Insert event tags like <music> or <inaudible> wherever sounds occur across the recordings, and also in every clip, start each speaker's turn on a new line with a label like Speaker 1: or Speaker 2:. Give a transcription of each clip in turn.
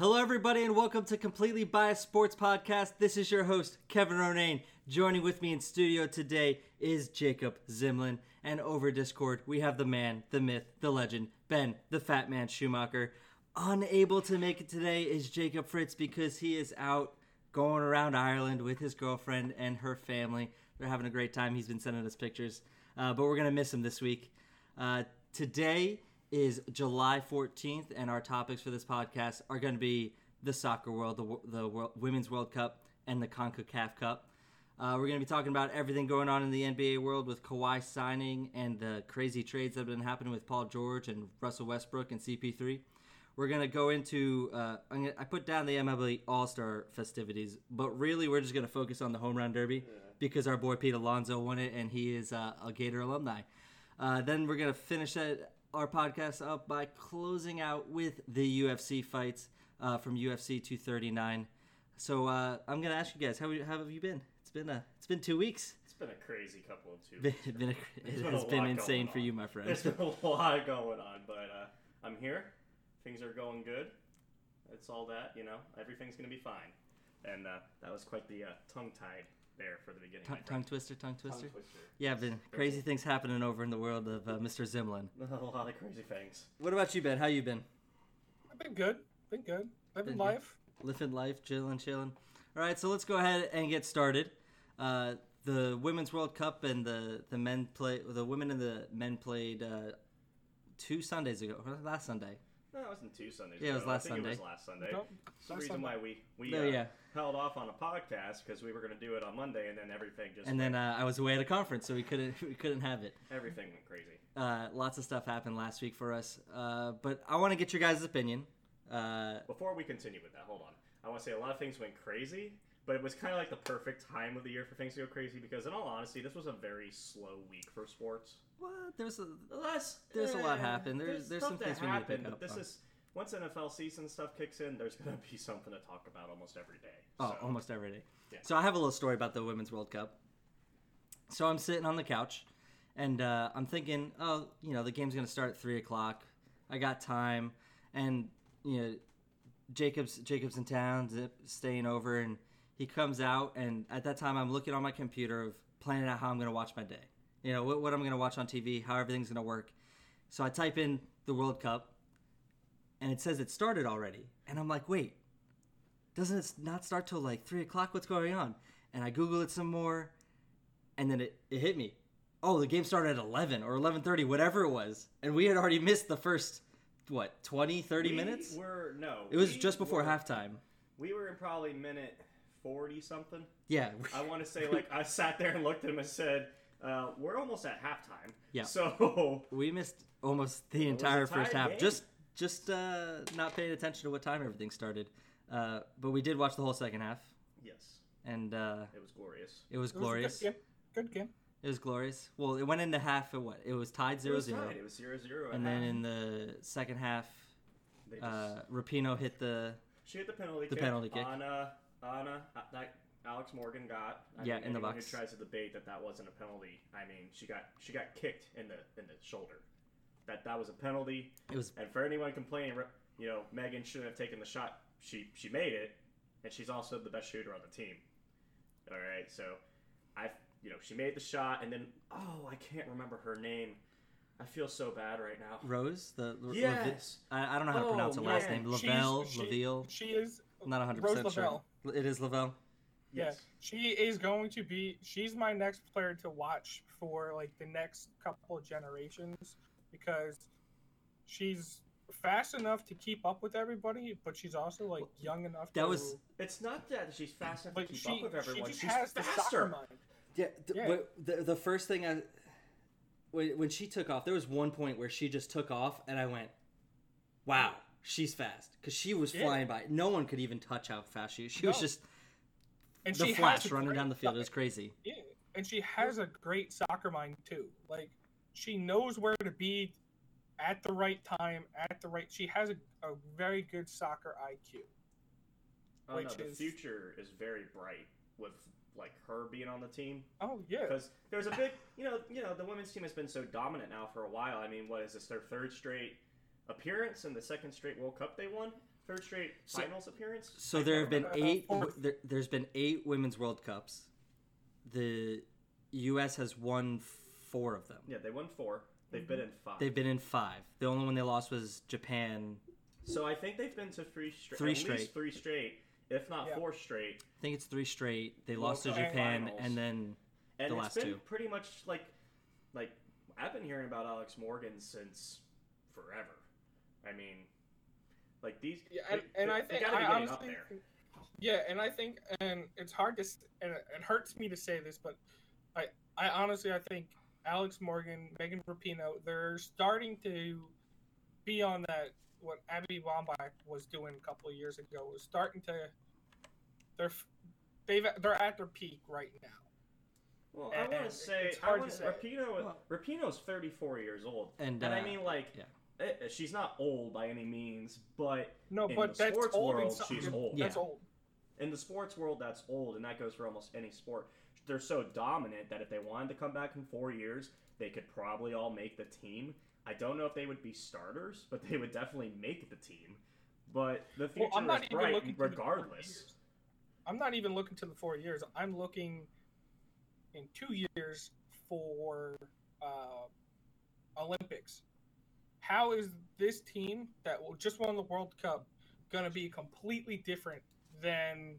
Speaker 1: Hello, everybody, and welcome to Completely Biased Sports Podcast. This is your host, Kevin Ronayne. Joining with me in studio today is Jacob Zimlin. And over Discord, we have the man, the myth, the legend, Ben, the fat man Schumacher. Unable to make it today is Jacob Fritz because he is out going around Ireland with his girlfriend and her family. They're having a great time. He's been sending us pictures, uh, but we're going to miss him this week. Uh, today, is July 14th, and our topics for this podcast are going to be the soccer world, the, the world, Women's World Cup, and the CONCACAF Cup. Uh, we're going to be talking about everything going on in the NBA world with Kawhi signing and the crazy trades that have been happening with Paul George and Russell Westbrook and CP3. We're going to go into, uh, gonna, i put down the MLB All Star festivities, but really we're just going to focus on the Home Run Derby yeah. because our boy Pete Alonso won it and he is uh, a Gator alumni. Uh, then we're going to finish it our podcast up by closing out with the UFC fights uh, from UFC 239. So uh, I'm gonna ask you guys, how, how have you been? It's been a it's been two weeks.
Speaker 2: It's been a crazy couple of two.
Speaker 1: Been, been a, it has been, been insane for you, my friend.
Speaker 2: There's been a lot going on, but uh, I'm here. Things are going good. It's all that you know. Everything's gonna be fine. And uh, that was quite the uh, tongue tied there for the beginning.
Speaker 1: Tongue, tongue twister, tongue twister.
Speaker 2: Tongue twister.
Speaker 1: Yeah, been crazy things happening over in the world of uh, Mr. Zimlin. <laughs>
Speaker 2: A lot of crazy things.
Speaker 1: What about you, Ben? How you been?
Speaker 3: I've been good. Been good. Living been life.
Speaker 1: Good. Living life, chilling, chilling. All right, so let's go ahead and get started. Uh, the Women's World Cup and the the men play. The women and the men played uh, two Sundays ago. Last Sunday.
Speaker 2: No, it wasn't two Sundays.
Speaker 1: Yeah,
Speaker 2: ago.
Speaker 1: it was last
Speaker 2: I
Speaker 1: think
Speaker 2: Sunday. It was last Sunday.
Speaker 3: Nope.
Speaker 2: the reason
Speaker 3: Sunday.
Speaker 2: why we we
Speaker 1: No,
Speaker 2: uh,
Speaker 1: yeah.
Speaker 2: Held off on a podcast because we were going to do it on Monday, and then everything just
Speaker 1: And then uh, I was away at a conference, so we couldn't <laughs> we couldn't have it.
Speaker 2: everything went crazy.
Speaker 1: Uh, lots of stuff happened last week for us, uh, but I want to get your guys' opinion. Uh,
Speaker 2: Before we continue with that, hold on. I want to say a lot of things went crazy, but it was kind of like the perfect time of the year for things to go crazy because, in all honesty, this was a very slow week for sports.
Speaker 1: well, there's a
Speaker 2: Less,
Speaker 1: There's a lot
Speaker 2: eh,
Speaker 1: happened. There's- there's
Speaker 2: stuff
Speaker 1: some things we need to
Speaker 2: happened,
Speaker 1: pick up
Speaker 2: this
Speaker 1: on.
Speaker 2: is once NFL season stuff kicks in. There's going to be something to talk about almost every day.
Speaker 1: Oh,
Speaker 2: So,
Speaker 1: almost every day.
Speaker 2: Yeah.
Speaker 1: So I have a little story about the Women's World Cup. So I'm sitting on the couch, and uh, I'm thinking, oh, you know, the game's gonna start at three o'clock. I got time, and you know, Jacobs Jacobs in town, zip, staying over, and he comes out, and at that time I'm looking on my computer of planning out how I'm gonna watch my day. You know, what, what I'm gonna watch on TV, how everything's gonna work. So I type in the World Cup, and it says it started already, and I'm like, wait, doesn't it not start till like three o'clock? What's going on? And I Google it some more, and then it, it hit me. Oh, the game started at 11 or 11:30, whatever it was, and we had already missed the first what 20, 30
Speaker 2: we
Speaker 1: minutes.
Speaker 2: Were no.
Speaker 1: It was
Speaker 2: we
Speaker 1: just before
Speaker 2: were-
Speaker 1: halftime.
Speaker 2: We were in probably minute forty something.
Speaker 1: Yeah,
Speaker 2: I want to say like I sat there and looked at him and said, uh, "We're almost at halftime."
Speaker 1: Yeah.
Speaker 2: So
Speaker 1: we missed almost the entire first half.
Speaker 2: game.
Speaker 1: Just just uh, not paying attention to what time everything started. Uh, but we did watch the whole second half,
Speaker 2: yes,
Speaker 1: and uh,
Speaker 2: it was glorious.
Speaker 1: it was
Speaker 3: It was a
Speaker 1: glorious.
Speaker 3: Good game. Good game.
Speaker 1: It was glorious. Well, it went into half at what? It was tied
Speaker 2: It
Speaker 1: 0
Speaker 2: was
Speaker 1: 0.
Speaker 2: tied. It was zero zero.
Speaker 1: And then in the second half,
Speaker 2: just,
Speaker 1: uh, Rapinoe hit the
Speaker 2: she hit the penalty
Speaker 1: the
Speaker 2: kick.
Speaker 1: penalty kick.
Speaker 2: Anna, Anna, uh, that Alex Morgan got. I
Speaker 1: Yeah,
Speaker 2: mean,
Speaker 1: in the
Speaker 2: anyone
Speaker 1: box.
Speaker 2: Who tries to debate that that wasn't a penalty? I mean, she got she got kicked in the in the shoulder. That that was a penalty.
Speaker 1: It was
Speaker 2: And for anyone complaining, you know, Megan shouldn't have taken the shot. She she made it, and she's also the best shooter on the team. All right, so I you know she made the shot, and then oh I can't remember her name. I feel so bad right now.
Speaker 1: Rose. The L-
Speaker 2: Yes.
Speaker 1: Levi- I, I don't know how to
Speaker 2: Oh,
Speaker 1: pronounce her oh,
Speaker 2: last
Speaker 1: name.
Speaker 3: She's-
Speaker 1: Lavelle,
Speaker 3: she-
Speaker 1: Laville.
Speaker 3: She is.
Speaker 1: I'm not 100 percent sure.
Speaker 3: Lavelle.
Speaker 1: It is Lavelle.
Speaker 2: Yes.
Speaker 3: Yeah, she is going to be. She's my next player to watch for like the next couple of generations because she's fast enough to keep up with everybody, but she's also like young enough.
Speaker 1: That
Speaker 3: to,
Speaker 1: was-
Speaker 2: It's not that she's fast enough to keep
Speaker 3: she,
Speaker 2: up with everyone.
Speaker 3: she just
Speaker 2: she's
Speaker 3: has the
Speaker 2: faster.
Speaker 3: soccer mind.
Speaker 1: Yeah. The,
Speaker 3: Yeah.
Speaker 1: the, the first thing I when, when she took off, there was one point where she just took off, and I went, "Wow, she's fast," because she was
Speaker 3: Yeah.
Speaker 1: flying by. No one could even touch how fast she. Was. She was just
Speaker 3: And
Speaker 1: the flash running down the field. It was crazy.
Speaker 3: Yeah, and she has a great soccer mind too. Like she knows where to be at the right time, at the right. She has a, a very good soccer IQ.
Speaker 2: Oh, no,
Speaker 3: which
Speaker 2: the
Speaker 3: is-
Speaker 2: future is very bright with like her being on the team
Speaker 3: Oh yeah,
Speaker 2: because there's a big you know you know the women's team has been so dominant now for a while. I mean, what is this their third straight appearance and the second straight World Cup they won? third straight
Speaker 1: So-
Speaker 2: finals appearance.
Speaker 1: So there have been eight. There, there's been eight women's World Cups. The U.S. has won four of them.
Speaker 2: Yeah, they won four. They've been in five.
Speaker 1: They've been in five. The only one they lost was Japan.
Speaker 2: So I think they've been to three straight.
Speaker 1: Three
Speaker 2: at
Speaker 1: straight.
Speaker 2: Least three straight, if not
Speaker 3: Yeah.
Speaker 2: four straight.
Speaker 1: I think it's three straight. They
Speaker 2: World
Speaker 1: lost to Japan,
Speaker 2: finals.
Speaker 1: and then
Speaker 2: And
Speaker 1: The
Speaker 2: it's
Speaker 1: last
Speaker 2: been
Speaker 1: two.
Speaker 2: pretty much like, like I've been hearing about Alex Morgan since forever. I mean, like these.
Speaker 3: Yeah, and,
Speaker 2: they,
Speaker 3: and
Speaker 2: they-
Speaker 3: I
Speaker 2: they
Speaker 3: think
Speaker 2: gotta be
Speaker 3: I
Speaker 2: getting
Speaker 3: honestly,
Speaker 2: up there.
Speaker 3: yeah, and I think, and it's hard to, s- and it it hurts me to say this, but I, I honestly, I think Alex Morgan, Megan Rapinoe, they're starting to be on that what Abby Wambach was doing a couple of years ago. Was starting to, they're, they've, they're at their peak right now.
Speaker 2: Well, I want
Speaker 3: and
Speaker 2: to say,
Speaker 3: it's
Speaker 2: I want
Speaker 3: to say.
Speaker 2: Rapinoe.
Speaker 1: Well-
Speaker 2: Rapinoe's 34 years old,
Speaker 1: and,
Speaker 2: and I
Speaker 1: uh,
Speaker 2: mean, like,
Speaker 1: yeah.
Speaker 2: eh, she's not old by any means, but
Speaker 3: No,
Speaker 2: In
Speaker 3: but
Speaker 2: the
Speaker 3: that's
Speaker 2: sports
Speaker 3: old. in
Speaker 2: world, she's old.
Speaker 3: That's
Speaker 1: Yeah.
Speaker 3: old.
Speaker 2: in the sports world, that's old, and that goes for almost any sport. They're so dominant that if they wanted to come back in four years, they could probably all make the team. I don't know if they would be starters, <laughs> but they would definitely make the team. But the future
Speaker 3: Well,
Speaker 2: is bright
Speaker 3: looking to the four
Speaker 2: regardless.
Speaker 3: I'm not even looking to the four years. I'm looking in two years for uh, Olympics. How is this team that will- just won the World Cup going to be completely different than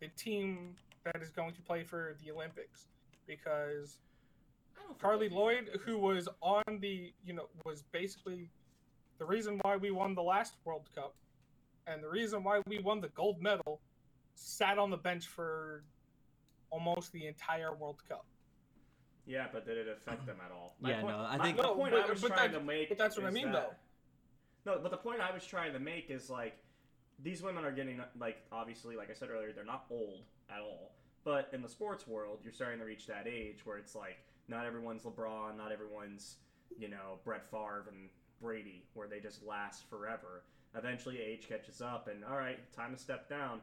Speaker 3: the team that is going to play for the Olympics? Because
Speaker 2: I don't think Carli
Speaker 3: Lloyd, who was on the, you know, was basically the reason why we won the last World Cup and the reason why we won the gold medal, sat on the bench for almost the entire World Cup.
Speaker 2: Yeah, but did it affect them at all?
Speaker 1: Yeah,
Speaker 2: point,
Speaker 1: no, I
Speaker 2: my-
Speaker 1: think-
Speaker 2: the point
Speaker 3: but-
Speaker 2: I was
Speaker 3: but
Speaker 2: trying
Speaker 3: that-
Speaker 2: to make.
Speaker 3: but that's what I mean,
Speaker 2: that- No, but the point I was trying to make is like these women are getting like obviously, like I said earlier, they're not old at all. But in the sports world, you're starting to reach that age where it's like not everyone's LeBron, not everyone's you know Brett Favre and Brady, where they just last forever. Eventually, age catches up, and all right, time to step down.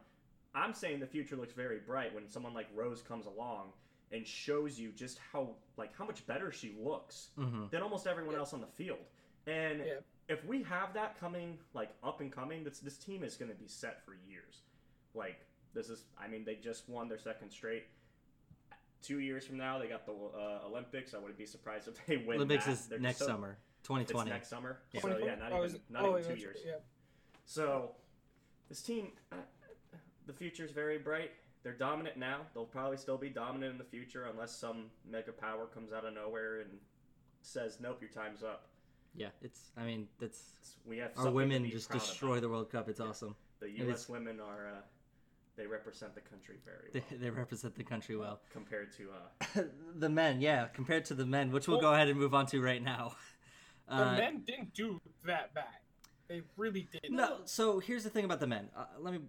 Speaker 2: I'm saying the future looks very bright when someone like Rose comes along and shows you just how like how much better she looks
Speaker 1: mhm.
Speaker 2: than almost everyone
Speaker 3: Yeah.
Speaker 2: else on the field. And
Speaker 3: Yeah.
Speaker 2: if we have that coming, like up and coming, this this team is going to be set for years. Like this is, I mean, they just won their second straight. Two years from now, they got the uh, Olympics. I wouldn't be surprised if <laughs> they win.
Speaker 1: Olympics
Speaker 2: that.
Speaker 1: is
Speaker 2: They're
Speaker 1: next
Speaker 2: so-
Speaker 1: summer,
Speaker 2: It's
Speaker 1: 2020.
Speaker 2: next summer.
Speaker 1: Yeah.
Speaker 2: So yeah, not
Speaker 3: Oh,
Speaker 2: even not
Speaker 3: oh,
Speaker 2: even two years.
Speaker 3: Yeah.
Speaker 2: So this team, uh, the future is very bright. They're dominant now. They'll probably still be dominant in the future unless some mega power comes out of nowhere and says, "Nope, your time's up."
Speaker 1: Yeah, it's. I mean, that's
Speaker 2: It's- we have
Speaker 1: our women just destroy
Speaker 2: about.
Speaker 1: the World Cup. It's awesome.
Speaker 2: The U.S.
Speaker 1: is-
Speaker 2: women are uh, they represent the country very well
Speaker 1: they represent the country well.
Speaker 2: compared to uh, <laughs>
Speaker 1: the men, yeah, compared to the men, which we'll
Speaker 3: Well-
Speaker 1: go ahead and move on to right now. <laughs>
Speaker 3: The
Speaker 1: Uh,
Speaker 3: men didn't do that bad. They really did.
Speaker 1: No, so here's the thing about the men. Uh, let me.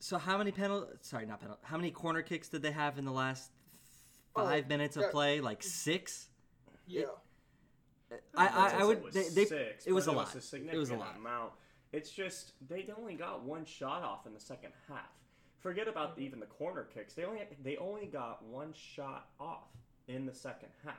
Speaker 1: So how many penal? Sorry, not penal. How many corner kicks did they have in the last
Speaker 3: Oh,
Speaker 1: five minutes of
Speaker 3: yeah.
Speaker 1: play? Like six.
Speaker 3: Yeah.
Speaker 1: I, I, I
Speaker 2: It
Speaker 1: would.
Speaker 2: was
Speaker 1: They, they,
Speaker 2: six,
Speaker 1: it was a lot.
Speaker 2: a
Speaker 1: It
Speaker 2: significant
Speaker 1: was a lot.
Speaker 2: amount. It's just they only got one shot off in the second half. Forget about
Speaker 3: Mm-hmm.
Speaker 2: even the corner kicks. They only they only got one shot off in the second half.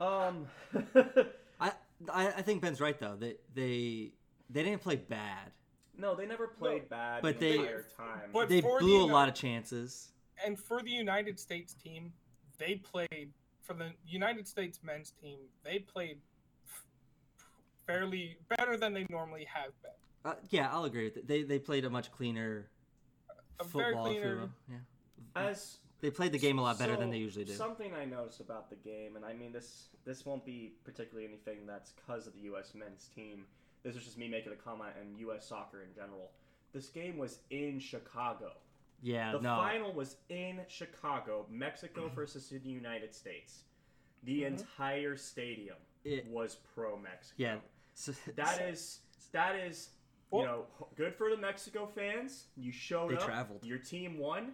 Speaker 2: Um, <laughs>
Speaker 1: I, I I think Ben's right though. They they they didn't play bad.
Speaker 2: no, they never played
Speaker 3: No,
Speaker 2: bad
Speaker 1: but
Speaker 2: the
Speaker 1: they-
Speaker 2: entire time.
Speaker 3: but-
Speaker 1: They
Speaker 3: for the
Speaker 1: blew a lot of chances.
Speaker 3: And for the United States team, they played for the United States men's team. They played fairly better than they normally have been.
Speaker 1: Uh, yeah, I'll agree with it. They they played a much cleaner
Speaker 3: A very
Speaker 1: football. if you
Speaker 3: cleaner-
Speaker 1: will. Yeah,
Speaker 2: As
Speaker 1: they played the game a lot better than they usually do.
Speaker 2: Something I noticed about the game, and I mean this this won't be particularly anything that's because of the U.S. men's team. This is just me making a comment on U.S. soccer in general. This game was in Chicago.
Speaker 1: Yeah,
Speaker 2: The
Speaker 1: no.
Speaker 2: final was in Chicago, Mexico versus the United States. The
Speaker 3: Mhm.
Speaker 2: entire stadium
Speaker 1: It-
Speaker 2: was pro Mexico.
Speaker 1: yeah, so, <laughs>
Speaker 2: That is that is you know good for the Mexico fans. You showed
Speaker 1: They
Speaker 2: up.
Speaker 1: traveled.
Speaker 2: Your team won.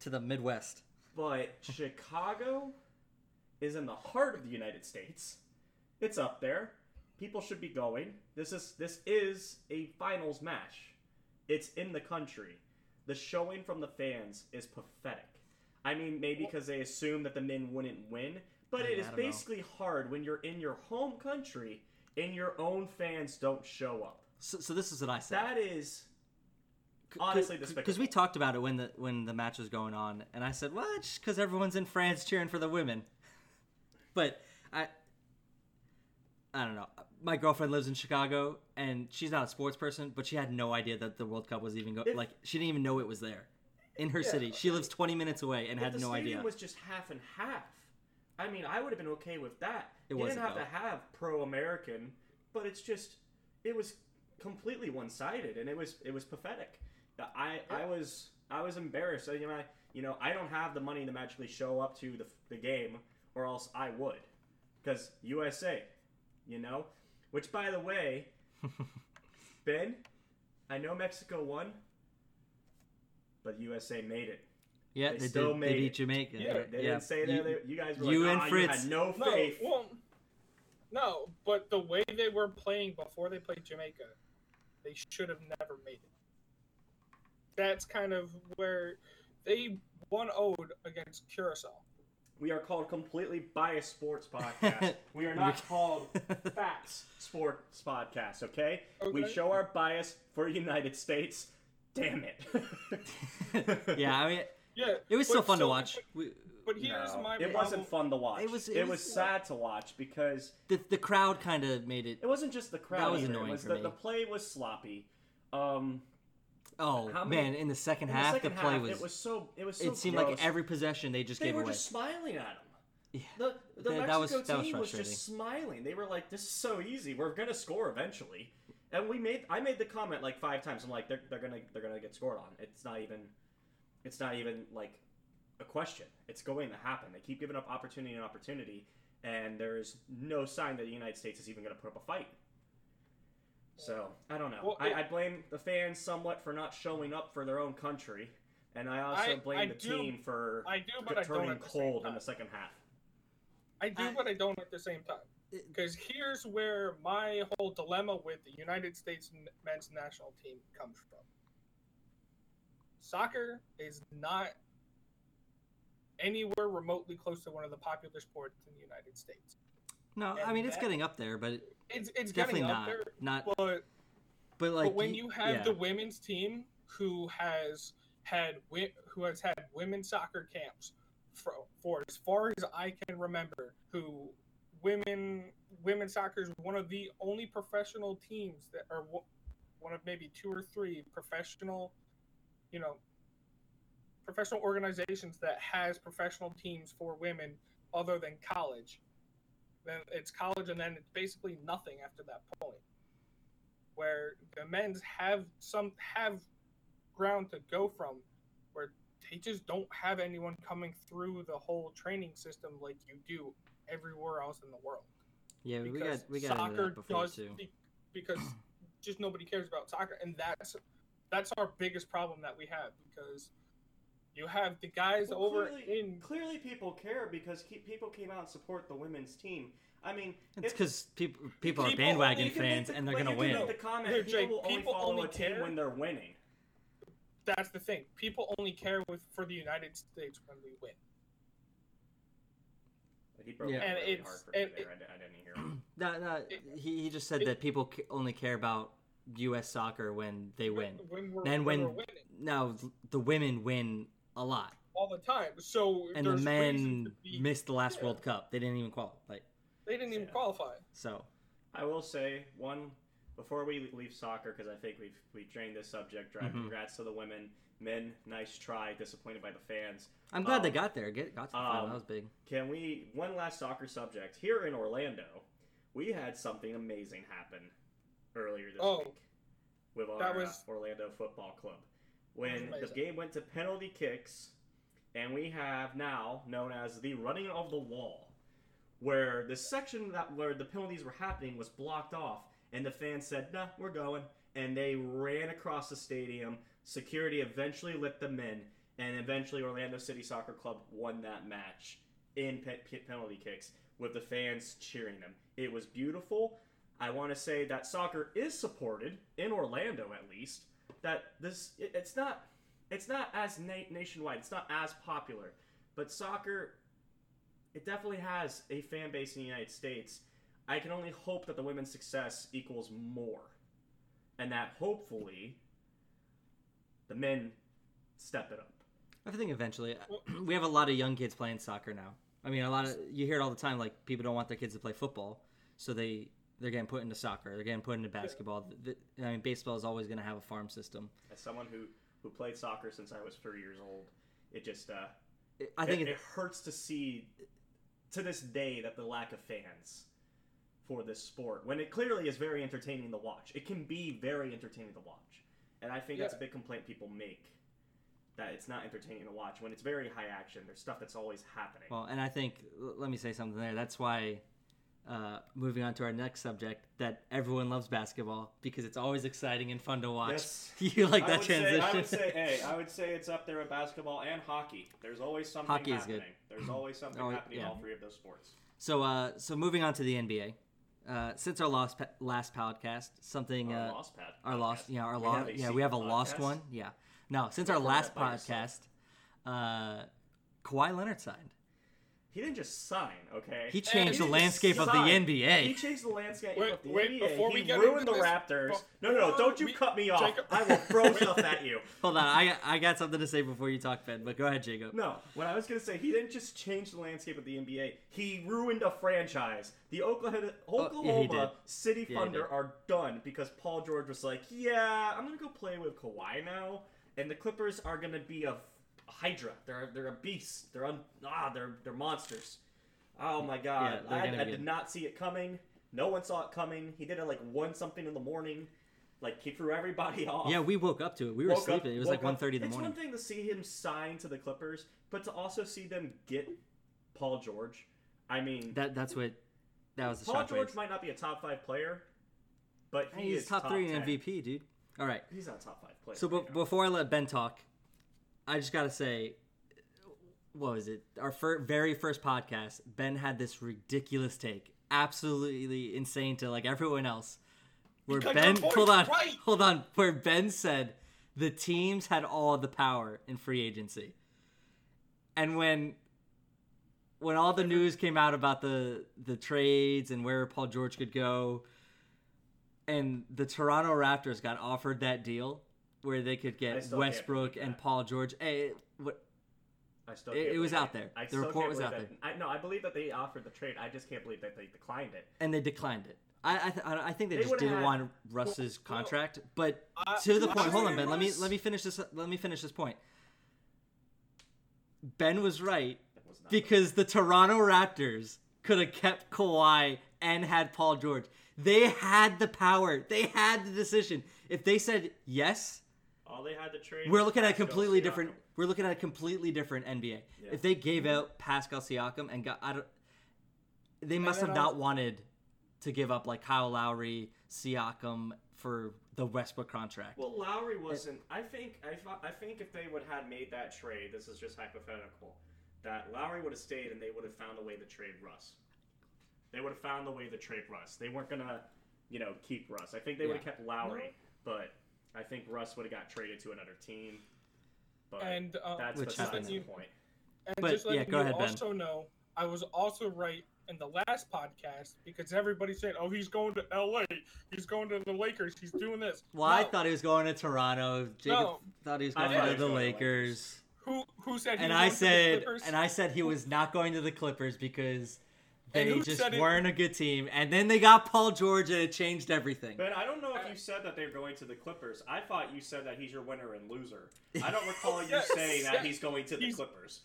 Speaker 1: to the Midwest.
Speaker 2: But Chicago is in the heart of the United States. It's up there. People should be going. This is this is a finals match. It's in the country. The showing from the fans is pathetic. I mean, maybe because they assume that the men wouldn't win, but it is
Speaker 1: don't know.
Speaker 2: basically hard when you're in your home country and your own fans don't show up.
Speaker 1: So, so this is what I said.
Speaker 2: That is honestly despicable.
Speaker 1: because we talked about it when the when the match was going on, and I said, "Well, just because everyone's in France cheering for the women." But I, I don't know. My girlfriend lives in Chicago, and she's not a sports person, but she had no idea that the World Cup was even going. Like, she didn't even know it was there in her
Speaker 2: Yeah,
Speaker 1: city. She lives 20 minutes away and had no idea.
Speaker 2: was just half and half. I mean, I would have been okay with that.
Speaker 1: It
Speaker 2: you didn't have
Speaker 1: though.
Speaker 2: to have pro-American, but it's just it was completely one-sided, and it was it was pathetic. I I was I was embarrassed. So, you know, I, you know, I don't have the money to magically show up to the the game, or else I would, because USA, you know. Which, by the way, <laughs> Ben, I know Mexico won, but USA made it.
Speaker 1: yeah,
Speaker 2: they
Speaker 1: they,
Speaker 2: still
Speaker 1: did.
Speaker 2: made
Speaker 1: They beat. Jamaica.
Speaker 3: Yeah,
Speaker 2: They
Speaker 1: yeah.
Speaker 2: didn't say that.
Speaker 1: You-
Speaker 2: they, you guys were
Speaker 1: you
Speaker 2: like,
Speaker 1: and
Speaker 2: "Ah, you
Speaker 1: Fritz."
Speaker 2: had no
Speaker 3: No,
Speaker 2: faith.
Speaker 3: well, no, but the way they were playing before they played Jamaica, they should have never made it. That's kind of where they one owed against Curacao.
Speaker 2: We are called completely biased sports podcast. <laughs> we are not <laughs> called facts sports podcast. Okay? we show our bias for United States. Damn it. <laughs>
Speaker 1: yeah, I mean,
Speaker 3: Yeah,
Speaker 1: it was
Speaker 3: but
Speaker 1: still fun to
Speaker 3: so-
Speaker 1: watch. We,
Speaker 3: But here's
Speaker 2: No,
Speaker 3: my
Speaker 2: it
Speaker 3: problem.
Speaker 2: wasn't fun to watch.
Speaker 1: It was-
Speaker 2: It,
Speaker 1: it
Speaker 2: was,
Speaker 1: was-
Speaker 2: sad to watch because
Speaker 1: the the crowd kind of made it.
Speaker 2: it wasn't just the crowd.
Speaker 1: That was
Speaker 2: either.
Speaker 1: annoying
Speaker 2: It was
Speaker 1: for
Speaker 2: the,
Speaker 1: me.
Speaker 2: the play was sloppy. Um,
Speaker 1: Oh
Speaker 2: many-
Speaker 1: man, in the second
Speaker 2: in
Speaker 1: half,
Speaker 2: the second
Speaker 1: the play
Speaker 2: half,
Speaker 1: was.
Speaker 2: it was so. It was so.
Speaker 1: it seemed
Speaker 2: gross.
Speaker 1: like every possession they just
Speaker 2: they
Speaker 1: gave away.
Speaker 2: They were just smiling at him.
Speaker 1: Yeah.
Speaker 2: The, the
Speaker 1: That-
Speaker 2: Mexico
Speaker 1: that was- that was
Speaker 2: team was, just smiling. They were like, "This is so easy. We're gonna score eventually." And we made. I made the comment like five times. I'm like, "They're, they're gonna they're gonna get scored on." It's not even. It's not even like a question. It's going to happen. They keep giving up opportunity and opportunity, and there is no sign that the United States is even going to put up a fight. So I don't know.
Speaker 3: Well,
Speaker 2: I,
Speaker 3: it-
Speaker 2: I blame the fans somewhat for not showing up for their own country, and I also
Speaker 3: I-
Speaker 2: blame
Speaker 3: I
Speaker 2: the
Speaker 3: do-
Speaker 2: team for
Speaker 3: I do, but I don't
Speaker 2: turning
Speaker 3: the
Speaker 2: cold in the second half.
Speaker 3: I do,
Speaker 1: I-
Speaker 3: but I don't at the same time. Because here's where my whole dilemma with the United States men's national team comes from. Soccer is not anywhere remotely close to one of the popular sports in the United States.
Speaker 1: No, I
Speaker 3: and
Speaker 1: mean it's
Speaker 3: that-
Speaker 1: getting up there, but it-
Speaker 3: It's it's
Speaker 1: definitely not.
Speaker 3: there,
Speaker 1: Not,
Speaker 3: but
Speaker 1: but like
Speaker 3: but when you have
Speaker 1: yeah.
Speaker 3: the women's team who has had who has had women's soccer camps for, for as far as I can remember, who women women's soccer is one of the only professional teams that are one of maybe two or three professional, you know, professional organizations that has professional teams for women other than college. Then it's college, and then it's basically nothing after that point where the men's have some have ground to go from where they just don't have anyone coming through the whole training system like you do everywhere else in the world
Speaker 1: yeah, we got we got
Speaker 3: soccer does
Speaker 1: too.
Speaker 3: be- because <clears throat> just nobody cares about soccer and that's that's our biggest problem that we have because you have the guys
Speaker 2: Well,
Speaker 3: over
Speaker 2: clearly,
Speaker 3: in
Speaker 2: clearly people care because ke- people came out and support the women's team. I mean,
Speaker 1: It's because people people are
Speaker 3: people-
Speaker 1: bandwagon
Speaker 2: you
Speaker 1: fans
Speaker 2: the-
Speaker 1: and they're gonna win.
Speaker 2: Make the comment:
Speaker 3: Here,
Speaker 2: people
Speaker 3: Jake,
Speaker 2: will only
Speaker 3: people
Speaker 2: follow
Speaker 3: only
Speaker 2: a team
Speaker 3: care-
Speaker 2: when they're winning.
Speaker 3: that's the thing people only care with for the united states when we win
Speaker 2: He broke
Speaker 1: Yeah.
Speaker 2: yeah.
Speaker 3: And
Speaker 2: really
Speaker 3: it's-
Speaker 2: hard for me
Speaker 3: and
Speaker 2: there. I, I didn't hear him. <clears throat>
Speaker 1: No, no,
Speaker 3: It-
Speaker 1: he, he just said
Speaker 3: it-
Speaker 1: that people only care about U.S. soccer when they win.
Speaker 3: when we're,
Speaker 1: Then
Speaker 3: when
Speaker 1: when-
Speaker 3: we're winning
Speaker 1: Now the women win a lot,
Speaker 3: all the time so
Speaker 1: and the men
Speaker 3: be-
Speaker 1: missed the last
Speaker 3: yeah.
Speaker 1: World Cup. They didn't even qualify. Like,
Speaker 3: they didn't even
Speaker 2: Yeah.
Speaker 3: qualify
Speaker 1: so
Speaker 2: I will say one before we leave soccer because I think we've we've drained this subject. Drive
Speaker 1: Mhm.
Speaker 2: congrats to the women, men. Nice try. Disappointed by the fans.
Speaker 1: I'm glad they
Speaker 2: Um,
Speaker 1: got there. Get got to the final.
Speaker 2: um,
Speaker 1: That was big.
Speaker 2: Can we one last soccer subject here in Orlando? We had something amazing happen earlier this
Speaker 3: Oh.
Speaker 2: week with our
Speaker 3: That was-
Speaker 2: uh, Orlando Football Club when the game went to penalty kicks, and we have now known as the running of the wall, where the section that where the penalties were happening was blocked off, and the fans said, "Nah, we're going," and they ran across the stadium. Security eventually let them in, and eventually Orlando City Soccer Club won that match in pe- pe- penalty kicks with the fans cheering them. It was beautiful. I want to say that soccer is supported in Orlando at least. That this it, it's not it's not as na- nationwide. It's not as popular, but soccer it definitely has a fan base in the United States. I can only hope that the women's success equals more. and that hopefully the men step it up.
Speaker 1: I think eventually uh, <clears throat> we have a lot of young kids playing soccer now. I mean, a lot of you hear it all the time. Like people don't want their kids to play football, so they they're getting put into soccer. They're getting put into basketball. The- the- I mean, baseball is always going to have a farm system.
Speaker 2: As someone who who played soccer since I was three years old, it just uh,
Speaker 1: I think
Speaker 2: it,
Speaker 1: it,
Speaker 2: it hurts to see to this day that the lack of fans for this sport when it clearly is very entertaining to watch. It can be very entertaining to watch, and I think that's a
Speaker 3: Yeah.
Speaker 2: big complaint people make that it's not entertaining to watch when it's very high action. There's stuff that's always happening.
Speaker 1: well, and I think let me say something there. That's why. Uh, moving on to our next subject, that everyone loves basketball because it's always exciting and fun to watch.
Speaker 2: Yes. <laughs>
Speaker 1: you like
Speaker 2: I
Speaker 1: that
Speaker 2: say-
Speaker 1: transition?
Speaker 2: I would say, <laughs> hey, I would say it's up there with basketball and hockey. There's always something
Speaker 1: Hockey is good.
Speaker 2: There's always <clears throat> something
Speaker 1: Oh,
Speaker 2: happening in
Speaker 1: yeah.
Speaker 2: all three of those sports.
Speaker 1: So, uh, so moving on to the NBA. Uh, since our last last podcast, something
Speaker 2: Our
Speaker 1: uh,
Speaker 2: lost pad.
Speaker 1: our lost, yeah, our lost, yeah, we have a
Speaker 2: secret
Speaker 1: lost one, yeah. No, since our last
Speaker 2: forget about yourself.
Speaker 1: podcast, uh, Kawhi Leonard signed.
Speaker 2: He didn't just sign, okay?
Speaker 1: He changed
Speaker 2: He
Speaker 1: the landscape of the
Speaker 2: sign.
Speaker 1: NBA.
Speaker 2: He changed the landscape
Speaker 3: Wait,
Speaker 2: of the
Speaker 3: wait,
Speaker 2: NBA.
Speaker 3: before we
Speaker 2: he
Speaker 3: get
Speaker 2: ruined the
Speaker 3: this,
Speaker 2: Raptors.
Speaker 3: before
Speaker 2: No, no, no! Don't you
Speaker 3: we-
Speaker 2: cut me off!
Speaker 3: Jacob-
Speaker 2: I will throw <laughs> stuff at you.
Speaker 1: Hold on, I I got something to say before you talk, Ben. But go ahead, Jacob.
Speaker 2: No, what I was gonna say, he didn't just change the landscape of the NBA. He ruined a franchise. The Oklahoma,
Speaker 1: Oh, yeah.
Speaker 2: City
Speaker 1: Yeah,
Speaker 2: Thunder are done because Paul George was like, "Yeah, I'm gonna go play with Kawhi now," and the Clippers are gonna be a hydra. They're they're a beast. They're un, ah they're they're monsters. Oh my god,
Speaker 1: Yeah,
Speaker 2: I, I did not see it coming. No one saw it coming. He did it like one something in the morning. Like he threw everybody <laughs> off.
Speaker 1: Yeah, we woke up to it. We were
Speaker 2: Woke up-
Speaker 1: sleeping. it was like
Speaker 2: woke up-
Speaker 1: 1.30 in the
Speaker 2: it's
Speaker 1: morning.
Speaker 2: one thing to see him sign to the Clippers, but to also see them get Paul George. I mean,
Speaker 1: That that's what that was the
Speaker 2: Paul George might not be a top five player, but he
Speaker 1: He's
Speaker 2: is
Speaker 1: top, three in
Speaker 2: 10.
Speaker 1: MVP, dude. All right.
Speaker 2: He's not top five player.
Speaker 1: So
Speaker 2: right
Speaker 1: before I let Ben talk, I just gotta say, what was it? Our fir- very first podcast, Ben had this ridiculous take, absolutely insane to like everyone else. Where
Speaker 3: Because
Speaker 1: Ben, hold on,
Speaker 3: right.
Speaker 1: hold on, where Ben said the teams had all the power in free agency, and when when all the news came out about the the trades and where Paul George could go, and the Toronto Raptors got offered that deal where they could get Westbrook and
Speaker 2: that.
Speaker 1: Paul George. Hey, what?
Speaker 2: I still
Speaker 1: it- it was out there.
Speaker 2: I
Speaker 1: The report was out
Speaker 2: that- I, no, I believe that they offered the trade. I just can't believe that they declined it.
Speaker 1: And they declined it. I I, th- I think they,
Speaker 2: They
Speaker 1: just didn't
Speaker 2: had-
Speaker 1: want Russ's
Speaker 3: Well,
Speaker 1: contract. But
Speaker 3: I-
Speaker 1: to the
Speaker 3: I
Speaker 1: point, hold on, Ben. Let me let me finish this. Let me finish this point. Ben was right
Speaker 2: was
Speaker 1: because the Toronto Raptors could have kept Kawhi and had Paul George. They had the power. They had the decision. If they said yes,
Speaker 2: all they had to trade.
Speaker 1: we're looking at a completely
Speaker 2: Siakam.
Speaker 1: different. We're looking at a completely different NBA.
Speaker 2: Yeah.
Speaker 1: If they gave out Pascal Siakam and got, I don't. They must have not
Speaker 3: also-
Speaker 1: wanted to give up like Kyle Lowry, Siakam for the Westbrook contract.
Speaker 2: Well, Lowry wasn't. I think. I, I think if they would have made that trade, this is just hypothetical, that Lowry would have stayed and they would have found a way to trade Russ. They would have found a way to trade Russ. They weren't gonna, you know, keep Russ. I think they would have kept Lowry, but I think Russ would have got traded to another team. But
Speaker 3: And uh,
Speaker 2: that's
Speaker 1: Which
Speaker 2: besides
Speaker 1: happened.
Speaker 2: the point.
Speaker 3: and
Speaker 1: But,
Speaker 3: just letting
Speaker 1: yeah, go
Speaker 3: you
Speaker 1: ahead, Ben.
Speaker 3: also know, I was also right in the last podcast because everybody said, "Oh, he's going to L.A. He's going to the Lakers. He's doing this."
Speaker 1: well, I thought he was going to Toronto. Jacob
Speaker 3: No.
Speaker 1: thought he was going to
Speaker 2: he was
Speaker 1: the
Speaker 2: going to
Speaker 1: Lakers.
Speaker 3: who who said he
Speaker 1: and
Speaker 3: was
Speaker 1: I
Speaker 3: going to the
Speaker 1: said,
Speaker 3: Clippers?
Speaker 1: and I said he was not going to the Clippers because
Speaker 3: And
Speaker 1: they
Speaker 3: who
Speaker 1: just weren't a good team. And then they got Paul George, and it changed everything.
Speaker 2: But I don't know if you said that they're going to the Clippers. I thought you said that he's your winner and loser. I don't recall you <laughs> saying that he's going to the
Speaker 3: He's-
Speaker 2: Clippers.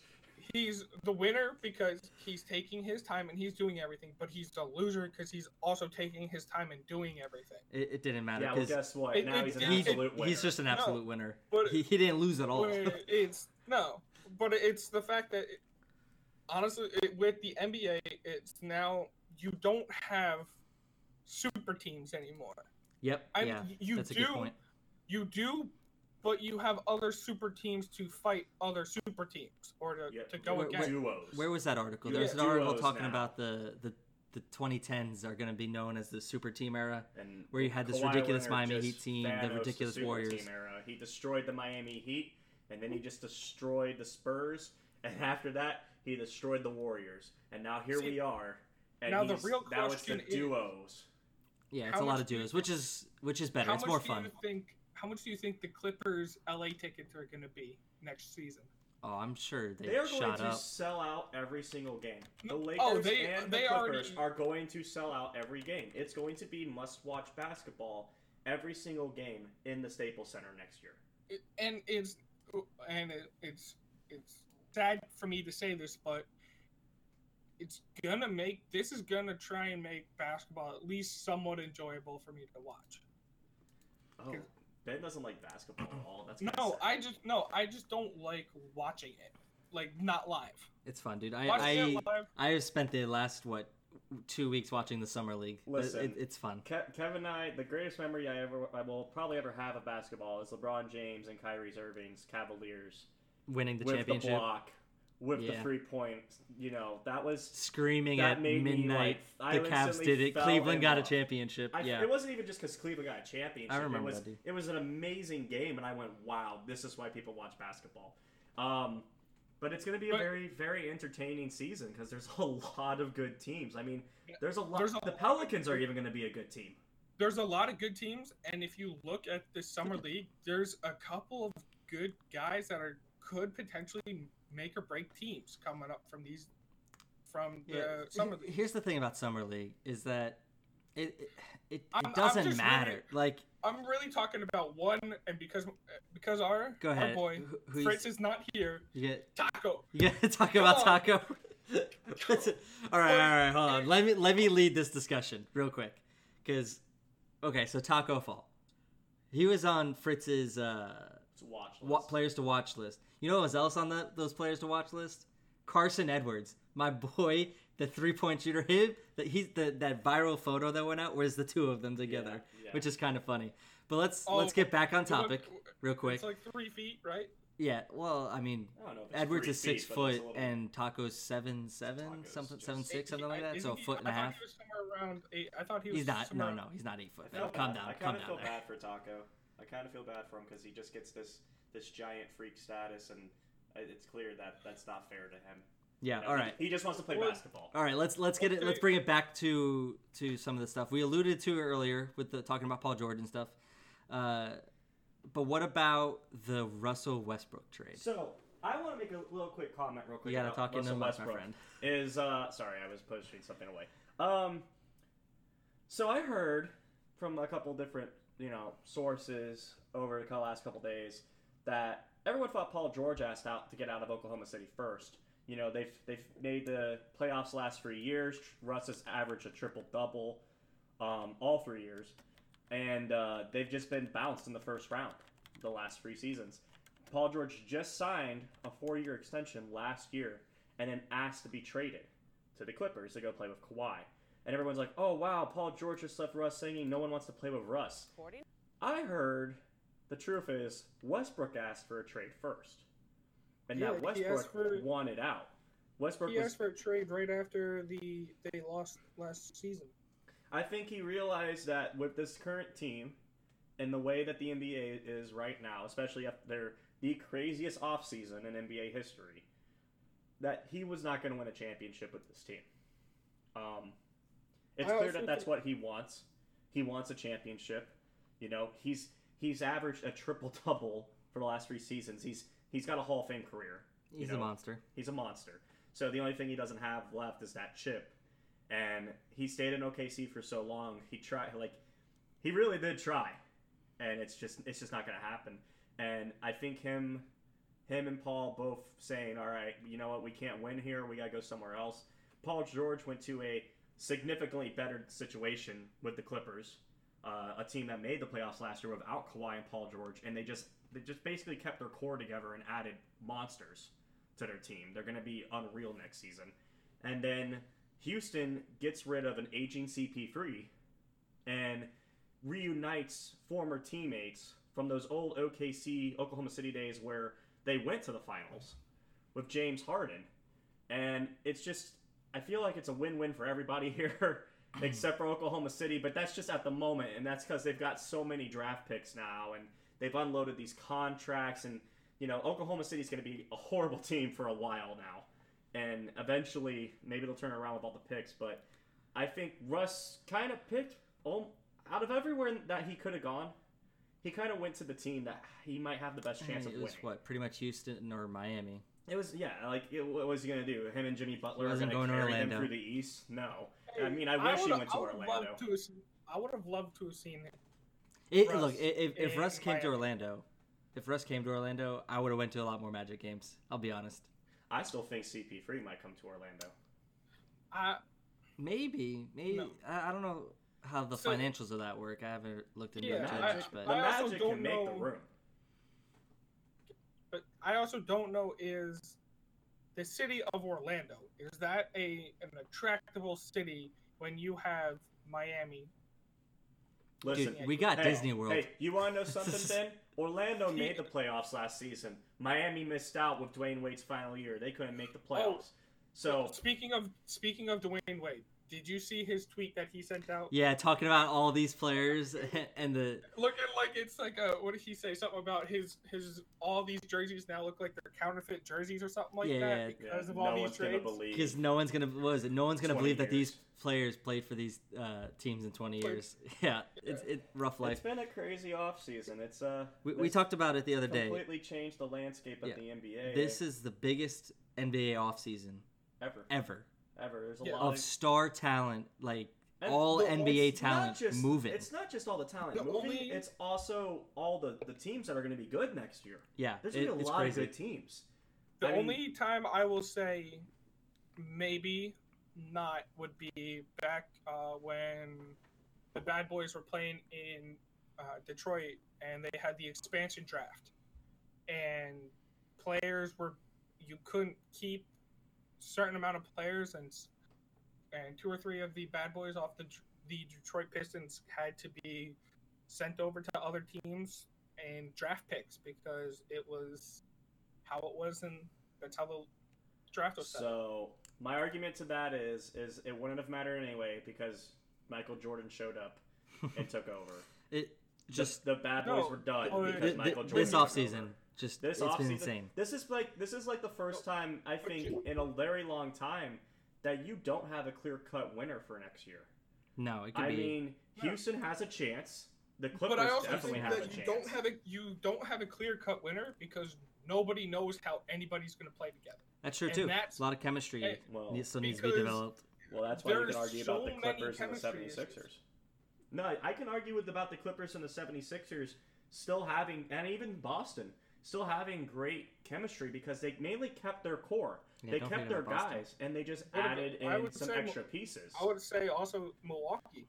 Speaker 3: he's the winner because he's taking his time and he's doing everything, but he's the loser because he's also taking his time and doing everything.
Speaker 1: It, it didn't matter
Speaker 2: Yeah, well,
Speaker 1: because
Speaker 2: guess what?
Speaker 3: It-
Speaker 2: now
Speaker 3: it-
Speaker 2: he's an
Speaker 3: it-
Speaker 2: absolute winner.
Speaker 1: he's just an
Speaker 3: No,
Speaker 1: absolute winner.
Speaker 3: but-
Speaker 1: he, he didn't lose at all.
Speaker 3: It's no, but it's the fact that honestly, it, with the NBA, it's now you don't have super teams anymore.
Speaker 1: yep.
Speaker 3: I
Speaker 1: yeah.
Speaker 3: you
Speaker 1: that's a
Speaker 3: do,
Speaker 1: good point.
Speaker 3: you do, but you have other super teams to fight other super teams or to,
Speaker 2: Yeah,
Speaker 3: to go
Speaker 1: where-
Speaker 3: against.
Speaker 2: duos.
Speaker 1: Where was that article?
Speaker 2: You
Speaker 1: There was an article
Speaker 2: duos
Speaker 1: talking
Speaker 2: now.
Speaker 1: about the, the the 2010s are going to be known as the super team era.
Speaker 2: and
Speaker 1: where you had this
Speaker 2: Kawhi
Speaker 1: ridiculous
Speaker 2: Leonard
Speaker 1: Miami Heat team, the
Speaker 2: Thanos
Speaker 1: ridiculous
Speaker 2: super
Speaker 1: Warriors.
Speaker 2: Team era. He destroyed the Miami Heat, and then he just destroyed the Spurs, and after that, he destroyed the Warriors. And now here
Speaker 3: See,
Speaker 2: we are. And
Speaker 3: now the
Speaker 2: he's-
Speaker 3: real
Speaker 2: now it's the
Speaker 3: question is-
Speaker 2: duos.
Speaker 1: Yeah, it's a lot of duos, which is which is better.
Speaker 3: how
Speaker 1: It's
Speaker 3: much
Speaker 1: more
Speaker 3: do
Speaker 1: fun.
Speaker 3: you think? How much do you think the Clippers LA tickets are going to be next season?
Speaker 1: Oh, I'm sure they,
Speaker 2: They are going
Speaker 1: shot
Speaker 2: to
Speaker 1: up.
Speaker 2: sell out every single game. The
Speaker 3: oh,
Speaker 2: Lakers
Speaker 3: oh, they-
Speaker 2: and
Speaker 3: they
Speaker 2: the Clippers
Speaker 3: already-
Speaker 2: are going to sell out every game. It's going to be must-watch basketball every single game in the Staples Center next year.
Speaker 3: It, and it's and it, it's it's sad for me to say this, but it's gonna make this is gonna try and make basketball at least somewhat enjoyable for me to watch.
Speaker 2: Oh, Ben doesn't like basketball at all. That's
Speaker 3: No,
Speaker 2: sad.
Speaker 3: I just no, I just don't like watching it, like not live.
Speaker 1: It's fun, dude. I
Speaker 3: Watching
Speaker 1: I, I have spent the last what two weeks watching the summer league.
Speaker 2: Listen.
Speaker 1: it, it's fun.
Speaker 2: Ke- Kevin and I, the greatest memory I ever, I will probably ever have of basketball is LeBron James and Kyrie Irving's Cavaliers
Speaker 1: Winning the
Speaker 2: with
Speaker 1: championship,
Speaker 2: the block, with the
Speaker 1: Yeah.
Speaker 2: three points. You know, that was
Speaker 1: screaming
Speaker 2: That
Speaker 1: at
Speaker 2: made me,
Speaker 1: midnight.
Speaker 2: like,
Speaker 1: the Cavs did it. Cleveland
Speaker 2: in
Speaker 1: got a championship.
Speaker 2: I,
Speaker 1: yeah,
Speaker 2: It wasn't even just because Cleveland got a championship.
Speaker 1: I remember
Speaker 2: it was,
Speaker 1: that.
Speaker 2: It was an amazing game, and I went, "Wow, this is why people watch basketball." Um, but it's going to be a
Speaker 3: But-
Speaker 2: very, very entertaining season because there's a <laughs> lot of good teams. I mean, there's a lot.
Speaker 3: there's a
Speaker 2: the Pelicans are even going to be a good team.
Speaker 3: there's a lot of good teams, and if you look at the summer league, there's a couple of good guys that are could potentially make or break teams coming up from these from the
Speaker 1: Yeah.
Speaker 3: summer league.
Speaker 1: Here's the thing about summer league is that it it, it, it doesn't matter.
Speaker 3: really-
Speaker 1: like,
Speaker 3: I'm really talking about one, and because because our
Speaker 1: go ahead.
Speaker 3: our boy
Speaker 1: Who-
Speaker 3: Fritz is not here,
Speaker 1: you get
Speaker 3: Taco.
Speaker 1: you get to talk about
Speaker 3: on.
Speaker 1: Taco. <laughs> all right, all right, hold on. Let me let me lead this discussion real quick, because okay, so Taco Fall, he was on Fritz's uh,
Speaker 2: It's a watch list.
Speaker 1: what players to watch list. You know what was else on that those players to watch list? Carson Edwards, my boy, the three point shooter. Him that he's the that viral photo that went out was the two of them together,
Speaker 2: yeah.
Speaker 1: which is kind of funny. But let's
Speaker 3: Oh,
Speaker 1: let's get back on topic real quick.
Speaker 3: It's like three feet, right?
Speaker 1: yeah, well, I mean,
Speaker 2: I don't know
Speaker 1: Edwards is six
Speaker 2: feet,
Speaker 1: foot
Speaker 2: little-
Speaker 1: and Taco's seven seven
Speaker 2: Taco's
Speaker 1: something
Speaker 2: just-
Speaker 1: seven six something like that.
Speaker 3: Isn't
Speaker 1: So a
Speaker 3: he-
Speaker 1: foot and a
Speaker 3: I thought
Speaker 1: half.
Speaker 3: he was somewhere around eight. I thought he was.
Speaker 1: He's not.
Speaker 3: somewhere
Speaker 1: No, no, he's not eight foot.
Speaker 2: I feel
Speaker 1: Calm
Speaker 2: bad.
Speaker 1: down.
Speaker 2: I
Speaker 1: Calm
Speaker 2: kind of
Speaker 1: down
Speaker 2: feel
Speaker 1: there.
Speaker 2: bad for Taco. I kind of feel bad for him because he just gets this this giant freak status, and it's clear that that's not fair to him.
Speaker 1: Yeah.
Speaker 2: You know,
Speaker 1: All
Speaker 2: he- He, just wants to play
Speaker 3: Well,
Speaker 2: basketball.
Speaker 1: All right, let's let's get it. Let's bring it back to to some of the stuff we alluded to earlier with the talking about Paul George and stuff. Uh, but what about the Russell Westbrook trade?
Speaker 2: So I want to make a little quick comment, real quick.
Speaker 1: You gotta
Speaker 2: about
Speaker 1: talk into
Speaker 2: Russell
Speaker 1: the mic, my friend.
Speaker 2: Is uh, sorry, I was pushing something away. Um, so I heard from a couple different you know sources over the last couple days that everyone thought Paul George asked out to get out of Oklahoma City first. You know they've they've made the playoffs last three years. Russ has averaged a triple double, um, all three years, and uh, they've just been bounced in the first round the last three seasons. Paul George just signed a four-year extension last year, and then asked to be traded to the Clippers to go play with Kawhi. And everyone's like, "Oh wow, Paul George just left Russ, singing no one wants to play with Russ." I heard the truth is Westbrook asked for a trade first, and
Speaker 3: Yeah,
Speaker 2: that Westbrook
Speaker 3: for-
Speaker 2: wanted out. Westbrook
Speaker 3: He
Speaker 2: was
Speaker 3: asked for a trade right after the they lost last season.
Speaker 2: I think he realized that with this current team and the way that the NBA is right now, especially after the craziest offseason in NBA history, that he was not going to win a championship with this team. Um, it's
Speaker 3: oh,
Speaker 2: clear that that's what he wants. He wants a championship. You know, he's he's averaged a triple double for the last three seasons. He's he's got a Hall of Fame career.
Speaker 1: He's
Speaker 2: know.
Speaker 1: a monster.
Speaker 2: He's a monster. So the only thing he doesn't have left is that chip. And he stayed in OKC for so long. He tried like he really did try. And it's just it's just not going to happen. And I think him him and Paul both saying, "All right, you know what? We can't win here. We got to go somewhere else." Paul George went to a significantly better situation with the Clippers, uh, a team that made the playoffs last year without Kawhi and Paul George, and they just they just basically kept their core together and added monsters to their team. They're going to be unreal next season. And then Houston gets rid of an aging CP3 and reunites former teammates from those old OKC Oklahoma City days where they went to the finals with James Harden. And it's just I feel like it's a win-win for everybody <laughs> here except for Oklahoma City, but that's just at the moment and that's cuz they've got so many draft picks now and they've unloaded these contracts and you know, Oklahoma City's going to be a horrible <laughs> team for a while now. And eventually, maybe they'll turn around with all the picks. But I think Russ kind of picked, out of everywhere that he could have gone, he kind of went to the team that he might have the best chance of
Speaker 1: it was what pretty much Houston or Miami.
Speaker 2: It was yeah, like it, what was he gonna do? Him and Jimmy Butler are
Speaker 1: wasn't
Speaker 2: gonna
Speaker 1: going to
Speaker 2: carry him through the East? No. I mean, I wish he went to
Speaker 3: I
Speaker 2: Orlando.
Speaker 3: loved to have seen- I would have loved to have seen him.
Speaker 1: It,
Speaker 3: Russ
Speaker 1: look, if, if Russ came to Orlando, if Russ came to Orlando, I would have went to a lot more Magic games. I'll be honest.
Speaker 2: I still think CP3 might come to Orlando.
Speaker 3: I,
Speaker 1: Maybe, maybe
Speaker 3: No.
Speaker 1: I, I don't know how the
Speaker 3: So-
Speaker 1: financials of that work. I haven't looked into
Speaker 3: Yeah,
Speaker 1: it too
Speaker 3: I-
Speaker 1: but
Speaker 2: the Magic can make the room.
Speaker 3: But I also don't know is the city of Orlando is that a an attractable city when you have Miami?
Speaker 2: Listen,
Speaker 1: dude, we got
Speaker 2: hey,
Speaker 1: Disney World.
Speaker 2: Hey, you want to know <laughs> something, Ben? Orlando made the playoffs last season. Miami missed out with Dwyane Wade's final year. They couldn't make the
Speaker 3: Oh.
Speaker 2: playoffs. So
Speaker 3: speaking of speaking of Dwyane Wade, did you see his tweet that he sent out?
Speaker 1: yeah, talking about all these players <laughs> and the
Speaker 3: Looking like it's like a what did he say? Something about his his all these jerseys now look like they're counterfeit jerseys or something like
Speaker 1: Yeah,
Speaker 3: that
Speaker 1: yeah.
Speaker 3: because
Speaker 2: yeah,
Speaker 3: of all
Speaker 2: no
Speaker 3: these
Speaker 2: one's
Speaker 3: trades.
Speaker 1: because no one's gonna what is it? No one's gonna
Speaker 2: 20
Speaker 1: believe that these players played for these uh, teams in twenty
Speaker 3: Like-
Speaker 1: years. <laughs> Yeah, it's it rough
Speaker 2: It's
Speaker 1: life.
Speaker 2: been a crazy offseason. It's uh
Speaker 1: We, we talked about it the other day.
Speaker 2: completely changed the landscape of
Speaker 1: Yeah.
Speaker 2: the NBA.
Speaker 1: This is the biggest NBA offseason
Speaker 2: ever
Speaker 1: ever
Speaker 2: ever. There's a
Speaker 3: Yeah.
Speaker 2: lot
Speaker 1: of
Speaker 2: of
Speaker 1: star talent, like
Speaker 2: and
Speaker 1: all
Speaker 2: the-
Speaker 1: NBA talent
Speaker 2: just-
Speaker 1: moving.
Speaker 2: It's not just all the talent
Speaker 3: The
Speaker 2: moving.
Speaker 3: only-
Speaker 2: It's also all the the teams that are going to be good next year.
Speaker 1: yeah,
Speaker 2: There's going to be a lot
Speaker 1: crazy.
Speaker 2: of good teams.
Speaker 3: The
Speaker 2: I mean-
Speaker 3: only time I will say maybe not would be back uh, when the Bad Boys were playing in uh, Detroit and they had the expansion draft, and players were you couldn't keep certain amount of players and and two or three of the Bad Boys off the the Detroit Pistons had to be sent over to other teams and draft picks because it was how it was and that's how the draft was set.
Speaker 2: So my argument to that is is it wouldn't have mattered anyway because Michael Jordan showed up and <laughs> took over.
Speaker 1: It
Speaker 2: Just
Speaker 1: just
Speaker 2: the bad
Speaker 3: No,
Speaker 2: boys were done
Speaker 3: oh,
Speaker 2: because
Speaker 1: th- th-
Speaker 2: Michael Jordan
Speaker 1: this
Speaker 2: took
Speaker 1: offseason,
Speaker 2: over.
Speaker 1: Just
Speaker 2: This
Speaker 1: it's been
Speaker 2: offseason,
Speaker 1: insane.
Speaker 2: This is like this is like the first oh, time I think in a very long time that you don't have a clear cut winner for next year.
Speaker 1: No, it could
Speaker 2: I
Speaker 1: be.
Speaker 2: mean, Houston has a chance. The Clippers
Speaker 3: but I also
Speaker 2: definitely
Speaker 3: think
Speaker 2: have a
Speaker 3: that you
Speaker 2: chance.
Speaker 3: don't have a you don't have a clear cut winner because nobody knows how anybody's going to play together.
Speaker 1: that's true
Speaker 3: and
Speaker 1: too.
Speaker 3: that's-
Speaker 1: a lot of chemistry
Speaker 3: Hey,
Speaker 2: well,
Speaker 1: needs, still needs to be developed.
Speaker 2: well, that's why you can argue about the Clippers and the
Speaker 3: chemistry
Speaker 2: 76ers.
Speaker 3: issues.
Speaker 2: No, I can argue with about the Clippers and the 76ers still having and even Boston still having great chemistry because they mainly kept their core.
Speaker 1: Yeah,
Speaker 2: they kept their guys and they just
Speaker 3: What
Speaker 2: added in some
Speaker 3: say-
Speaker 2: extra pieces.
Speaker 3: I would say also Milwaukee.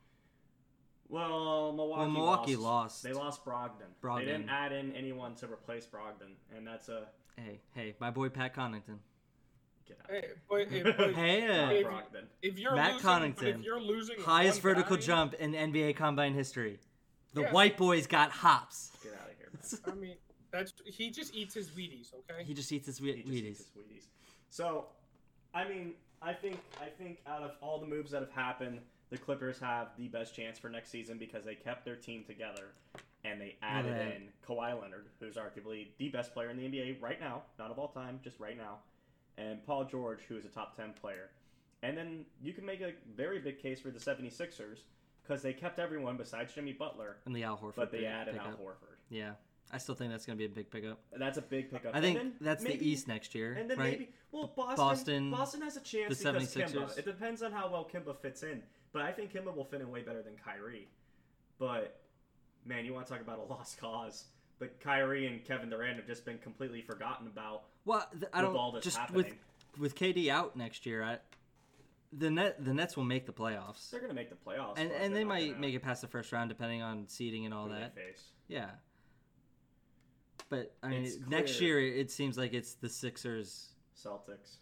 Speaker 2: Well, Milwaukee,
Speaker 1: Well, Milwaukee
Speaker 2: lost.
Speaker 1: lost.
Speaker 2: They lost Brogdon.
Speaker 1: Brogdon.
Speaker 2: They didn't add in anyone to replace Brogdon, and that's a
Speaker 1: Hey, hey, my boy Pat Connaughton.
Speaker 2: get out.
Speaker 3: Hey, but, <laughs> if, but
Speaker 1: Hey,
Speaker 2: Not
Speaker 3: if-
Speaker 2: Brogdon.
Speaker 3: if you're
Speaker 1: Matt
Speaker 3: losing, but if you're losing
Speaker 1: highest vertical
Speaker 3: guy-
Speaker 1: jump in NBA Combine history. The
Speaker 3: Yeah.
Speaker 1: white boys got hops.
Speaker 2: Get out of here. Man.
Speaker 3: I mean, that's he just eats his Wheaties, okay?
Speaker 1: He just eats his
Speaker 2: He
Speaker 1: whe-
Speaker 2: just eats
Speaker 1: Wheaties.
Speaker 2: his Wheaties. So, I mean, I think I think out of all the moves that have happened, the Clippers have the best chance for next season because they kept their team together and they added
Speaker 1: Yeah.
Speaker 2: in Kawhi Leonard, who's arguably the best player in the NBA right now, not of all time, just right now, and Paul George, who is a top 10 player. And then you can make a very big case for the 76ers because they kept everyone besides Jimmy Butler,
Speaker 1: And the Al Horford.
Speaker 2: but they
Speaker 1: pick-
Speaker 2: added Al
Speaker 1: pickup.
Speaker 2: Horford.
Speaker 1: Yeah, I still think that's gonna be a big pickup.
Speaker 2: That's a big pickup.
Speaker 1: I think that's
Speaker 2: maybe-
Speaker 1: the East next year,
Speaker 2: And then
Speaker 1: right?
Speaker 2: maybe well Boston
Speaker 1: Boston,
Speaker 2: Boston has a chance
Speaker 1: the
Speaker 2: because
Speaker 1: 76ers.
Speaker 2: Kemba. It depends on how well Kemba fits in. But I think Kemba will fit in way better than Kyrie. But man, you want to talk about a <laughs> lost cause. But Kyrie and Kevin Durant have just been completely forgotten about
Speaker 1: Well, th- I
Speaker 2: with
Speaker 1: don't
Speaker 2: all this
Speaker 1: just
Speaker 2: happening.
Speaker 1: with with KD out next year. I, the net the Nets will make the playoffs,
Speaker 2: They're gonna make the playoffs.
Speaker 1: and and they might
Speaker 2: gonna
Speaker 1: make it past the first round depending on seeding and all
Speaker 2: who
Speaker 1: that. Yeah. But I mean,
Speaker 2: It's
Speaker 1: next
Speaker 2: clear.
Speaker 1: year it seems like it's the Sixers
Speaker 2: Celtics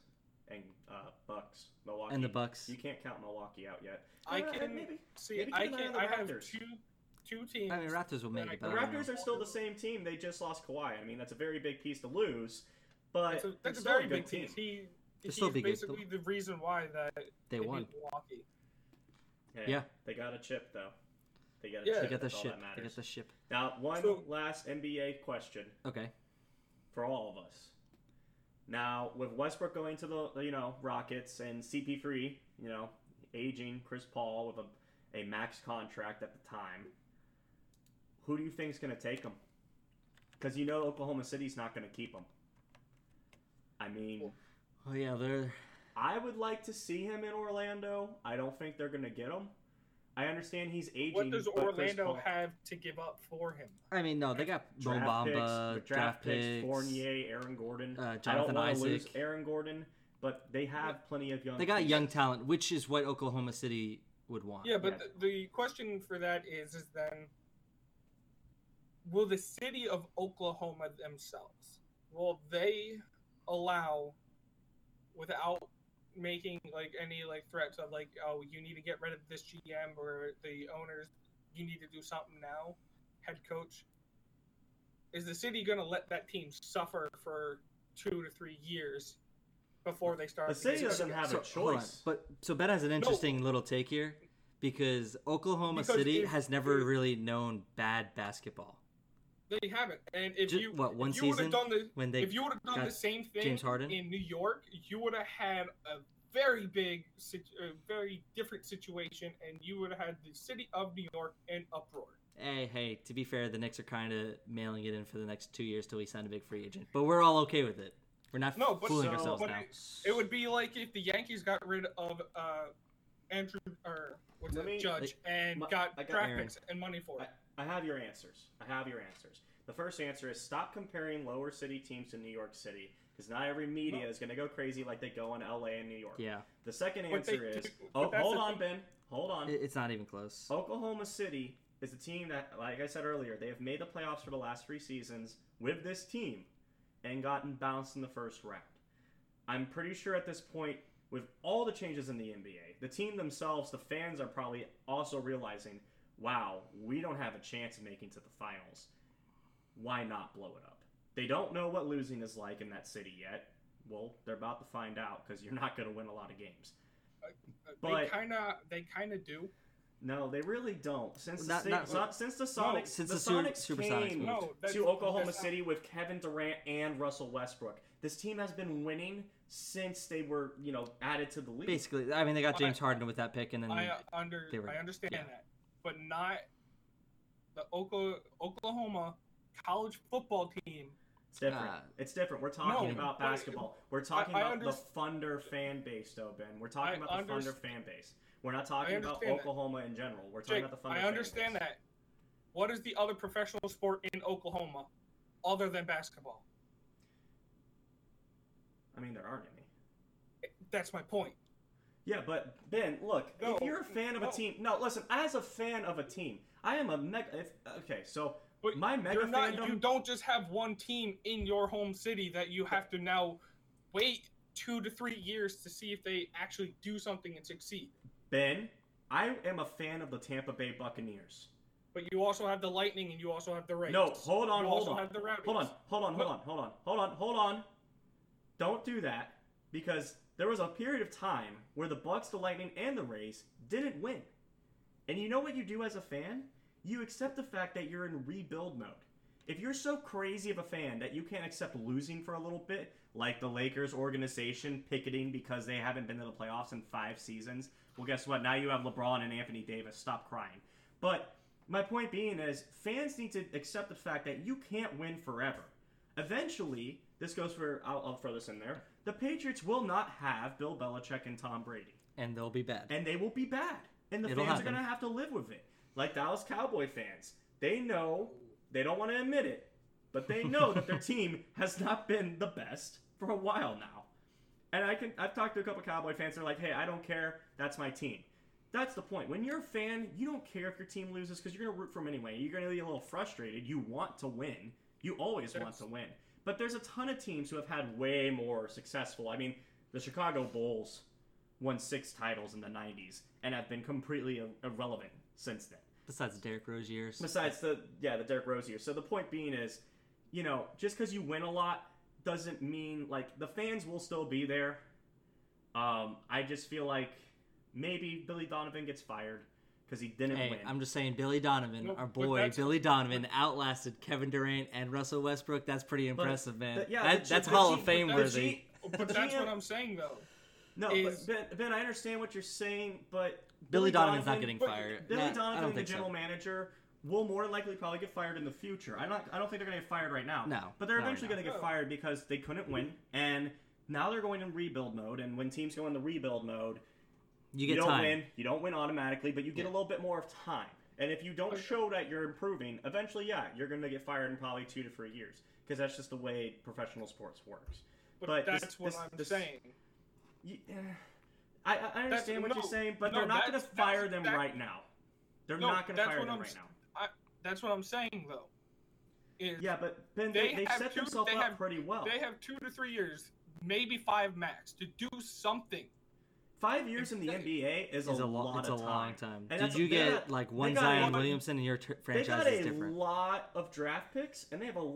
Speaker 2: and uh, Bucks, Milwaukee,
Speaker 1: and the Bucks.
Speaker 2: You can't count Milwaukee out yet.
Speaker 3: I
Speaker 2: Uh,
Speaker 3: can
Speaker 2: maybe
Speaker 3: see.
Speaker 2: maybe
Speaker 3: I
Speaker 2: an eye
Speaker 3: can.
Speaker 2: on the
Speaker 3: I have
Speaker 2: Raptors.
Speaker 3: two two teams.
Speaker 1: I mean, Raptors will make it,
Speaker 3: I
Speaker 1: but
Speaker 2: The
Speaker 1: I don't
Speaker 2: Raptors are still the same team. They just lost Kawhi. I mean, that's a very big piece to lose. But
Speaker 3: That's a,
Speaker 2: it's
Speaker 3: that's a
Speaker 2: still
Speaker 3: very
Speaker 2: a
Speaker 3: big
Speaker 2: good team.
Speaker 3: piece. He he's
Speaker 1: still be good.
Speaker 3: basically the reason why that
Speaker 1: They
Speaker 3: beat
Speaker 1: won.
Speaker 3: Milwaukee.
Speaker 2: Hey,
Speaker 1: Yeah.
Speaker 2: They got a chip though. They got a
Speaker 3: Yeah.
Speaker 1: They got the
Speaker 2: That's
Speaker 1: ship. They got the ship.
Speaker 2: Now, one
Speaker 3: So-
Speaker 2: last NBA question
Speaker 1: Okay.
Speaker 2: for all of us. Now, with Westbrook going to the you know Rockets and CP3, you know, aging Chris Paul with a a max contract at the time. Who do you think is going to take him? Because you know Oklahoma City's not going to keep him. I mean,
Speaker 1: Oh yeah, they're
Speaker 2: I would like to see him in Orlando. I don't think they're going to get him. I understand he's aging.
Speaker 3: What does Orlando
Speaker 2: Paul-
Speaker 3: have to give up for him?
Speaker 1: I mean, no, they got Mo
Speaker 2: draft picks,
Speaker 1: Bamba,
Speaker 2: with
Speaker 1: draft picks.
Speaker 2: Fournier, Aaron Gordon.
Speaker 1: uh,
Speaker 2: I don't
Speaker 1: Jonathan
Speaker 2: want to lose
Speaker 1: Isaac.
Speaker 2: Aaron Gordon, but they have plenty of young.
Speaker 1: They got
Speaker 2: pieces.
Speaker 1: young talent, which is what Oklahoma City would want.
Speaker 3: Yeah, but
Speaker 2: Yeah.
Speaker 3: The, the question for that is, is then, will the city of Oklahoma themselves, will they allow, without making like any like threats of like, oh, you need to get rid of this GM or the owners, you need to do something now, head coach. Is the city going to let that team suffer for two to three years before they start?
Speaker 2: The
Speaker 3: to
Speaker 2: city
Speaker 3: get
Speaker 2: doesn't
Speaker 3: serious?
Speaker 2: have a
Speaker 1: So, hold on.
Speaker 2: choice.
Speaker 1: But so Ben has an interesting little take here because Oklahoma
Speaker 3: Because
Speaker 1: City
Speaker 3: if-
Speaker 1: has never
Speaker 3: if-
Speaker 1: really known bad basketball.
Speaker 3: They haven't, and if
Speaker 1: Ju-
Speaker 3: you
Speaker 1: what, one
Speaker 3: you would
Speaker 1: season
Speaker 3: have done the
Speaker 1: when they
Speaker 3: if you would have done the same thing
Speaker 1: James Harden?
Speaker 3: in New York, you would have had a very big, a very different situation, and you would have had the city of New York in uproar.
Speaker 1: Hey, hey, to be fair, the Knicks are kind of mailing it in for the next two years till we sign a big free agent. But we're all okay with it. We're not
Speaker 3: No, but
Speaker 1: fooling
Speaker 2: so-
Speaker 1: ourselves
Speaker 3: but
Speaker 1: now.
Speaker 3: it, it would be like if the Yankees got rid of uh, Andrew or what's
Speaker 2: Let
Speaker 3: it,
Speaker 2: me-
Speaker 3: Judge, and
Speaker 2: my-
Speaker 3: got
Speaker 2: I got
Speaker 3: draft picks and money for it.
Speaker 2: I, I have your answers. I have your answers. The first answer is stop comparing lower city teams to New York City because not every media is going to go crazy like they go in LA and New York.
Speaker 1: yeah,
Speaker 2: The second
Speaker 3: they
Speaker 2: answer is oh, hold on. Ben. Hold on.
Speaker 1: it's not even close.
Speaker 2: Oklahoma City is a team that, like I said earlier, they have made the playoffs for the last three seasons with this team and gotten bounced in the first round. I'm pretty sure at this point, with all the changes in the NBA, the team themselves, the fans are probably also realizing, wow, we don't have a chance of making to the finals. Why not blow it up? They don't know what losing is like in that city yet. Well, they're about to find out because you're not going to win a lot of games.
Speaker 3: they
Speaker 2: but-
Speaker 3: kind of, they kind of do.
Speaker 2: No, they really don't. Since
Speaker 1: Not-
Speaker 2: the,
Speaker 1: not-
Speaker 2: so- since the Sonics,
Speaker 1: Since
Speaker 2: the,
Speaker 1: the
Speaker 2: Sonics
Speaker 1: Supersonics
Speaker 2: came
Speaker 1: moved.
Speaker 3: No,
Speaker 2: to Oklahoma
Speaker 3: not-
Speaker 2: City with Kevin Durant and Russell Westbrook, this team has been winning since they were, you know, added to the league.
Speaker 1: Basically, I mean, they got
Speaker 3: I-
Speaker 1: James Harden with that pick, and then
Speaker 3: I uh, under
Speaker 1: they were-
Speaker 3: I understand
Speaker 1: yeah.
Speaker 3: that, but not the Oka- Oklahoma college football team.
Speaker 2: It's different.
Speaker 1: Uh,
Speaker 2: it's different. We're talking
Speaker 3: No,
Speaker 2: about
Speaker 3: but-
Speaker 2: basketball. We're talking
Speaker 3: I
Speaker 2: about the
Speaker 3: underst-
Speaker 2: Thunder fan base, though, Ben. We're talking
Speaker 3: I
Speaker 2: about the Thunder fan base. We're not talking about
Speaker 3: understand that.
Speaker 2: Oklahoma in general. We're talking
Speaker 3: Jake,
Speaker 2: about the Thunder
Speaker 3: I
Speaker 2: fan
Speaker 3: understand
Speaker 2: base.
Speaker 3: that. What is the other professional sport in Oklahoma other than basketball?
Speaker 2: I mean, there aren't any.
Speaker 3: That's my point.
Speaker 2: Yeah, but Ben, look,
Speaker 3: No,
Speaker 2: if you're a fan of a
Speaker 3: no.
Speaker 2: team, no, listen. As a fan of a team, I am a mega. If, okay, so
Speaker 3: But
Speaker 2: my mega
Speaker 3: not,
Speaker 2: fandom.
Speaker 3: you don't just have one team in your home city that you have to now wait two to three years to see if they actually do something and succeed.
Speaker 2: Ben, I am a fan of the Tampa Bay Buccaneers.
Speaker 3: But you also have the Lightning and you also have the Rays.
Speaker 2: No, hold on,
Speaker 3: you
Speaker 2: hold
Speaker 3: also
Speaker 2: on.
Speaker 3: have the Rowdies.
Speaker 2: Hold on, hold on, hold on, hold on, hold on, hold on. Don't do that because there was a period of time where the Bucks, the Lightning, and the Rays didn't win. And you know what you do as a fan? You accept the fact that you're in rebuild mode. If you're so crazy of a fan that you can't accept losing for a little bit, like the Lakers organization picketing because they haven't been to the playoffs in five seasons, well, guess what? Now you have LeBron and Anthony Davis. Stop crying. But my point being is, fans need to accept the fact that you can't win forever. Eventually, this goes for, I'll, I'll throw this in there, the Patriots will not have Bill Belichick and Tom Brady
Speaker 1: and they'll be bad.
Speaker 2: and they will be bad. And the
Speaker 1: It'll
Speaker 2: fans
Speaker 1: happen.
Speaker 2: are going to have to live with it. Like Dallas Cowboy fans. They know, they don't want to admit it, but they know that their <laughs> team has not been the best for a while now. And I can I've talked to a couple Cowboy fans they're like, "Hey, I don't care. That's my team." That's the point. When you're a fan, you don't care if your team loses because you're going to root for them anyway. You're going to be a little frustrated. You want to win. You always want to win. But there's a ton of teams who have had way more successful. I mean, the Chicago Bulls won six titles in the 90s and have been completely irrelevant since then.
Speaker 1: Besides Derrick Rose years,
Speaker 2: Besides the yeah the Derrick Rose year. So the point being is, you know, just because you win a lot doesn't mean like the fans will still be there. Um, I just feel like maybe Billy Donovan gets fired because he didn't
Speaker 1: hey,
Speaker 2: win.
Speaker 1: I'm just saying, Billy Donovan,
Speaker 3: No,
Speaker 1: our boy Billy Donovan, outlasted Kevin Durant and Russell Westbrook. That's pretty impressive, man.
Speaker 2: the- yeah,
Speaker 1: That-
Speaker 2: the
Speaker 1: that's
Speaker 2: the
Speaker 1: Hall
Speaker 2: G-
Speaker 1: of Fame
Speaker 2: the
Speaker 1: worthy.
Speaker 2: G-
Speaker 3: But that's what I'm saying though.
Speaker 2: No,
Speaker 3: is-
Speaker 2: but ben, ben, I understand what you're saying, but
Speaker 1: Billy Donovan's not getting fired.
Speaker 2: Billy
Speaker 1: Nah,
Speaker 2: Donovan,
Speaker 1: don't
Speaker 2: the
Speaker 1: think so.
Speaker 2: general manager, will more than likely probably get fired in the future. I not. I don't think they're going to get fired right now.
Speaker 1: No,
Speaker 2: but they're
Speaker 1: not
Speaker 2: eventually
Speaker 1: now.
Speaker 2: going to get fired because they couldn't win, and now they're going in rebuild mode. And when teams go in the rebuild mode,
Speaker 1: You
Speaker 2: you, don't
Speaker 1: time.
Speaker 2: win. You don't win automatically, but you get
Speaker 1: Yeah.
Speaker 2: a little bit more of time. And if you don't show that you're improving, eventually, yeah, you're going to get fired in probably two to three years because that's just the way professional sports works.
Speaker 3: But,
Speaker 2: But this-
Speaker 3: that's what
Speaker 2: this-
Speaker 3: I'm
Speaker 2: this-
Speaker 3: saying.
Speaker 2: You, eh, I, I understand what
Speaker 3: no,
Speaker 2: you're saying, but
Speaker 3: no,
Speaker 2: they're not going to
Speaker 3: that's- that's-
Speaker 2: fire them
Speaker 3: that-
Speaker 2: right now. They're
Speaker 3: No,
Speaker 2: not going to fire
Speaker 3: what
Speaker 2: them
Speaker 3: I'm
Speaker 2: right
Speaker 3: s-
Speaker 2: now.
Speaker 3: That's what I'm saying though. Is
Speaker 2: Yeah, but Ben, they,
Speaker 3: They
Speaker 2: they set
Speaker 3: two-
Speaker 2: themselves
Speaker 3: they
Speaker 2: up
Speaker 3: have-
Speaker 2: pretty well.
Speaker 3: they have two to three years, maybe five max, to do something.
Speaker 2: Five years in the
Speaker 3: Exactly.
Speaker 2: NBA is,
Speaker 1: It's
Speaker 2: a,
Speaker 1: a, lo-
Speaker 2: lot
Speaker 1: it's a
Speaker 2: time.
Speaker 1: long time.
Speaker 2: And
Speaker 1: Did you get
Speaker 2: got-
Speaker 1: like one Zion
Speaker 2: a-
Speaker 1: Williamson and your tr-
Speaker 2: They
Speaker 1: franchise
Speaker 2: got
Speaker 1: is
Speaker 2: a
Speaker 1: different?
Speaker 2: lot of draft picks, and they have a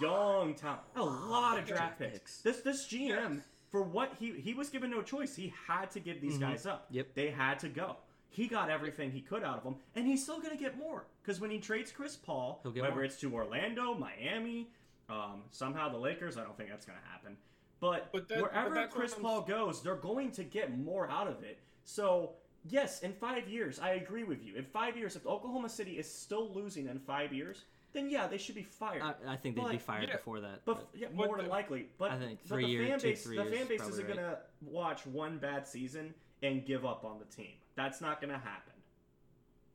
Speaker 2: young talent. A lot of draft
Speaker 1: Draft
Speaker 2: picks.
Speaker 1: picks.
Speaker 2: This this GM for what he he was given no choice. He had to give these
Speaker 1: Mhm.
Speaker 2: guys up.
Speaker 1: Yep.
Speaker 2: They had to go. He got everything he could out of them, and he's still gonna get more because when he trades Chris Paul,
Speaker 1: He'll get
Speaker 2: whether
Speaker 1: more.
Speaker 2: it's to Orlando, Miami, um, somehow the Lakers, I don't think that's gonna happen. But,
Speaker 3: But that-
Speaker 2: wherever
Speaker 3: that's what
Speaker 2: Chris Paul goes, they're going to get more out of it. So yes, in five years, I agree with you. In five years, if Oklahoma City is still losing in five years, then yeah, they should be fired.
Speaker 1: I, I think they'd be fired
Speaker 3: yeah,
Speaker 1: before that.
Speaker 2: but,
Speaker 1: but-
Speaker 2: yeah,
Speaker 3: but
Speaker 2: more than
Speaker 3: the-
Speaker 2: likely. But
Speaker 1: I think
Speaker 2: but
Speaker 1: three
Speaker 2: the
Speaker 1: year-
Speaker 2: fan
Speaker 1: two,
Speaker 2: base,
Speaker 1: three
Speaker 2: the
Speaker 1: years
Speaker 2: fan
Speaker 1: is
Speaker 2: base
Speaker 1: probably
Speaker 2: isn't
Speaker 1: right.
Speaker 2: gonna watch one bad season and give up on the team. That's not gonna happen.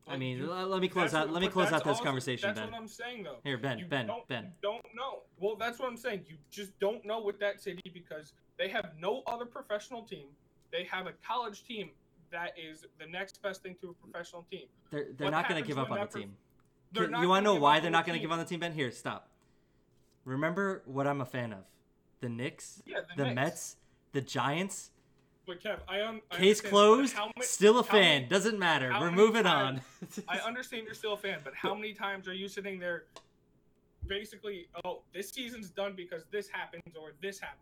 Speaker 1: I mean,
Speaker 3: You-
Speaker 1: let me close out.
Speaker 3: what-
Speaker 1: Let me close out this
Speaker 3: also-
Speaker 1: conversation,
Speaker 3: That's
Speaker 1: Ben.
Speaker 3: what I'm saying though.
Speaker 1: Here, Ben,
Speaker 3: You
Speaker 1: Ben,
Speaker 3: don't,
Speaker 1: Ben.
Speaker 3: you don't know. Well, that's what I'm saying. You just don't know with that city because they have no other professional team. They have a college team that is the next best thing to a professional team.
Speaker 1: They're they're
Speaker 3: What
Speaker 1: not going to give up on the team. Can- you want to know why they're not going to give on the team, Ben? Here, stop. Remember what I'm a fan of: the Knicks,
Speaker 3: Yeah,
Speaker 1: the
Speaker 3: Knicks.
Speaker 1: Mets, the Giants.
Speaker 3: But Kev, I, un- I
Speaker 1: Case
Speaker 3: understand, but
Speaker 1: closed.
Speaker 3: how ma-
Speaker 1: Still a
Speaker 3: how
Speaker 1: fan.
Speaker 3: many-
Speaker 1: Doesn't matter.
Speaker 3: how
Speaker 1: We're
Speaker 3: many
Speaker 1: moving on.
Speaker 3: times- <laughs> I <laughs> understand you're still a fan, but how many times are you sitting there, basically, oh, this season's done because this happens or this happened?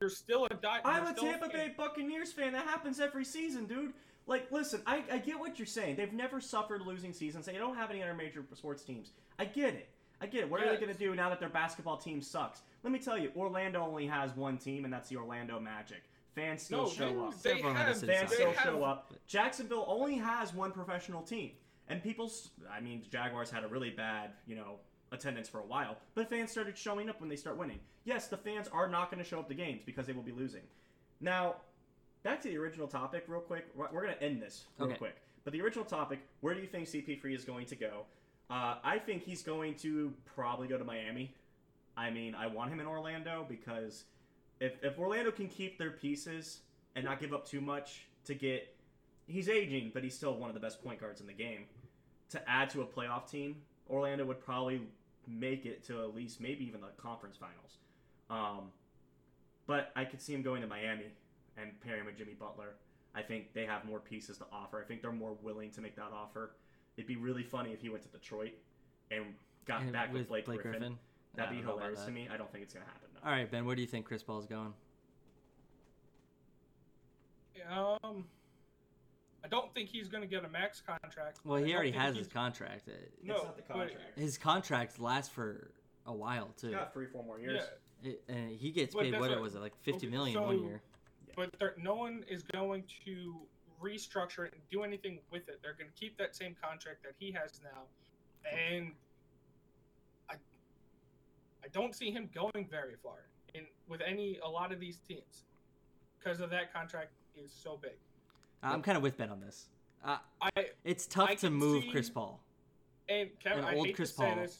Speaker 3: You're still a die.
Speaker 2: I'm a Tampa
Speaker 3: fan.
Speaker 2: Bay Buccaneers fan. That happens every season, dude. Like, listen, I, I get what you're saying. They've never suffered losing seasons. They don't have any other major sports teams. I get it. I get it. What are they going to do now that their basketball team sucks? Let me tell you, Orlando only has one team, and that's the Orlando Magic. Fans still
Speaker 3: No,
Speaker 2: show
Speaker 3: they,
Speaker 2: up.
Speaker 3: they
Speaker 1: Everyone
Speaker 3: have,
Speaker 1: has
Speaker 3: they
Speaker 2: Fans still
Speaker 3: have,
Speaker 2: show up. Jacksonville only has one professional team, and people. I mean, the Jaguars had a really bad, you know, attendance for a while, but fans started showing up when they start winning. Yes, the fans are not going to show up to games because they will be losing. Now, back to the original topic, real quick. We're we're going to end this real
Speaker 1: Okay.
Speaker 2: quick. But the original topic: Where do you think CP3 is going to go? Uh, I think he's going to probably go to Miami. I mean, I want him in Orlando because if, if Orlando can keep their pieces and not give up too much to get, he's aging, but he's still one of the best point guards in the game. To add to a playoff team, Orlando would probably make it to at least maybe even the conference finals. Um, but I could see him going to Miami and pairing with Jimmy Butler. I think they have more pieces to offer. I think they're more willing to make that offer. It'd be really funny if he went to Detroit and got
Speaker 1: And
Speaker 2: back with, Blake, Griffin.
Speaker 1: I
Speaker 2: That'd be
Speaker 1: don't
Speaker 2: hilarious to me. I don't think it's gonna happen. No.
Speaker 1: All right, Ben. Where do you think Chris Paul's going?
Speaker 3: Um, I don't think he's going to get a max contract.
Speaker 1: Well, he
Speaker 3: don't
Speaker 1: already has his contract.
Speaker 3: No,
Speaker 2: it's not the contract.
Speaker 1: His contract lasts for a while too.
Speaker 2: He's got three, four more years.
Speaker 3: Yeah,
Speaker 1: It, and he gets
Speaker 3: But
Speaker 1: paid
Speaker 3: that's
Speaker 1: what,
Speaker 3: what-
Speaker 1: was it like fifty
Speaker 3: okay,
Speaker 1: million one
Speaker 3: so-
Speaker 1: year?
Speaker 3: but there, no one is going to restructure it and do anything with it. They're going to keep that same contract that he has now, and I, I don't see him going very far in with any a lot of these teams because of that contract is so big.
Speaker 1: I'm kind of with Ben on this. Uh,
Speaker 3: I
Speaker 1: it's tough
Speaker 3: I
Speaker 1: to move
Speaker 3: see-
Speaker 1: Chris Paul.
Speaker 3: and Kevin,
Speaker 1: An
Speaker 3: I
Speaker 1: old
Speaker 3: hate
Speaker 1: Chris
Speaker 3: to say
Speaker 1: Paul.
Speaker 3: this,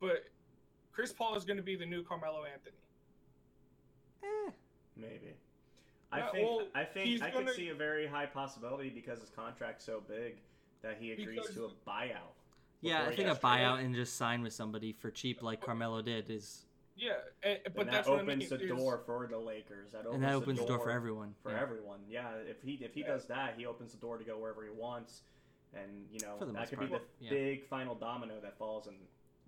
Speaker 3: but Chris Paul is going to be the new Carmelo Anthony.
Speaker 1: Eh,
Speaker 2: Maybe. I
Speaker 3: Yeah,
Speaker 2: think
Speaker 3: well,
Speaker 2: I think I could
Speaker 3: gonna-
Speaker 2: see a very high possibility because his contract's so big that he agrees
Speaker 3: Because-
Speaker 2: to a buyout.
Speaker 1: Yeah, I
Speaker 2: before he
Speaker 1: think a buyout and just sign with somebody for cheap like Carmelo did is,
Speaker 3: Yeah, eh, and, but
Speaker 2: and
Speaker 3: that's
Speaker 2: that
Speaker 3: what I mean.
Speaker 2: opens the
Speaker 3: is-
Speaker 2: door for the Lakers. That opens
Speaker 1: and that opens the door for
Speaker 2: door
Speaker 1: everyone.
Speaker 2: for
Speaker 1: Yeah.
Speaker 2: everyone. Yeah, if he if he
Speaker 3: Yeah.
Speaker 2: does that, he opens the door to go wherever he wants, and you know that
Speaker 1: most
Speaker 2: could be the
Speaker 1: yeah.
Speaker 2: big final domino that falls in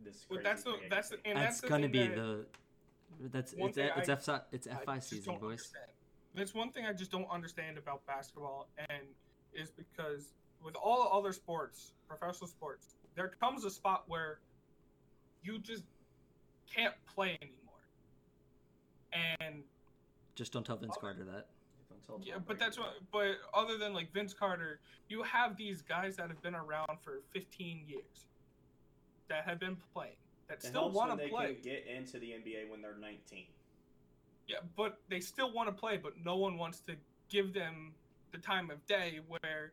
Speaker 2: this.
Speaker 3: But that's the
Speaker 2: free
Speaker 3: that's the, and
Speaker 1: That's,
Speaker 3: that's,
Speaker 1: gonna be
Speaker 3: that
Speaker 1: the. That's
Speaker 3: One
Speaker 1: it's it's
Speaker 3: I-
Speaker 1: F it's FI season,
Speaker 3: don't
Speaker 1: boys.
Speaker 3: understand. That's one thing I just don't understand about basketball, and is because with all other sports, professional sports, there comes a spot where you just can't play anymore, and
Speaker 1: Just don't tell Vince
Speaker 3: Okay.
Speaker 1: Carter that.
Speaker 3: Yeah, but that's
Speaker 2: did.
Speaker 3: what. But other than like Vince Carter, you have these guys that have been around for 15 years, that have been playing, that
Speaker 2: It
Speaker 3: still want to play.
Speaker 2: can get into the NBA when they're 19.
Speaker 3: Yeah, but they still want to play, but no one wants to give them the time of day. Where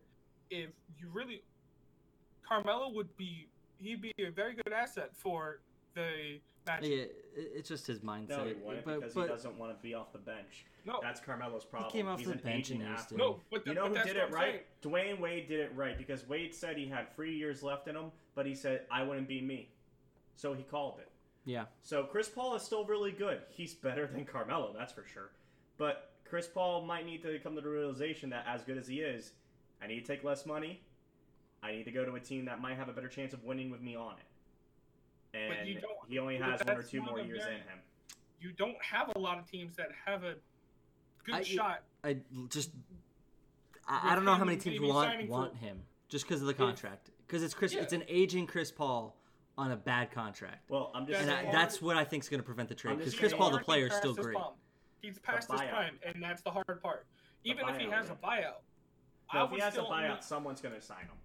Speaker 3: if you really, Carmelo would be, he'd be a very good asset for the Magic.
Speaker 1: Yeah, it's just his mindset.
Speaker 2: No, he wouldn't
Speaker 1: but,
Speaker 2: because
Speaker 1: but
Speaker 2: he doesn't want to be off the bench.
Speaker 3: No,
Speaker 2: That's Carmelo's problem.
Speaker 1: came off
Speaker 2: He's
Speaker 1: the
Speaker 2: an
Speaker 1: bench
Speaker 2: aging
Speaker 1: and he was
Speaker 2: athlete.
Speaker 1: doing-
Speaker 3: no, but, the,
Speaker 2: You know
Speaker 3: but
Speaker 2: who did it right?
Speaker 3: saying.
Speaker 2: Dwyane Wade did it right because Wade said he had three years left in him, but he said I wouldn't be me, so he called it.
Speaker 1: yeah,
Speaker 2: So Chris Paul is still really good. He's better than Carmelo, that's for sure. But Chris Paul might need to come to the realization that as good as he is, I need to take less money. I need to go to a team that might have a better chance of winning with me on it.
Speaker 3: But
Speaker 2: And
Speaker 3: you don't-
Speaker 2: he only has one or two more years
Speaker 3: very-
Speaker 2: in him.
Speaker 3: You don't have a lot of teams that have a good
Speaker 1: I-
Speaker 3: shot.
Speaker 1: I just I, I don't know how many teams
Speaker 3: maybe
Speaker 1: want
Speaker 3: for-
Speaker 1: want him just because of the contract. Because it's Chris,
Speaker 3: Yeah.
Speaker 1: it's an aging Chris Paul on a bad contract,
Speaker 2: Well, I'm just
Speaker 1: and
Speaker 3: That's
Speaker 1: I, that's what I think is going to prevent the trade. Because Chris Paul, the player, is still great.
Speaker 3: prime. He's past his prime, and that's the hard part. Even if he has a buyout, I
Speaker 2: no, if he has a
Speaker 3: still
Speaker 2: buyout,
Speaker 3: only-
Speaker 2: someone's going to sign him.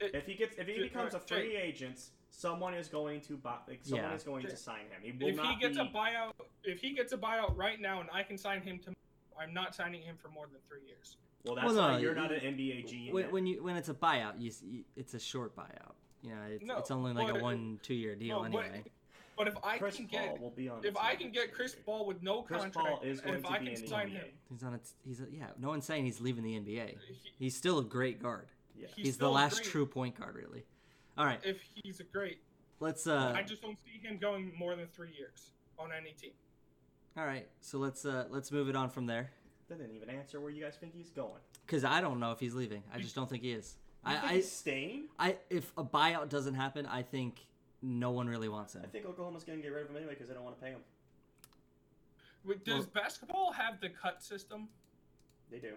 Speaker 3: It-
Speaker 2: if he gets, if he becomes a
Speaker 3: Jay-
Speaker 2: free agent, someone is going to buy. Like, someone
Speaker 1: Yeah.
Speaker 2: is going
Speaker 3: Jay-
Speaker 2: to sign him. He will
Speaker 3: if he gets
Speaker 2: be.
Speaker 3: a buyout, if he gets a buyout right now, and I can sign him to, I'm not signing him for more than three years.
Speaker 2: well, that's
Speaker 1: Well, no,
Speaker 2: why you're
Speaker 1: you-
Speaker 2: not an NBA G.
Speaker 1: When, when you when it's a buyout, you, you it's a short buyout. You know, it's,
Speaker 3: No,
Speaker 1: it's only like a
Speaker 3: but-
Speaker 1: one two year deal
Speaker 3: No,
Speaker 1: anyway.
Speaker 3: But if I
Speaker 2: Chris
Speaker 3: can
Speaker 2: Paul
Speaker 3: get,
Speaker 2: will be on.
Speaker 3: if I can get Chris
Speaker 2: year.
Speaker 3: Paul with no
Speaker 2: Chris
Speaker 3: contract,
Speaker 2: Paul is
Speaker 3: and
Speaker 2: going
Speaker 3: if
Speaker 2: to
Speaker 3: I
Speaker 2: be
Speaker 3: can
Speaker 2: in the
Speaker 3: sign
Speaker 2: NBA.
Speaker 3: him,
Speaker 1: He's on its. He's a, yeah. No one's saying he's leaving the NBA. He's still a great guard.
Speaker 2: Yeah.
Speaker 3: he's,
Speaker 1: He's, the last
Speaker 3: great
Speaker 1: true point guard, really. All right,
Speaker 3: If he's a great,
Speaker 1: let's. uh
Speaker 3: I just don't see him going more than three years on any team.
Speaker 1: All right, so let's uh let's move it on from there.
Speaker 2: That didn't even answer where you guys think he's going.
Speaker 1: Because I don't know if he's leaving. I just don't think he is.
Speaker 2: You think
Speaker 1: I,
Speaker 2: he's staying?
Speaker 1: I, I, if a buyout doesn't happen, I think no one really wants him.
Speaker 2: I think Oklahoma's going to get rid of him anyway because they don't want to pay him.
Speaker 3: Wait, Does basketball have the cut system,
Speaker 2: They do,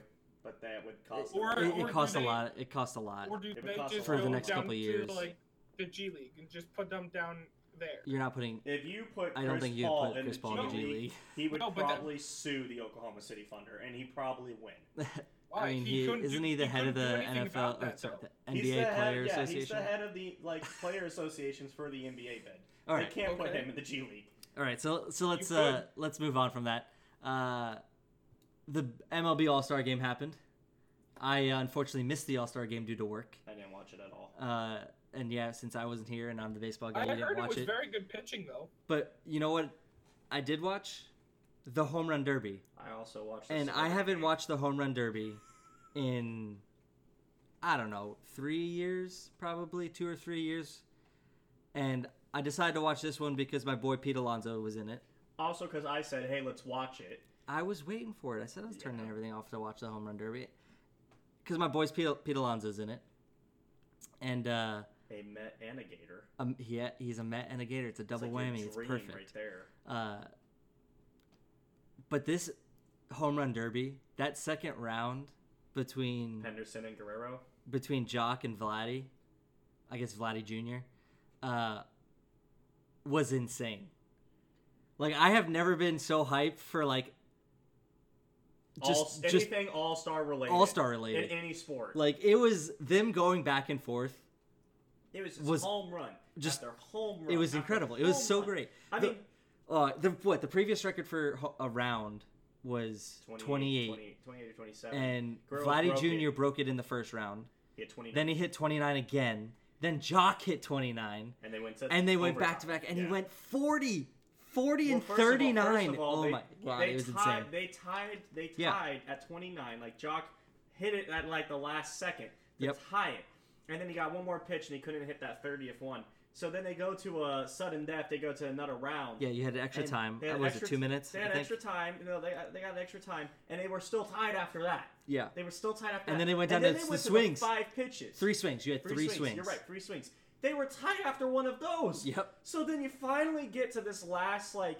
Speaker 2: but that would cost.
Speaker 3: Or-
Speaker 2: them.
Speaker 1: It, it costs a
Speaker 3: they-
Speaker 1: lot. It costs a lot.
Speaker 3: or do
Speaker 2: It
Speaker 3: they just
Speaker 2: lot.
Speaker 3: go
Speaker 2: For the
Speaker 1: next couple of years.
Speaker 3: to like the G League and just put them down there?
Speaker 1: You're not putting.
Speaker 2: If you put
Speaker 1: I
Speaker 2: Chris
Speaker 1: don't think you'd
Speaker 2: Paul
Speaker 1: put
Speaker 2: in
Speaker 1: Chris
Speaker 2: the
Speaker 1: Paul
Speaker 3: in
Speaker 2: G
Speaker 3: the
Speaker 1: G
Speaker 2: League,
Speaker 1: League.
Speaker 2: he would
Speaker 3: No, but that-
Speaker 2: probably sue the Oklahoma City Thunder, and he'd probably win. <laughs>
Speaker 3: Why?
Speaker 1: I mean,
Speaker 3: He
Speaker 1: he,
Speaker 3: couldn't
Speaker 1: isn't he the
Speaker 3: he
Speaker 1: head of the NFL or
Speaker 3: that,
Speaker 1: sorry,
Speaker 3: though.
Speaker 1: the
Speaker 2: He's
Speaker 1: NBA
Speaker 2: the head,
Speaker 1: Player
Speaker 2: yeah,
Speaker 1: Association?
Speaker 2: he's the head of the like player associations for the NBA bid.
Speaker 1: All
Speaker 2: They can't put him in the G League.
Speaker 1: all right. So so let's uh let's move on from that. Uh, the MLB All Star Game happened. I uh, unfortunately missed the All Star Game due to work.
Speaker 2: I didn't watch it at all.
Speaker 1: Uh, and yeah, since I wasn't here and I'm the baseball guy,
Speaker 3: I
Speaker 1: you didn't
Speaker 3: heard it
Speaker 1: watch
Speaker 3: was
Speaker 1: it.
Speaker 3: very good pitching though.
Speaker 1: But you know what? I did watch the Home Run Derby,
Speaker 2: I also watched.
Speaker 1: and I haven't
Speaker 2: game.
Speaker 1: watched the Home Run Derby in I don't know three years, probably two or three years. And I decided to watch this one because my boy Pete Alonso was in it.
Speaker 2: Also, because I said, "Hey, let's watch it."
Speaker 1: I was waiting for it. I said I was turning
Speaker 2: Yeah.
Speaker 1: everything off to watch the Home Run Derby because my boy's Pete, Pete Alonso's in it, and uh,
Speaker 2: A Met and a Gator.
Speaker 1: um, he he's a Met and a Gator. It's a
Speaker 2: It's
Speaker 1: double
Speaker 2: like your
Speaker 1: whammy. It's perfect.
Speaker 2: right there.
Speaker 1: Uh, but this home run derby, that second round between
Speaker 2: Pederson and Guerrero.
Speaker 1: between Joc and Vladdy, I guess Vladdy Jr. Uh, was insane. Like I have never been so hyped for like just
Speaker 2: all,
Speaker 1: just
Speaker 2: anything All Star related.
Speaker 1: All-Star related.
Speaker 2: in any sport.
Speaker 1: like it was them going back and forth.
Speaker 2: it was,
Speaker 1: was
Speaker 2: home run.
Speaker 1: just-
Speaker 2: after home run.
Speaker 1: It was incredible. It was so
Speaker 2: run.
Speaker 1: great.
Speaker 2: I
Speaker 1: The-
Speaker 2: mean,
Speaker 1: Uh, the what the previous record for a round was
Speaker 2: 28,
Speaker 1: 28,
Speaker 2: 20 28 or 27.
Speaker 1: and
Speaker 2: Guerrero
Speaker 1: Vladdy
Speaker 2: broke
Speaker 1: Jr.
Speaker 2: it.
Speaker 1: broke it in the first round.
Speaker 2: he had 29.
Speaker 1: Then he hit 29 again. Then Joc hit 29,
Speaker 2: and they went to
Speaker 1: and they went back to back, and
Speaker 2: Yeah.
Speaker 1: he went 40, 40
Speaker 2: Well,
Speaker 1: and
Speaker 2: first of all-
Speaker 1: 39.
Speaker 2: first of all,
Speaker 1: oh
Speaker 2: they,
Speaker 1: my god,
Speaker 2: they
Speaker 1: it was
Speaker 2: tied,
Speaker 1: insane.
Speaker 2: They tied. They
Speaker 1: Yeah.
Speaker 2: tied at 29. Like Joc hit it at like the last second to
Speaker 1: Yep.
Speaker 2: tie it, and then he got one more pitch and he couldn't hit that 30th one. So then they go to a sudden death. They go to another round.
Speaker 1: Yeah, you had extra time.
Speaker 2: they had
Speaker 1: was
Speaker 2: extra
Speaker 1: it two minutes?
Speaker 2: They had extra time. You know, they they got extra time, and they were still tied after that.
Speaker 1: Yeah,
Speaker 2: They were still tied after that.
Speaker 1: And
Speaker 2: that.
Speaker 1: then they went
Speaker 2: And
Speaker 1: down
Speaker 2: then
Speaker 1: to the
Speaker 2: went
Speaker 1: swings.
Speaker 2: five pitches.
Speaker 1: three swings. You had
Speaker 2: Three,
Speaker 1: three,
Speaker 2: swings.
Speaker 1: swings.
Speaker 2: You're right. Three swings. They were tied after one of those.
Speaker 1: Yep.
Speaker 2: So then you finally get to this last like,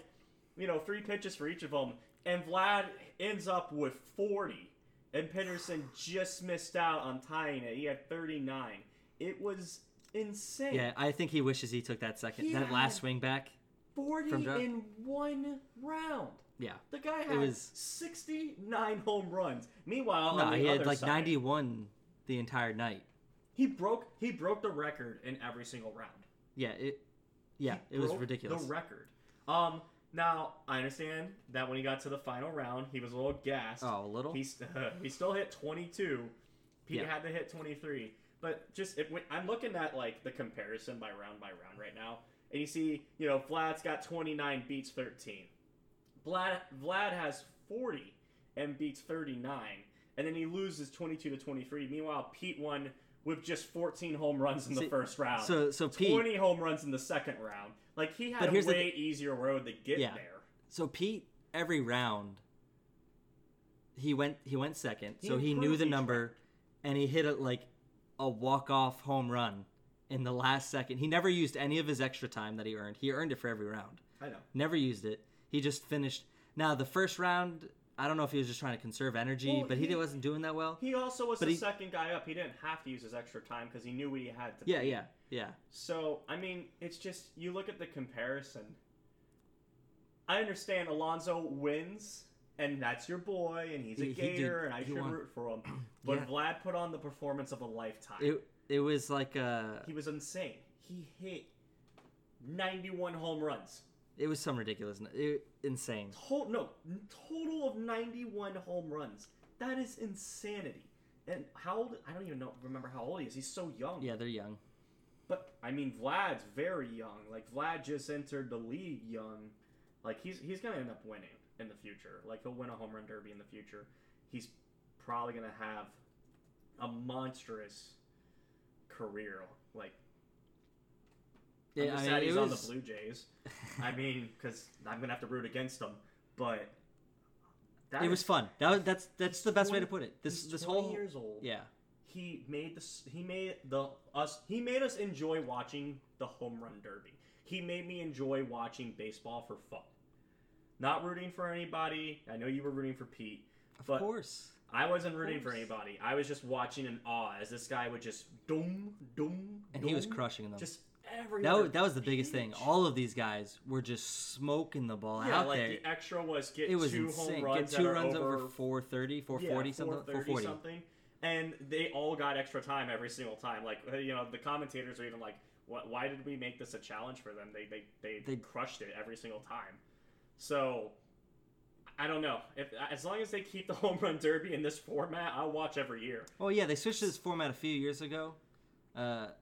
Speaker 2: you know, three pitches for each of them, and Vlad ends up with 40, and Pederson <sighs> just missed out on tying it. He had 39. It was insane.
Speaker 1: Yeah, I think he wishes he took that second,
Speaker 2: He
Speaker 1: that last swing back.
Speaker 2: 40
Speaker 1: From John-
Speaker 2: in one round.
Speaker 1: Yeah.
Speaker 2: The guy had
Speaker 1: was-
Speaker 2: 69 home runs. Meanwhile,
Speaker 1: No, he had like
Speaker 2: side,
Speaker 1: 91 the entire night.
Speaker 2: He broke he broke the record in every single round.
Speaker 1: Yeah, it yeah,
Speaker 2: He
Speaker 1: it was ridiculous.
Speaker 2: The record. Um, now I understand that when he got to the final round, he was a little gassed.
Speaker 1: Oh, a little?
Speaker 2: He st- <laughs> he still hit 22. Pete
Speaker 1: Yeah.
Speaker 2: had to hit 23. But just it, I'm looking at like the comparison by round by round right now, and you see, you know, Vlad's got 29, beats 13. Vlad Vlad has 40 and beats 39, and then he loses 22 to 23. Meanwhile, Pete won with just 14 home runs in the
Speaker 1: See,
Speaker 2: first round.
Speaker 1: So so Pete
Speaker 2: 20 home runs in the second round. Like he had a
Speaker 1: here's the
Speaker 2: way easier road to get
Speaker 1: Yeah.
Speaker 2: there.
Speaker 1: so Pete every round he went he went second.
Speaker 2: He
Speaker 1: so he knew the number and he hit it like a walk-off home run in the last second. He never used any of his extra time that he earned. He earned it for every round.
Speaker 2: I know.
Speaker 1: Never used it. He just finished. Now the first round, I don't know if he was just trying to conserve energy,
Speaker 2: Well,
Speaker 1: but he,
Speaker 2: he-
Speaker 1: wasn't doing that well.
Speaker 2: He also was
Speaker 1: But
Speaker 2: the
Speaker 1: he-
Speaker 2: second guy up. He didn't have to use his extra time because he knew what he had to.
Speaker 1: Yeah, yeah, yeah.
Speaker 2: So I mean, it's just you look at the comparison. I understand Alonso wins, and that's your boy, and he's a
Speaker 1: He- he did-
Speaker 2: Gator, and I should
Speaker 1: won.
Speaker 2: root for him. <clears throat> But
Speaker 1: Yeah.
Speaker 2: Vlad put on the performance of a lifetime.
Speaker 1: It it was like uh
Speaker 2: he was insane. He hit ninety-one home runs.
Speaker 1: it was some ridiculous, it, insane.
Speaker 2: Total no, total of ninety-one home runs. That is insanity. And how old? I don't even know. Remember how old he is? He's so young.
Speaker 1: Yeah, they're young.
Speaker 2: But I mean, Vlad's very young. Like Vlad just entered the league young. Like he's he's gonna end up winning in the future. Like he'll win a home run derby in the future. He's probably gonna have a monstrous career. Like I'm
Speaker 1: Yeah,
Speaker 2: just
Speaker 1: I
Speaker 2: sad he's
Speaker 1: it
Speaker 2: on the Blue Jays. <laughs> I mean, because I'm gonna have to root against them. But that
Speaker 1: it was fun. That was, that's that's the best way to put it. This this whole
Speaker 2: years old.
Speaker 1: yeah.
Speaker 2: he made this he made the us he made us enjoy watching the home run derby he made me enjoy watching baseball for fun not rooting for anybody i know you were rooting for pete
Speaker 1: Of
Speaker 2: but
Speaker 1: course.
Speaker 2: i wasn't rooting for anybody i was just watching in awe as this guy would just doom doom
Speaker 1: And he was crushing them.
Speaker 2: just
Speaker 1: That was, that was the biggest thing. All of these guys were just smoking the ball
Speaker 2: yeah,
Speaker 1: out
Speaker 2: like
Speaker 1: there.
Speaker 2: the extra was get
Speaker 1: It was
Speaker 2: two
Speaker 1: insane.
Speaker 2: home runs
Speaker 1: Get two runs
Speaker 2: over,
Speaker 1: over 430, 440
Speaker 2: yeah,
Speaker 1: something,
Speaker 2: 430
Speaker 1: 440.
Speaker 2: something. And they all got extra time every single time. Like uh, you know, the commentators are even like, "What? Why did we make this a challenge for them? They they they,
Speaker 1: They-
Speaker 2: crushed it every single time." So I don't know if as long as they keep the <laughs> home run derby in this format, I'll watch every year.
Speaker 1: Oh yeah, they switched this format a few years ago. Uh,
Speaker 2: That was just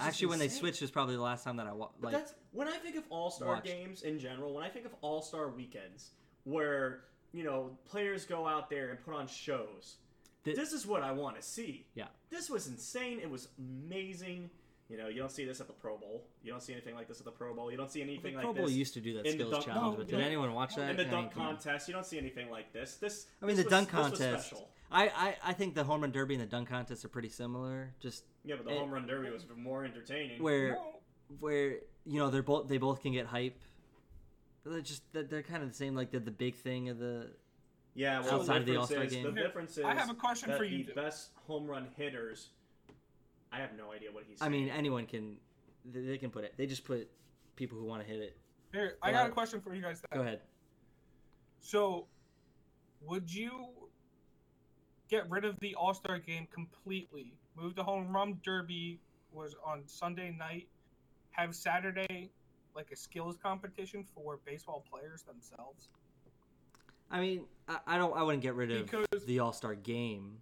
Speaker 1: actually, when they
Speaker 2: insane.
Speaker 1: switched was probably the last time that I wa-
Speaker 2: But
Speaker 1: like.
Speaker 2: that's when I think of All Star games in general. When I think of All Star weekends, where you know players go out there and put on shows.
Speaker 1: Thi-
Speaker 2: this is what I want to see.
Speaker 1: Yeah.
Speaker 2: This was insane. It was amazing. You know, you don't see this at the Pro Bowl. You don't see anything like this at the Pro Bowl. You don't see
Speaker 1: The
Speaker 2: anything
Speaker 1: Pro
Speaker 2: like
Speaker 1: Bowl
Speaker 2: this
Speaker 1: used to do that
Speaker 2: the
Speaker 1: skills
Speaker 2: dunk-
Speaker 1: challenge,
Speaker 3: no,
Speaker 1: but did
Speaker 3: yeah.
Speaker 1: anyone watch that?
Speaker 2: in the
Speaker 1: I mean,
Speaker 2: dunk contest. You don't see anything like this. This.
Speaker 1: I mean,
Speaker 2: this
Speaker 1: the
Speaker 2: was-
Speaker 1: dunk contest. I, I I think the home run derby and the dunk contest are pretty similar. Just
Speaker 2: Yeah, but the
Speaker 1: it-
Speaker 2: home run derby was more entertaining.
Speaker 1: where where you know they're both they both can get hype. They're just they're, they're kind of the same. Like the the big thing of the
Speaker 2: yeah, well,
Speaker 1: outside
Speaker 2: the
Speaker 1: of the
Speaker 2: difference
Speaker 1: All-Star
Speaker 2: is,
Speaker 1: game.
Speaker 2: The difference is
Speaker 3: I have a question for you.
Speaker 2: the best home run hitters. I have no idea what he's.
Speaker 1: I mean anyone can they, they can put it. They just put people who want to hit it.
Speaker 3: Here, I got a question for you guys.
Speaker 1: Go ahead.
Speaker 3: So, would you get rid of the All Star game completely? Move the home run derby was on Sunday night. Have Saturday like a skills competition for baseball players themselves.
Speaker 1: I mean I, I don't I wouldn't get rid of
Speaker 3: Because-
Speaker 1: the All Star game.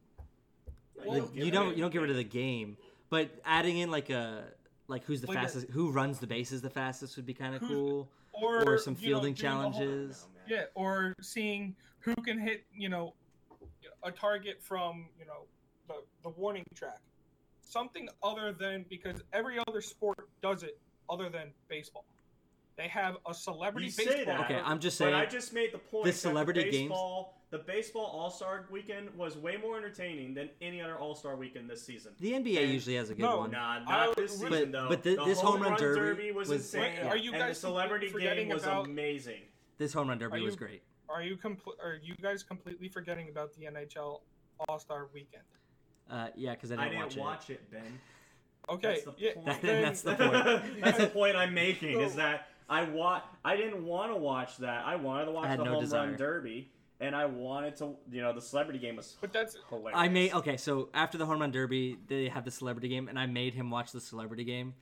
Speaker 2: No,
Speaker 1: Like, you don't
Speaker 2: rid
Speaker 1: you don't get rid of the game, but adding in like a like who's the
Speaker 3: Like a-
Speaker 1: fastest, who runs the bases the fastest would be kind of cool,
Speaker 3: Or,
Speaker 1: or some
Speaker 3: you know,
Speaker 1: fielding
Speaker 3: whole-
Speaker 1: challenges.
Speaker 2: Oh,
Speaker 3: yeah, or seeing who can hit, you know, a target from, you know, the, the warning track. Something other than because every other sport does it other than baseball. They have a celebrity
Speaker 2: You say
Speaker 3: baseball.
Speaker 2: that,
Speaker 1: Okay, I'm just saying.
Speaker 2: But
Speaker 1: saying.
Speaker 2: I just made the point.
Speaker 1: This
Speaker 2: that
Speaker 1: celebrity
Speaker 2: the
Speaker 1: games-
Speaker 2: baseball, the baseball All Star Weekend was way more entertaining than any other All Star Weekend this season.
Speaker 1: The NBA
Speaker 2: And-
Speaker 1: usually has a good
Speaker 3: No,
Speaker 1: one.
Speaker 2: Nah,
Speaker 3: I-
Speaker 2: not this
Speaker 3: but-
Speaker 2: season though.
Speaker 1: but thi-
Speaker 2: the
Speaker 1: this home run derby
Speaker 2: was,
Speaker 1: was-
Speaker 2: insane.
Speaker 3: Wait, are you
Speaker 2: and the celebrity game was
Speaker 3: about-
Speaker 2: amazing.
Speaker 1: This home run derby
Speaker 3: Are
Speaker 1: was great.
Speaker 3: Are you compl- Are you guys completely forgetting about the NHL All Star Weekend?
Speaker 1: Uh, yeah, because I
Speaker 2: I
Speaker 1: didn't, I
Speaker 2: didn't
Speaker 1: watch,
Speaker 2: watch it, Ben. <laughs>
Speaker 3: Okay,
Speaker 2: That's the
Speaker 3: yeah,
Speaker 2: point.
Speaker 1: That- <laughs>
Speaker 3: then-
Speaker 1: that's the <laughs> point.
Speaker 2: That's the point I'm making. Is that I wa- I didn't want to watch that. I wanted to watch the
Speaker 1: no
Speaker 2: home
Speaker 1: desire.
Speaker 2: run derby, and I wanted to. You know, the celebrity game was
Speaker 3: But that's
Speaker 2: hilarious.
Speaker 1: I made okay. So after the home run derby, they have the celebrity game, and I made him watch the celebrity game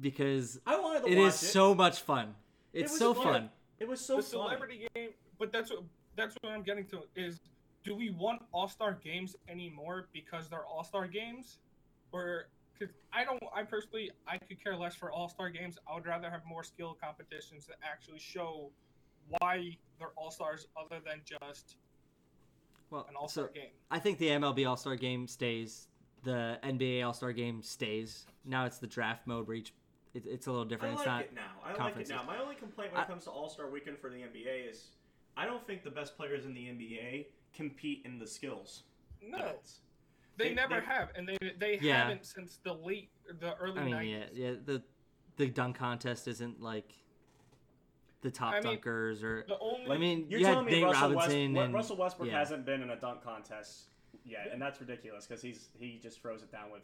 Speaker 1: because
Speaker 2: I wanted to
Speaker 1: it
Speaker 2: watch
Speaker 1: is
Speaker 2: it.
Speaker 1: so much fun. It's
Speaker 2: was
Speaker 1: so
Speaker 2: fun.
Speaker 1: fun.
Speaker 2: It was so
Speaker 3: the
Speaker 2: fun.
Speaker 3: celebrity game. But that's what that's what I'm getting to is, do we want All Star games anymore because they're All Star games, or because I don't. I personally I could care less for All Star games. I would rather have more skill competitions that actually show why they're All Stars other than just
Speaker 1: Well,
Speaker 3: an All Star
Speaker 1: so
Speaker 3: game.
Speaker 1: I think the MLB All Star Game stays. The NBA All Star Game stays. Now it's the draft mode where each it, it's a little
Speaker 2: I
Speaker 1: different.
Speaker 2: like
Speaker 1: it's not.
Speaker 2: it now. I like it
Speaker 1: conferences.
Speaker 2: now. My only complaint when
Speaker 1: I-
Speaker 2: it comes to All Star Weekend for the NBA is I don't think the best players in the NBA compete in the skills.
Speaker 3: No,
Speaker 2: events.
Speaker 3: they,
Speaker 2: They-
Speaker 3: never
Speaker 2: they-
Speaker 3: have, and they they
Speaker 1: Yeah.
Speaker 3: haven't since the late the early
Speaker 1: I mean,
Speaker 3: 90s.
Speaker 1: yeah, yeah. The the dunk contest isn't like the top
Speaker 3: I mean,
Speaker 1: dunkers or.
Speaker 3: The only
Speaker 1: I mean,
Speaker 2: You're
Speaker 1: you had
Speaker 2: telling me
Speaker 1: Nate
Speaker 2: Russell, West-
Speaker 1: Robinson
Speaker 2: West-
Speaker 1: and
Speaker 2: Russell Westbrook
Speaker 1: yeah.
Speaker 2: hasn't been in a dunk contest yet, and that's ridiculous because he's he just throws it down with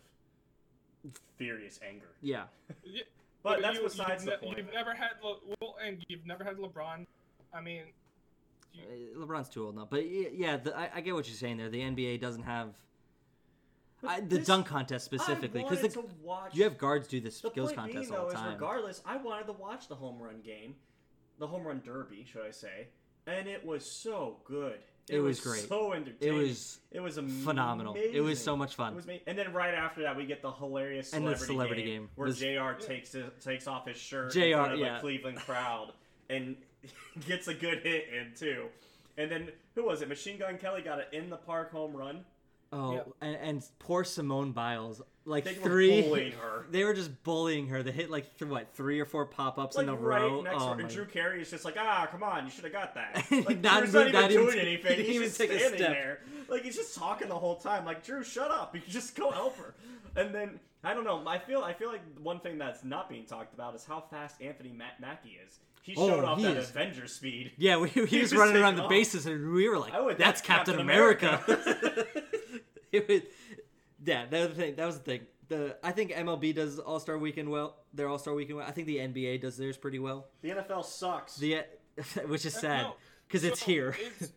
Speaker 2: furious anger.
Speaker 1: Yeah,
Speaker 3: Yeah,
Speaker 2: But that's
Speaker 3: you-
Speaker 2: besides
Speaker 3: you've
Speaker 2: the
Speaker 3: ne-
Speaker 2: point.
Speaker 3: You've never had Le- well, and you've never had LeBron. I mean, you-
Speaker 1: LeBron's too old now, but yeah, the, I, I get what you're saying there. The NBA doesn't have I, the
Speaker 2: this-
Speaker 1: dunk contest specifically because you have guards do the
Speaker 2: the
Speaker 1: skills
Speaker 2: point
Speaker 1: contest
Speaker 2: being,
Speaker 1: all
Speaker 2: though,
Speaker 1: the
Speaker 2: is
Speaker 1: time.
Speaker 2: regardless, I wanted to watch the home run game, the home run derby, should I say? And it was so good.
Speaker 1: It was great.
Speaker 2: So entertaining.
Speaker 1: It was
Speaker 2: It was
Speaker 1: phenomenal. It was so
Speaker 2: amazing.
Speaker 1: much
Speaker 2: It
Speaker 1: fun.
Speaker 2: was and then right after that, we get the hilarious
Speaker 1: And
Speaker 2: celebrity,
Speaker 1: the celebrity
Speaker 2: game,
Speaker 1: game
Speaker 2: where
Speaker 1: was-
Speaker 2: Jr. takes his, takes off his shirt
Speaker 1: JR,
Speaker 2: in front of
Speaker 1: yeah.
Speaker 2: the Cleveland crowd and <laughs> gets a good hit in too. And then who was it? Machine Gun Kelly got an in the park home run.
Speaker 1: Oh,
Speaker 3: Yeah.
Speaker 1: and, and poor Simone Biles, like
Speaker 2: They were
Speaker 1: three. <laughs>
Speaker 2: bullying her.
Speaker 1: They were just bullying her. They hit like th- what three or four pop ups
Speaker 2: Like
Speaker 1: in a
Speaker 2: right
Speaker 1: row.
Speaker 2: next
Speaker 1: oh
Speaker 2: to her. And Drew Carey is just like, ah, come on, you should have got that. <laughs>
Speaker 1: Not
Speaker 2: Like, Drew's
Speaker 1: move-
Speaker 2: not even
Speaker 1: not even
Speaker 2: doing
Speaker 1: t-
Speaker 2: anything.
Speaker 1: he didn't
Speaker 2: He's
Speaker 1: even
Speaker 2: just
Speaker 1: take a
Speaker 2: standing
Speaker 1: step.
Speaker 2: there. Like he's just talking the whole time. Like Drew, shut up. You can just go help her. And then I don't know. I feel I feel like one thing that's not being talked about is how fast Anthony Ma- Mackie is. He
Speaker 1: Oh,
Speaker 2: showed off
Speaker 1: he
Speaker 2: that
Speaker 1: is.
Speaker 2: Avenger speed.
Speaker 1: Yeah, we, <laughs> he,
Speaker 2: He
Speaker 1: was
Speaker 2: was
Speaker 1: running around
Speaker 2: taking
Speaker 1: the bases, and we were like,
Speaker 2: would-
Speaker 1: "That's,
Speaker 2: that's
Speaker 1: Captain,
Speaker 2: Captain
Speaker 1: America."
Speaker 2: America. <laughs> <laughs>
Speaker 1: it was, yeah, that was the thing. That was the thing. The I think MLB does All Star Weekend well. Their All Star Weekend well. I think the NBA does theirs pretty well.
Speaker 2: The NFL sucks.
Speaker 1: The which is
Speaker 3: Uh,
Speaker 1: sad
Speaker 3: no.
Speaker 1: because it's here.
Speaker 3: It's,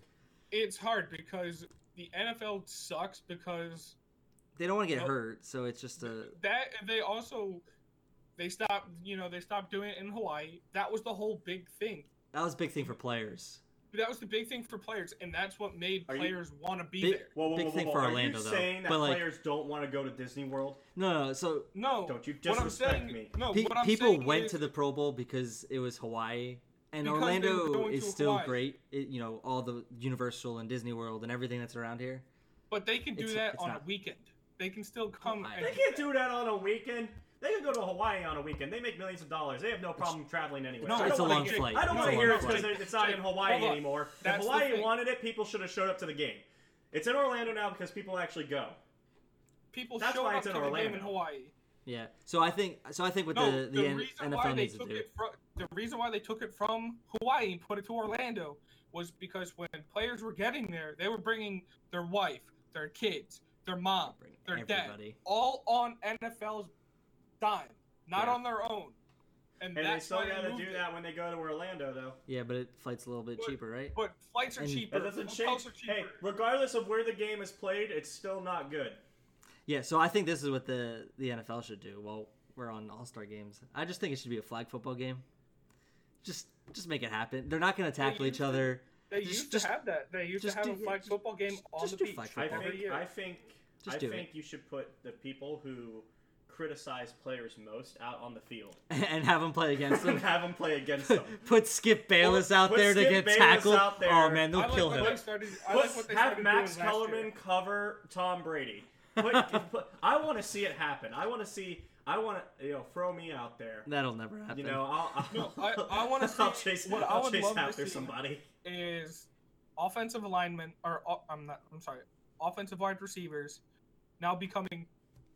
Speaker 3: it's hard because the NFL sucks because
Speaker 1: they don't want to get
Speaker 3: Nope.
Speaker 1: hurt, so it's just a
Speaker 3: that they also they stopped you know they stopped doing it in Hawaii. That was the whole big thing.
Speaker 1: that was a big thing for players.
Speaker 3: That was the big thing for players, and that's what made
Speaker 2: Are you-
Speaker 3: players want to be
Speaker 1: Big-
Speaker 3: there.
Speaker 2: Whoa, whoa,
Speaker 1: Big
Speaker 2: whoa,
Speaker 1: thing
Speaker 2: whoa,
Speaker 1: for
Speaker 2: whoa.
Speaker 1: Orlando,
Speaker 2: Are you
Speaker 1: though.
Speaker 2: saying that
Speaker 1: But, like-
Speaker 2: players don't want to go to Disney World?
Speaker 1: No, no. So
Speaker 3: No,
Speaker 2: Don't you
Speaker 3: what I'm
Speaker 2: disrespect
Speaker 3: saying,
Speaker 2: me.
Speaker 3: No,
Speaker 1: pe-
Speaker 3: what I'm
Speaker 1: people
Speaker 3: saying
Speaker 1: went
Speaker 3: is-
Speaker 1: to the Pro Bowl because it was Hawaii, and
Speaker 3: Because they were
Speaker 1: Orlando
Speaker 3: going
Speaker 1: is
Speaker 3: to
Speaker 1: still
Speaker 3: Hawaii.
Speaker 1: great. It, you know, all the Universal and Disney World and everything that's around here.
Speaker 3: But they can do
Speaker 1: It's-
Speaker 3: that
Speaker 1: it's
Speaker 3: on
Speaker 1: not-
Speaker 3: a weekend. They can still come
Speaker 1: Hawaii.
Speaker 3: and
Speaker 2: They can't do that on a weekend. They can go to Hawaii on a weekend. They make millions of dollars. They have no problem traveling anywhere.
Speaker 3: No,
Speaker 2: I
Speaker 1: it's
Speaker 2: don't
Speaker 1: a
Speaker 2: wanna
Speaker 1: long
Speaker 2: hear-
Speaker 1: flight.
Speaker 2: I don't want to hear
Speaker 1: long
Speaker 2: it because it's not in Hawaii anymore.
Speaker 3: That's
Speaker 2: if Hawaii wanted it, people should have showed up to the game. It's in Orlando now because people actually go.
Speaker 3: people
Speaker 2: That's
Speaker 3: showed
Speaker 2: why
Speaker 3: up
Speaker 2: it's
Speaker 3: to
Speaker 2: in
Speaker 3: the game
Speaker 2: Orlando.
Speaker 3: in Hawaii.
Speaker 1: Yeah. So I think so I think what
Speaker 3: no,
Speaker 1: the the, N-
Speaker 3: reason why
Speaker 1: NFL
Speaker 3: they
Speaker 1: needs to
Speaker 3: took
Speaker 1: do.
Speaker 3: it from the reason why they took it from Hawaii and put it to Orlando was because when players were getting there, they were bringing their wife, their kids, their mom,
Speaker 1: Bring
Speaker 3: their dad, all on NFL's dime, not
Speaker 1: Yeah.
Speaker 3: on their own. And,
Speaker 2: And they
Speaker 3: that's
Speaker 2: still
Speaker 3: why
Speaker 2: got to do
Speaker 3: it.
Speaker 2: that when they go to Orlando, though.
Speaker 1: Yeah, but it flights a little bit
Speaker 3: But-
Speaker 1: cheaper, right?
Speaker 3: But flights are
Speaker 1: And-
Speaker 3: cheaper.
Speaker 2: That doesn't change.
Speaker 3: are cheaper.
Speaker 2: Hey, regardless of where the game is played, it's still not good.
Speaker 1: Yeah. So I think this is what the the NFL should do. Well, we're on All Star games. I just think it should be a flag football game. Just just make it happen. They're not going to tackle each
Speaker 3: to-
Speaker 1: other.
Speaker 3: They
Speaker 1: Just-
Speaker 3: used
Speaker 1: just-
Speaker 3: to have that. They used to
Speaker 1: just
Speaker 3: have
Speaker 1: do-
Speaker 3: a flag
Speaker 1: just-
Speaker 3: football game
Speaker 1: just-
Speaker 3: on
Speaker 1: just
Speaker 3: the
Speaker 1: do
Speaker 3: beach
Speaker 1: flag
Speaker 2: I
Speaker 1: football.
Speaker 3: every
Speaker 2: think
Speaker 3: year.
Speaker 2: I think
Speaker 1: Just
Speaker 2: I
Speaker 1: do
Speaker 2: think
Speaker 1: it.
Speaker 2: you should put the people who criticize players most out on the field <laughs>
Speaker 1: and have them play against them.
Speaker 2: have them play against them.
Speaker 1: Put Skip Bayless out
Speaker 2: put
Speaker 1: there to get
Speaker 2: Bayless
Speaker 1: tackled.
Speaker 2: out there.
Speaker 1: Oh man, they'll
Speaker 3: I like
Speaker 1: kill
Speaker 3: what
Speaker 1: him.
Speaker 3: they started. I
Speaker 2: Put,
Speaker 3: like what they
Speaker 2: have
Speaker 3: started
Speaker 2: Max
Speaker 3: doing last
Speaker 2: Kellerman
Speaker 3: year.
Speaker 2: cover Tom Brady. Put, <laughs> put, I want to see it happen. I want to see. I want to you know throw me out there.
Speaker 1: That'll never happen.
Speaker 2: You know, I'll, I'll,
Speaker 3: No, I- <laughs> I wanna
Speaker 2: I'll
Speaker 3: see-
Speaker 2: chase,
Speaker 3: what I
Speaker 2: I'll
Speaker 3: would
Speaker 2: chase
Speaker 3: love to
Speaker 2: after
Speaker 3: see-
Speaker 2: somebody.
Speaker 3: is offensive alignment or uh, I'm not I'm sorry, offensive wide receivers now becoming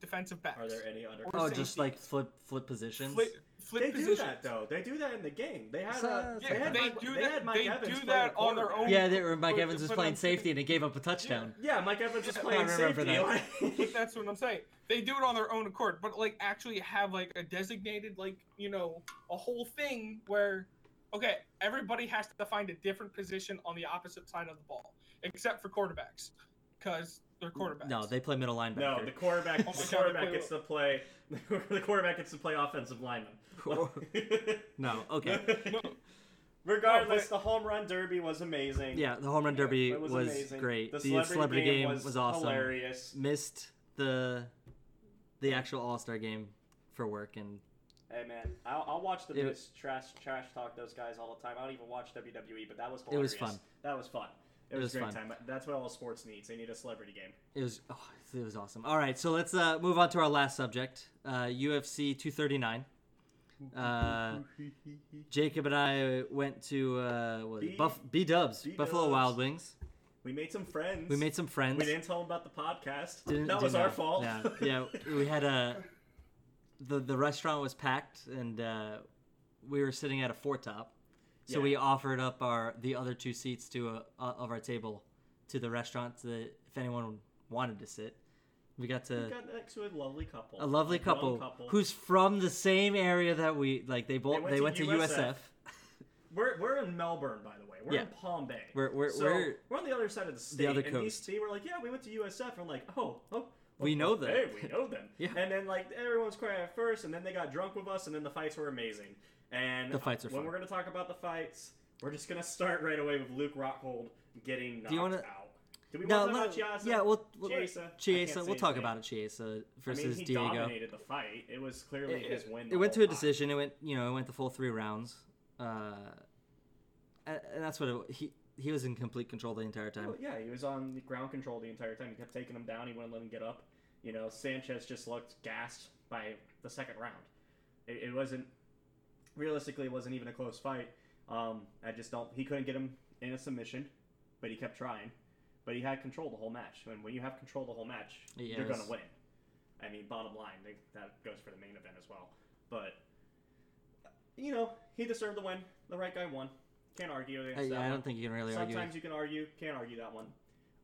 Speaker 3: defensive backs.
Speaker 2: Are there any other?
Speaker 3: Or
Speaker 1: oh, just like flip flip positions.
Speaker 3: Flip, flip
Speaker 2: They do that though. They do that in the game. They had
Speaker 1: So-
Speaker 2: uh,
Speaker 1: Yeah,
Speaker 2: they had
Speaker 3: they
Speaker 2: Mike,
Speaker 3: do
Speaker 2: they
Speaker 3: that-
Speaker 2: had Mike
Speaker 3: they
Speaker 2: Evans
Speaker 3: do that on their own-
Speaker 1: Yeah, they were, Mike
Speaker 3: But-
Speaker 1: Evans was playing
Speaker 3: I'm
Speaker 1: safety and he gave up a touchdown.
Speaker 2: Yeah, Mike Evans was <laughs>
Speaker 3: I
Speaker 2: playing
Speaker 1: remember
Speaker 2: safety.
Speaker 1: that. <laughs>
Speaker 3: But that's what I'm saying. They do it on their own accord, but like actually have like a designated like you know a whole thing where, okay, everybody has to find a different position on the opposite side of the ball, except for quarterbacks, because they're quarterbacks.
Speaker 1: No, they play middle linebacker.
Speaker 2: No, the quarterback.
Speaker 3: Oh <laughs>
Speaker 2: the
Speaker 3: God,
Speaker 2: quarterback gets to play. <laughs> The quarterback gets to play offensive lineman. <laughs>
Speaker 1: no, okay.
Speaker 3: No,
Speaker 2: Regardless,
Speaker 3: No,
Speaker 2: the home run derby was amazing.
Speaker 1: Yeah, the home run derby
Speaker 2: It
Speaker 1: was,
Speaker 2: was,
Speaker 1: great.
Speaker 2: The
Speaker 1: The
Speaker 2: celebrity,
Speaker 1: celebrity,
Speaker 2: game,
Speaker 1: game,
Speaker 2: was,
Speaker 1: awesome.
Speaker 2: hilarious.
Speaker 1: Missed the the actual All Star game for work, and
Speaker 2: Hey man, I'll, I'll watch the
Speaker 1: It-
Speaker 2: trash trash talk those guys all the time. I don't even watch WWE, but that was
Speaker 1: It was
Speaker 2: hilarious.
Speaker 1: fun.
Speaker 2: That was fun. It,
Speaker 1: It
Speaker 2: was,
Speaker 1: was
Speaker 2: a great
Speaker 1: fun.
Speaker 2: time. That's what all sports needs. They need a celebrity game.
Speaker 1: it was oh, it was awesome. All right, so let's uh, move on to our last subject, uh, UFC 239. Uh, <laughs> Jacob and I went to uh,
Speaker 2: B-
Speaker 1: Buff B Dubs,
Speaker 2: B
Speaker 1: Buffalo Wild Wings.
Speaker 2: we made some friends.
Speaker 1: We made some friends.
Speaker 2: We didn't tell them about the podcast.
Speaker 1: Didn't-
Speaker 2: that was
Speaker 1: didn't
Speaker 2: our
Speaker 1: know.
Speaker 2: fault.
Speaker 1: Yeah, <laughs> yeah. We had a the the restaurant was packed, and uh, we were sitting at a four top. So
Speaker 2: Yeah.
Speaker 1: we offered up our the other two seats to a, uh, of our table to the restaurant to the, if anyone wanted to sit. We got to
Speaker 2: We got next to a lovely couple.
Speaker 1: a lovely
Speaker 2: grown
Speaker 1: couple, who's from the same area that we like. They both
Speaker 2: went
Speaker 1: they
Speaker 2: to
Speaker 1: went to
Speaker 2: USF.
Speaker 1: USF.
Speaker 2: We're, we're in Melbourne, by the way. We're
Speaker 1: Yeah.
Speaker 2: in Palm Bay.
Speaker 1: We're- we're-
Speaker 2: so
Speaker 1: we're-
Speaker 2: we're on the other side of the state.
Speaker 1: other
Speaker 2: and these
Speaker 1: coast.
Speaker 2: two were like, yeah, we went to USF. I'm like, oh, oh.
Speaker 1: We know them.
Speaker 2: Hey, we know them. <laughs>
Speaker 1: Yeah.
Speaker 2: And then like everyone's quiet at first, and then they got drunk with us, and then the fights were amazing. And
Speaker 1: The fights are
Speaker 2: when
Speaker 1: fun.
Speaker 2: we're gonna talk about the fights, we're just gonna start right away with Luke Rockhold getting knocked
Speaker 1: Do you wanna-
Speaker 2: out. Do we
Speaker 1: No,
Speaker 2: want to talk about Chiesa?
Speaker 1: yeah, we'll, we'll
Speaker 2: Chiesa.
Speaker 1: Chiesa. We'll talk
Speaker 2: name.
Speaker 1: about it. Chiesa versus
Speaker 2: I mean, he
Speaker 1: Diego.
Speaker 2: dominated the fight. It was clearly
Speaker 1: it,
Speaker 2: his win.
Speaker 1: it went to a
Speaker 2: time.
Speaker 1: decision. It went, you know, it went the full three rounds, uh, and, and that's what it, he he was in complete control the entire time.
Speaker 2: Well, yeah, he was on the ground control the entire time. He kept taking him down. He wouldn't let him get up. You know, Sanchez just looked gassed by the second round. It, it wasn't realistically. It wasn't even a close fight. Um, I just don't. He couldn't get him in a submission, but he kept trying. But he had control the whole match. And when you have control the whole match,
Speaker 1: Yeah,
Speaker 2: you're gonna win. I mean, bottom line, they, that goes for the main event as well. But you know, he deserved the win. The right guy won. Can't argue against
Speaker 1: I,
Speaker 2: that
Speaker 1: I
Speaker 2: one.
Speaker 1: don't think you can really argue.
Speaker 2: Sometimes you can argue, can't argue that one.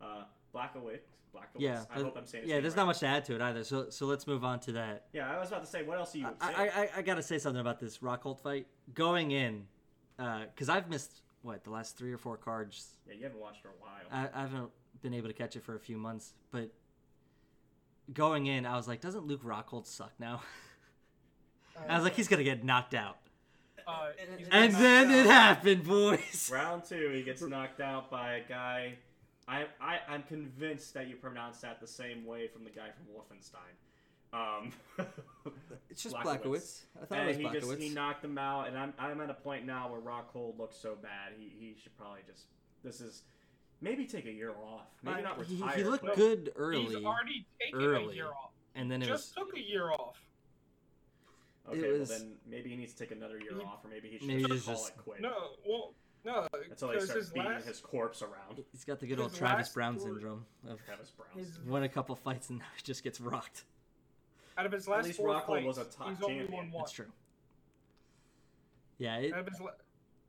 Speaker 2: Uh, Blackowitz, Blackowitz.
Speaker 1: Yeah,
Speaker 2: I hope I'm saying his
Speaker 1: yeah.
Speaker 2: name
Speaker 1: There's
Speaker 2: right.
Speaker 1: not much to add to it either. So so let's move on to that.
Speaker 2: Yeah, I was about to say, what else do you
Speaker 1: I. I, I, I gotta say something about this Rockhold fight. Going in, because I've missed what the last three or four cards.
Speaker 2: yeah, you haven't watched for a while.
Speaker 1: I, I haven't been able to catch it for a few months, but going in, I was like, doesn't Luke Rockhold suck now? <laughs> I was like, he's gonna get knocked out,
Speaker 3: Uh,
Speaker 1: and
Speaker 3: knocked
Speaker 1: then it happened, boys.
Speaker 2: Round two, he gets knocked out by a guy. I, I I'm convinced that you pronounce that the same way from the guy from Wolfenstein. Um, <laughs>
Speaker 1: It's just
Speaker 2: Blackowitz.
Speaker 1: Blackowitz. I thought
Speaker 2: and
Speaker 1: it
Speaker 2: he
Speaker 1: was
Speaker 2: just
Speaker 1: Blackowitz.
Speaker 2: he knocked him out, and I'm I'm at a point now where Rockhold looks so bad. He he should probably just this is maybe take a year off, maybe not
Speaker 1: he,
Speaker 2: retire.
Speaker 1: he looked good early,
Speaker 3: He's already taken a
Speaker 1: early.
Speaker 3: year off.
Speaker 1: and then it
Speaker 3: Just
Speaker 1: was
Speaker 3: took a year off.
Speaker 2: Okay,
Speaker 1: was-
Speaker 2: well then maybe he needs to take another year
Speaker 3: He-
Speaker 2: off, or maybe he should
Speaker 1: Maybe
Speaker 2: just
Speaker 1: just-
Speaker 2: call
Speaker 1: just-
Speaker 2: it quit
Speaker 3: No, well, no,
Speaker 2: until they
Speaker 3: because
Speaker 2: start
Speaker 3: his
Speaker 2: beating
Speaker 3: last,
Speaker 2: his corpse around.
Speaker 1: he's got the good
Speaker 3: his
Speaker 1: old Travis Browne
Speaker 3: four-
Speaker 1: syndrome of
Speaker 2: Travis Browne.
Speaker 3: his,
Speaker 1: won a couple fights and now he just gets rocked.
Speaker 3: out of his last
Speaker 2: least
Speaker 3: four
Speaker 2: Rockhold
Speaker 3: fights,
Speaker 2: was a top
Speaker 3: he's only won one.
Speaker 1: That's true. Yeah, it,
Speaker 3: Out of his la-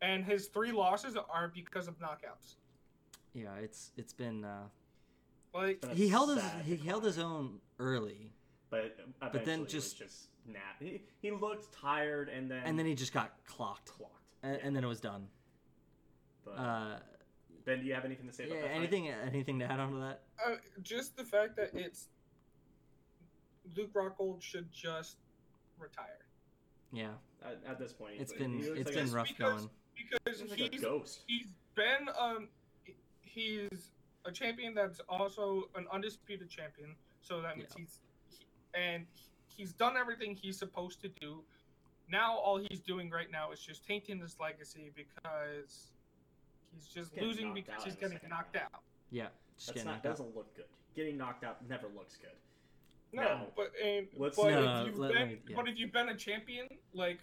Speaker 3: and his three losses are because of knockouts.
Speaker 1: yeah, it's it's been. Uh,
Speaker 3: Like
Speaker 2: That's
Speaker 1: he held his
Speaker 2: sad
Speaker 1: he
Speaker 2: decline.
Speaker 1: held his own early,
Speaker 2: but
Speaker 1: But then just-
Speaker 2: was just nap. He, he looked tired, and then
Speaker 1: and then he just got clocked,
Speaker 2: clocked.
Speaker 1: and,
Speaker 2: Yeah,
Speaker 1: and then it was done.
Speaker 2: But,
Speaker 1: Uh,
Speaker 2: Ben, do you have anything to say
Speaker 1: yeah,
Speaker 2: about that? fight?
Speaker 1: anything anything to add on to that?
Speaker 3: uh, just the fact that it's Luke Rockhold should just retire
Speaker 1: Yeah,
Speaker 2: At, at this point,
Speaker 1: it's been
Speaker 2: looks
Speaker 1: it's
Speaker 2: like
Speaker 1: been rough
Speaker 3: because-
Speaker 1: going.
Speaker 3: because
Speaker 2: he's like a
Speaker 3: he's
Speaker 2: ghost.
Speaker 3: he's been um he's a champion that's also an undisputed champion. So that means
Speaker 1: Yeah.
Speaker 3: he's he, and he's done everything he's supposed to do. Now all he's doing right now is just tainting his legacy because he's just
Speaker 2: Getting
Speaker 3: losing
Speaker 2: knocked
Speaker 3: because
Speaker 2: out
Speaker 3: he's
Speaker 2: in the
Speaker 3: getting
Speaker 2: second
Speaker 3: knocked
Speaker 2: round.
Speaker 3: out.
Speaker 1: Yeah, just
Speaker 2: That's
Speaker 1: getting
Speaker 2: not
Speaker 1: knocked out.
Speaker 2: doesn't look good. Getting knocked out never looks good.
Speaker 3: No,
Speaker 2: No.
Speaker 3: but and,
Speaker 2: Let's-
Speaker 3: but
Speaker 1: No,
Speaker 3: if you've
Speaker 1: let-
Speaker 3: been
Speaker 1: me- yeah.
Speaker 3: but if you've been a champion like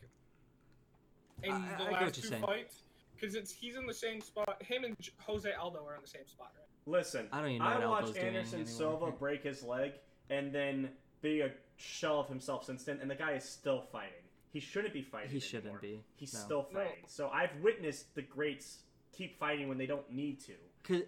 Speaker 3: in
Speaker 1: I- I-
Speaker 3: the
Speaker 1: I get what
Speaker 3: last
Speaker 1: you're
Speaker 3: two
Speaker 1: saying.
Speaker 3: fights, because it's he's in the same spot. Him and J- Jose Aldo are in the same spot, right?
Speaker 2: Listen,
Speaker 1: I don't even know
Speaker 2: I
Speaker 1: what
Speaker 2: watched
Speaker 1: doing
Speaker 2: Anderson
Speaker 1: anymore.
Speaker 2: Silva break his leg and then be a shell of himself since then, and the guy is still fighting. he shouldn't be fighting.
Speaker 1: He shouldn't
Speaker 2: anymore.
Speaker 1: be,
Speaker 2: He's
Speaker 1: no.
Speaker 2: still
Speaker 3: No.
Speaker 2: fighting. So I've witnessed the greats keep fighting when they don't need to.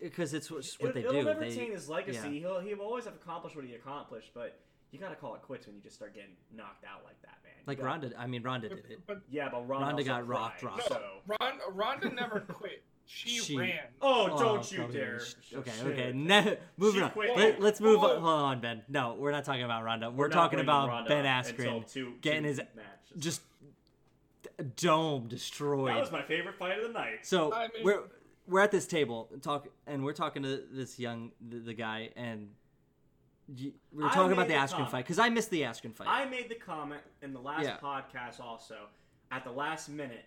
Speaker 1: because it's what, what they
Speaker 2: it, will
Speaker 1: do.
Speaker 2: never
Speaker 1: They,
Speaker 2: taint his legacy.
Speaker 1: yeah.
Speaker 2: He'll he'll always have accomplished what he accomplished, but you gotta call it quits when you just start getting knocked out like that, man. You
Speaker 1: like
Speaker 2: gotta-
Speaker 1: Ronda. I mean, Ronda did it.
Speaker 3: but
Speaker 2: Yeah, but Ronda,
Speaker 1: Ronda got rocked,
Speaker 2: cried,
Speaker 1: rocked.
Speaker 3: no,
Speaker 2: So.
Speaker 3: Ron, Ronda never <laughs> quit. She,
Speaker 1: She-
Speaker 3: ran.
Speaker 2: Oh,
Speaker 1: Oh,
Speaker 2: don't you dare!
Speaker 1: sh-
Speaker 2: Oh,
Speaker 1: Okay,
Speaker 2: shit.
Speaker 1: okay. Ne- moving on.
Speaker 2: quit.
Speaker 1: Let, us move on. Hold on, Ben. No, we're not talking about Ronda. We're,
Speaker 2: We're
Speaker 1: talking about
Speaker 2: Ronda
Speaker 1: Ben Askren
Speaker 2: two-
Speaker 1: getting
Speaker 2: two
Speaker 1: his
Speaker 2: matches.
Speaker 1: just dome destroyed.
Speaker 2: That was my favorite fight of the night.
Speaker 1: So
Speaker 3: I mean-
Speaker 1: we're we're at this table and talk, and we're talking to this young the, the guy, and we were
Speaker 2: I
Speaker 1: talking about the
Speaker 2: the
Speaker 1: Askren
Speaker 2: comment.
Speaker 1: fight because I missed the Askren fight.
Speaker 2: I made the comment in the last
Speaker 1: Yeah.
Speaker 2: podcast also. At the last minute,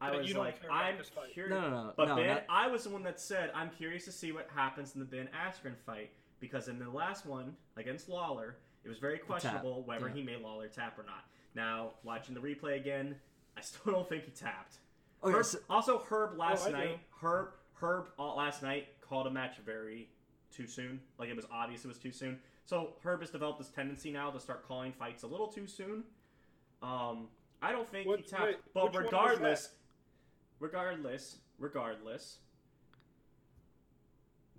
Speaker 2: I
Speaker 3: That
Speaker 2: was like, I'm curious.
Speaker 1: no, no, no,
Speaker 2: But
Speaker 1: no.
Speaker 2: Ben,
Speaker 1: not-
Speaker 2: I was the one that said I'm curious to see what happens in the Ben Askren fight because in the last one against Lawler, it was very questionable whether
Speaker 1: yeah.
Speaker 2: he made Lawler tap or not. Now watching the replay again, I still don't think he tapped.
Speaker 1: okay,
Speaker 2: Herb,
Speaker 1: so-
Speaker 2: also, Herb last
Speaker 3: Oh,
Speaker 2: night, Herb, Herb uh, last night called a match very too soon. Like it was obvious it was too soon. So Herb has developed this tendency now to start calling fights a little too soon. Um, I don't think he tapped,
Speaker 3: wait,
Speaker 2: but
Speaker 3: which one was
Speaker 2: regardless, regardless, regardless,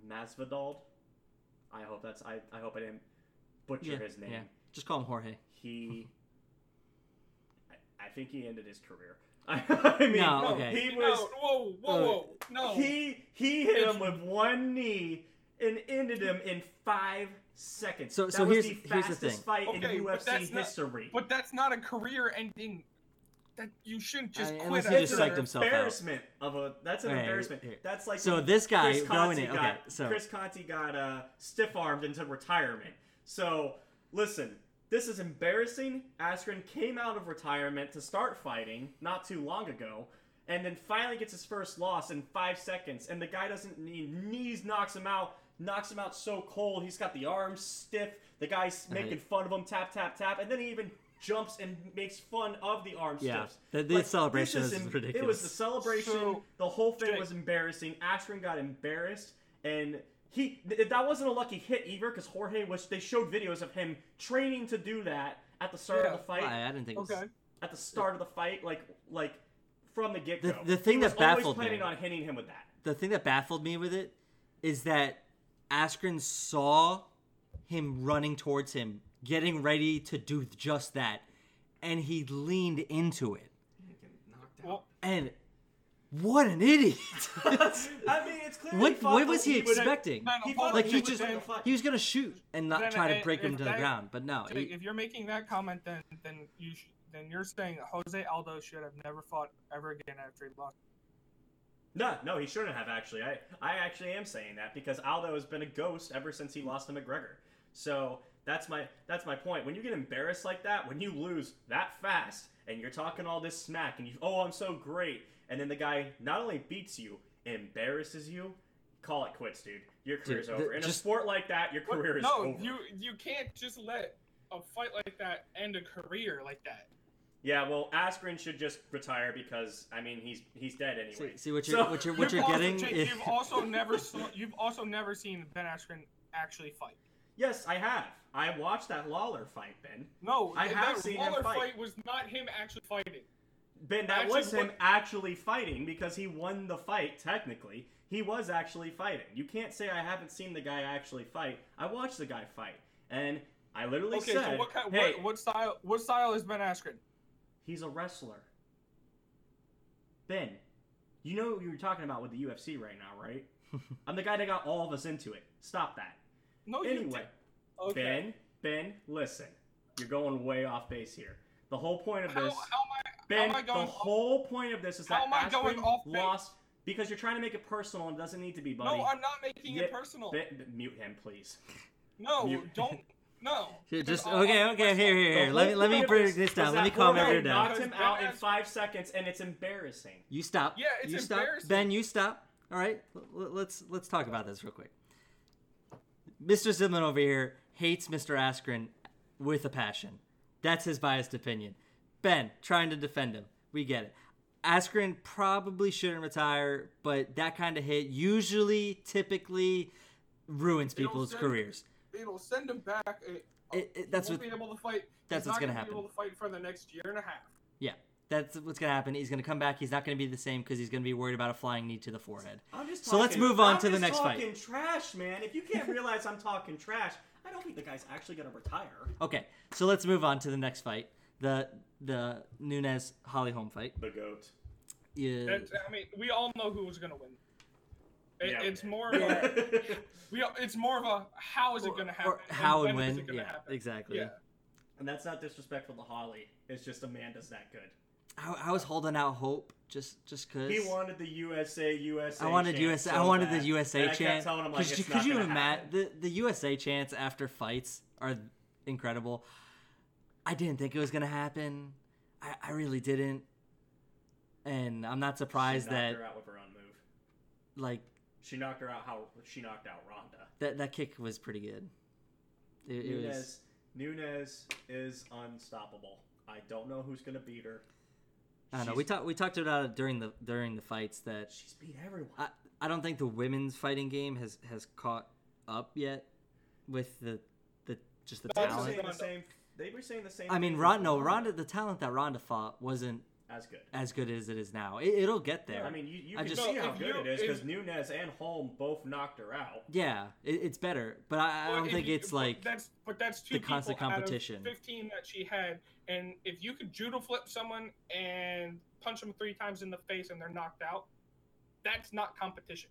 Speaker 2: Masvidal. I hope that's I, I hope I didn't butcher
Speaker 1: yeah,
Speaker 2: his name.
Speaker 1: yeah. Just call him Jorge.
Speaker 2: He, <laughs> I, I think he ended his career. <laughs> I mean,
Speaker 1: No,
Speaker 3: No,
Speaker 1: okay.
Speaker 2: he
Speaker 3: no, whoa, whoa,
Speaker 1: Uh,
Speaker 3: whoa, no.
Speaker 2: he he hit him with one knee and ended him in five seconds.
Speaker 1: So-
Speaker 2: that
Speaker 1: so
Speaker 2: was
Speaker 1: here's-
Speaker 2: the
Speaker 1: here's the
Speaker 2: fastest
Speaker 1: thing.
Speaker 2: fight
Speaker 3: Okay,
Speaker 2: in
Speaker 3: but
Speaker 2: UFC
Speaker 3: that's not-
Speaker 2: history.
Speaker 3: but that's not a career-ending. That you shouldn't just
Speaker 1: I-
Speaker 3: quit.
Speaker 1: unless he just
Speaker 2: an
Speaker 1: psyched himself out.
Speaker 2: embarrassment of a. That's an
Speaker 1: Okay,
Speaker 2: embarrassment.
Speaker 1: here.
Speaker 2: That's like
Speaker 1: So this guy
Speaker 2: Chris
Speaker 1: going
Speaker 2: Conti
Speaker 1: in.
Speaker 2: got,
Speaker 1: Okay, so
Speaker 2: Chris Conti got uh, stiff armed into retirement. So listen, this is embarrassing. Askren came out of retirement to start fighting not too long ago, and then finally gets his first loss in five seconds. And the guy doesn't need knees knocks him out, knocks him out so cold. He's got the arms stiff. The guy's
Speaker 1: Right.
Speaker 2: making fun of him, tap tap tap, and then he even jumps and makes fun of the arm
Speaker 1: Yeah,
Speaker 2: stiffs.
Speaker 1: the- the
Speaker 2: Like,
Speaker 1: celebration
Speaker 2: this
Speaker 1: is
Speaker 2: em- It was the celebration.
Speaker 3: So-
Speaker 2: the whole thing was embarrassing. Askren got embarrassed, and he th- that wasn't a lucky hit either because Jorge was. They showed videos of him training to do that at the start
Speaker 3: Yeah.
Speaker 2: of the fight.
Speaker 1: I, I didn't think. It was,
Speaker 3: Okay.
Speaker 2: At the start of the fight, like like from the get go.
Speaker 1: The- the thing
Speaker 2: he
Speaker 1: that
Speaker 2: was always
Speaker 1: baffled me-
Speaker 2: planning on hitting him with that.
Speaker 1: the thing that baffled me with it is that Askren saw him running towards him, getting ready to do just that, and he leaned into it.
Speaker 3: Well,
Speaker 1: And what an idiot! <laughs>
Speaker 2: I mean, it's clear.
Speaker 1: what what was he expecting?
Speaker 3: No, no,
Speaker 2: He
Speaker 3: hold
Speaker 2: thought
Speaker 3: on,
Speaker 1: Like
Speaker 2: he
Speaker 1: he just
Speaker 2: win the fight.
Speaker 1: he was gonna shoot and not
Speaker 3: Then,
Speaker 1: try to break him
Speaker 3: if
Speaker 1: to the ground, but no.
Speaker 3: Jake,
Speaker 1: he-
Speaker 3: if you're making that comment, then then you sh- then you're saying Jose Aldo should have never fought ever again after he lost.
Speaker 2: No, no, he shouldn't have actually. I, I actually am saying that because Aldo has been a ghost ever since he lost to McGregor. So that's my that's my point. When you get embarrassed like that, when you lose that fast, and you're talking all this smack, and you oh I'm so great, and then the guy not only beats you, embarrasses you, call it quits, dude. Your career's
Speaker 1: the-
Speaker 2: over. In a sport like that, your
Speaker 3: What-
Speaker 2: career is
Speaker 3: no,
Speaker 2: over.
Speaker 3: No, you you can't just let a fight like that end a career like that.
Speaker 2: Yeah, well, Askren should just retire because I mean he's he's dead anyway.
Speaker 1: see what you're
Speaker 2: So-
Speaker 1: what you're <laughs> what
Speaker 3: You've
Speaker 1: you're
Speaker 3: also-
Speaker 1: getting.
Speaker 3: Jake,
Speaker 1: is-
Speaker 3: you've also never saw, you've also never seen Ben Askren actually fight.
Speaker 2: Yes, I have. I watched that Lawler fight, Ben.
Speaker 3: No,
Speaker 2: I have
Speaker 3: that
Speaker 2: seen him
Speaker 3: Lawler
Speaker 2: fight.
Speaker 3: was not him actually fighting.
Speaker 2: Ben, that
Speaker 3: Actually,
Speaker 2: was him
Speaker 3: what-
Speaker 2: actually fighting because he won the fight, technically. He was actually fighting. You can't say I haven't seen the guy actually fight. I watched the guy fight. And I literally
Speaker 3: Okay,
Speaker 2: said,
Speaker 3: so what kind,
Speaker 2: hey,
Speaker 3: what, what style what style is Ben Askren?
Speaker 2: he's a wrestler. Ben, you know what you were talking about with the UFC right now, right? <laughs> I'm the guy that got all of us into it. Stop that.
Speaker 3: No,
Speaker 2: Anyway,
Speaker 3: okay.
Speaker 2: Ben, Ben, listen. You're going way off base here. The whole point of
Speaker 3: How, how
Speaker 2: this...
Speaker 3: I?
Speaker 2: Ben,
Speaker 3: how am I going?
Speaker 2: the whole point of this is
Speaker 3: How
Speaker 2: that
Speaker 3: am I going
Speaker 2: Askren lost because you're trying to make it personal and it doesn't need to be, buddy.
Speaker 3: no, I'm not making
Speaker 2: Yeah,
Speaker 3: it personal.
Speaker 2: Ben, mute him, please.
Speaker 3: no,
Speaker 2: mute-
Speaker 3: don't. <laughs> No.
Speaker 1: Here, just okay, okay. Here, here, here. Let me
Speaker 2: whole
Speaker 1: let me
Speaker 2: point
Speaker 1: break
Speaker 2: this
Speaker 1: this down. Let me calm
Speaker 2: Jorge
Speaker 1: everyone down.
Speaker 2: knocked him out in five seconds, and it's embarrassing.
Speaker 3: You
Speaker 1: stop.
Speaker 3: Yeah, it's
Speaker 1: you stop.
Speaker 3: embarrassing.
Speaker 1: Ben, you stop. All right, L- l- let's let's talk about this real quick. Mr. Zimlin over here hates Mr. Askren with a passion. That's his biased opinion. Ben trying to defend him. We get it. Askren probably shouldn't retire, but that kind of hit usually, typically, ruins
Speaker 3: It'll
Speaker 1: people's
Speaker 3: send-
Speaker 1: careers.
Speaker 3: It'll send him back. Uh, it,
Speaker 1: It- it- that's
Speaker 3: he won't
Speaker 1: what-
Speaker 3: be able to fight.
Speaker 1: that's
Speaker 3: he's
Speaker 1: what's gonna
Speaker 3: Be
Speaker 1: happen.
Speaker 3: able to fight for the next year and a half.
Speaker 1: Yeah, that's what's gonna happen. He's gonna come back. He's not gonna be the same because he's gonna be worried about a flying knee to the forehead.
Speaker 2: I'm just
Speaker 1: So let's
Speaker 2: talking-
Speaker 1: move on
Speaker 2: I'm
Speaker 1: to the
Speaker 2: just
Speaker 1: next fight.
Speaker 2: talking trash, man. If you can't realize I'm talking trash, I don't think the guy's actually gonna retire.
Speaker 1: Okay, so let's move on to the next fight. The the Nunes Holly Holm fight.
Speaker 2: The goat.
Speaker 1: Yeah,
Speaker 3: That's, I mean, we all know who was gonna win. It,
Speaker 2: Yeah.
Speaker 3: It's more of a <laughs> we. It's more of a how is it gonna happen?
Speaker 1: or how and
Speaker 3: is
Speaker 1: when. Yeah,
Speaker 3: happen?
Speaker 1: exactly.
Speaker 3: Yeah.
Speaker 2: and that's not disrespectful to Holly. It's just Amanda's that good.
Speaker 1: I, I was holding out hope just just cause
Speaker 2: He wanted the USA, USA.
Speaker 1: I wanted USA.
Speaker 2: so
Speaker 1: I wanted
Speaker 2: bad.
Speaker 1: the USA
Speaker 2: and I kept
Speaker 1: chant.
Speaker 2: telling like,
Speaker 1: Could you, you imagine the the USA chants after fights are incredible. I didn't think it was gonna happen. I, I really didn't, and I'm not surprised
Speaker 2: she knocked
Speaker 1: that
Speaker 2: her out with her own move.
Speaker 1: like
Speaker 2: She knocked her out how she knocked out Ronda.
Speaker 1: that that kick was pretty good. It, it was
Speaker 2: Nunes, Nunes is unstoppable. I don't know who's gonna beat her.
Speaker 1: I don't know. We talked we talked about it during the during the fights that
Speaker 2: She's beat everyone.
Speaker 1: I, I don't think the women's fighting game has has caught up yet with the the just the
Speaker 3: That's
Speaker 1: talent.
Speaker 2: the same. They were saying the same.
Speaker 1: I mean,
Speaker 2: thing
Speaker 1: Ron, no, Ronda, the talent that Ronda fought wasn't
Speaker 2: as good.
Speaker 1: as good as it is now. It, it'll get there.
Speaker 2: I mean, you, you
Speaker 1: I
Speaker 2: can
Speaker 1: just-
Speaker 2: see
Speaker 3: No,
Speaker 2: how good
Speaker 3: you-
Speaker 2: it is
Speaker 3: if-
Speaker 2: because Nunes and Holm both knocked her out.
Speaker 1: yeah, it, it's better, but I, I don't think
Speaker 3: you-
Speaker 1: it's
Speaker 3: but
Speaker 1: like
Speaker 3: that's but that's two
Speaker 1: the constant
Speaker 3: people out of
Speaker 1: competition.
Speaker 3: Fifteen that she had, and if you could judo flip someone and punch them three times in the face and they're knocked out, that's not competition.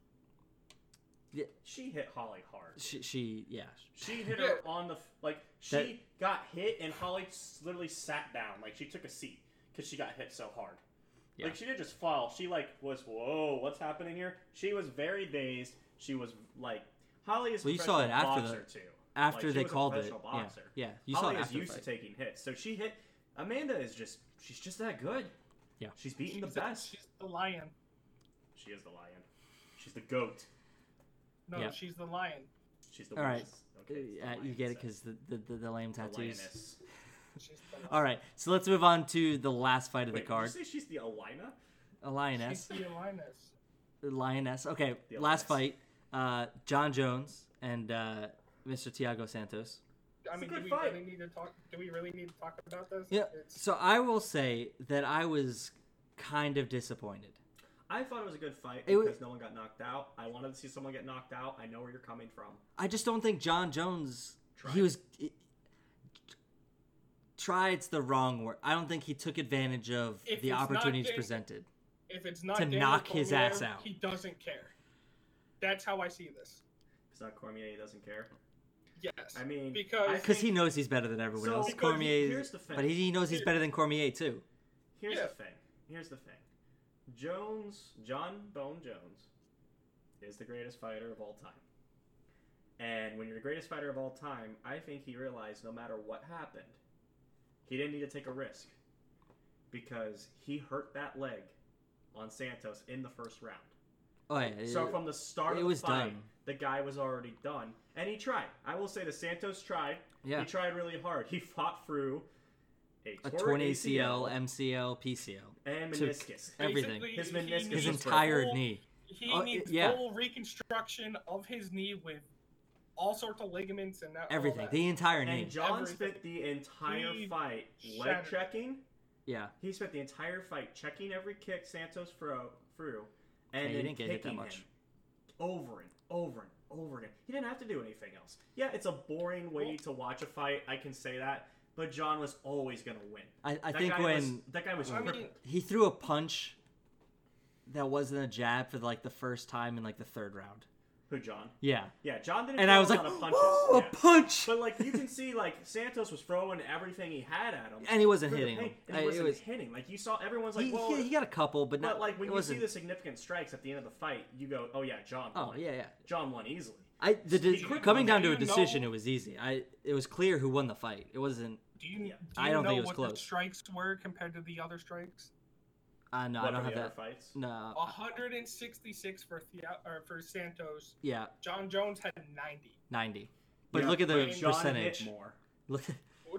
Speaker 2: She hit Holly hard.
Speaker 1: she, she yeah.
Speaker 2: She hit her on the f- like. She
Speaker 1: That-
Speaker 2: got hit and Holly s- literally sat down. Like she took a seat because she got hit so hard.
Speaker 1: Yeah.
Speaker 2: Like she didn't just fall. She like was whoa, what's happening here? She was very dazed. She was like Holly is. a
Speaker 1: Well, you saw it
Speaker 2: professional
Speaker 1: after the-
Speaker 2: boxer, too.
Speaker 1: After
Speaker 2: Like, she
Speaker 1: they
Speaker 2: was a
Speaker 1: called it,
Speaker 2: professional
Speaker 1: yeah,
Speaker 2: boxer.
Speaker 1: yeah, you
Speaker 2: Holly
Speaker 1: saw it
Speaker 2: is
Speaker 1: after the
Speaker 2: used
Speaker 1: fight.
Speaker 2: to taking hits, so she hit. Amanda is just she's just that good.
Speaker 1: Yeah.
Speaker 2: she's beating the
Speaker 3: She's
Speaker 2: best.
Speaker 3: She's the lion.
Speaker 2: She is the lion. She's the goat.
Speaker 3: No,
Speaker 1: Yeah.
Speaker 3: she's the lion.
Speaker 2: She's the
Speaker 1: All right.
Speaker 2: Okay, it's the
Speaker 1: Uh, you
Speaker 2: lion,
Speaker 1: get it because the, the, the the lame tattoos.
Speaker 3: the lion.
Speaker 1: All right, so let's move on to the last fight of
Speaker 2: Wait,
Speaker 1: the card.
Speaker 2: Did you say she's the Alina?
Speaker 1: A lioness.
Speaker 3: She's the lioness.
Speaker 1: The lioness. Okay,
Speaker 2: The
Speaker 1: last fight. Uh, Jon Jones and uh, Mr. Thiago Santos.
Speaker 3: I
Speaker 2: It's a
Speaker 3: mean, do we
Speaker 2: fight.
Speaker 3: really need to talk? Do we really need to talk about this?
Speaker 1: Yeah.
Speaker 3: It's,
Speaker 1: So I will say that I was kind of disappointed.
Speaker 2: I thought it was a good fight
Speaker 1: It wa-
Speaker 2: because no one got knocked out. I wanted to see someone get knocked out. I know where you're coming from.
Speaker 1: I just don't think Jon Jones.
Speaker 2: Tried.
Speaker 1: He was. It, tried's the wrong word. I don't think he took advantage of
Speaker 3: If
Speaker 1: the opportunities
Speaker 3: Dan-
Speaker 1: presented.
Speaker 3: if it's not
Speaker 1: to
Speaker 3: Daniel
Speaker 1: knock his ass out.
Speaker 3: he doesn't care. That's how I see this.
Speaker 2: It's not Cormier. He doesn't care.
Speaker 3: Yes.
Speaker 2: I mean,
Speaker 3: Because-
Speaker 1: Because he knows he's better than everyone
Speaker 2: So,
Speaker 1: else. Cormier,
Speaker 2: here's the thing.
Speaker 1: but he, he knows he's better than Cormier too.
Speaker 2: Here's
Speaker 3: Yeah.
Speaker 2: the thing. Here's the thing. Jones, Jon Bone Jones, is the greatest fighter of all time. And when you're the greatest fighter of all time, I think he realized no matter what happened, he didn't need to take a risk because he hurt that leg on Santos in the first round.
Speaker 1: Oh yeah.
Speaker 2: So
Speaker 1: it-
Speaker 2: from the start
Speaker 1: it
Speaker 2: of the
Speaker 1: was
Speaker 2: fight,
Speaker 1: done.
Speaker 2: the guy was already done, and he tried. I will say the Santos tried.
Speaker 1: yeah.
Speaker 2: He tried really hard. He fought through a,
Speaker 1: A
Speaker 2: torn
Speaker 1: torn ACL, MCL, PCL,
Speaker 2: and meniscus.
Speaker 1: everything.
Speaker 3: Basically,
Speaker 2: His meniscus
Speaker 1: his entire
Speaker 3: full-
Speaker 1: knee.
Speaker 3: He
Speaker 1: Oh,
Speaker 3: needs
Speaker 1: yeah.
Speaker 3: full reconstruction of his knee with all sorts of ligaments and that, all
Speaker 1: Everything.
Speaker 3: that.
Speaker 1: The entire knee.
Speaker 2: And Jon
Speaker 3: Everything.
Speaker 2: spent the entire
Speaker 3: He
Speaker 2: fight leg
Speaker 3: shattered.
Speaker 2: checking.
Speaker 1: Yeah.
Speaker 2: He spent the entire fight checking every kick Santos threw, threw and
Speaker 1: Yeah, he
Speaker 2: then
Speaker 1: didn't get hit that much.
Speaker 2: him over and over and over again. He didn't have to do anything else. Yeah, it's a boring way
Speaker 3: Well-
Speaker 2: to watch a fight. I can say that, but Jon was always gonna win.
Speaker 1: I, I
Speaker 2: That
Speaker 1: think
Speaker 2: guy
Speaker 1: when
Speaker 2: was, that guy was
Speaker 3: I mean,
Speaker 1: he threw a punch that wasn't a jab for like the first time in like the third round.
Speaker 2: Who Jon?
Speaker 1: Yeah.
Speaker 2: Yeah, Jon didn't.
Speaker 1: And I was
Speaker 2: a
Speaker 1: like,
Speaker 2: lot of punches.
Speaker 1: oh,
Speaker 2: yeah.
Speaker 1: a punch!
Speaker 2: But like you can see, like Santos was throwing everything he had at him,
Speaker 1: And he wasn't hitting him.
Speaker 2: And he
Speaker 1: it
Speaker 2: wasn't
Speaker 1: was-
Speaker 2: hitting. Like you saw, everyone's like,
Speaker 1: he,
Speaker 2: "Well,
Speaker 1: he, he got a couple, but not.
Speaker 2: Like when you see
Speaker 1: wasn't,
Speaker 2: the significant strikes at the end of the fight, you go, "Oh yeah, Jon."
Speaker 1: Oh yeah, yeah.
Speaker 2: Jon won easily.
Speaker 1: I the, de- coming down to a
Speaker 3: You know-
Speaker 1: decision, it was easy. I it was clear who won the fight. It wasn't.
Speaker 3: Do you, do you
Speaker 1: I don't
Speaker 3: know
Speaker 1: think it was
Speaker 3: what the
Speaker 1: close.
Speaker 3: strikes were compared to the other strikes?
Speaker 1: Uh, no,
Speaker 2: What
Speaker 1: I don't have that.
Speaker 2: fights.
Speaker 1: No.
Speaker 3: 166 for Thea- or for Santos.
Speaker 1: Yeah,
Speaker 3: Jon Jones had 90.
Speaker 1: ninety. But
Speaker 2: Yeah,
Speaker 1: look at the
Speaker 3: but
Speaker 2: Jon
Speaker 1: percentage.
Speaker 2: hit more.
Speaker 1: Look,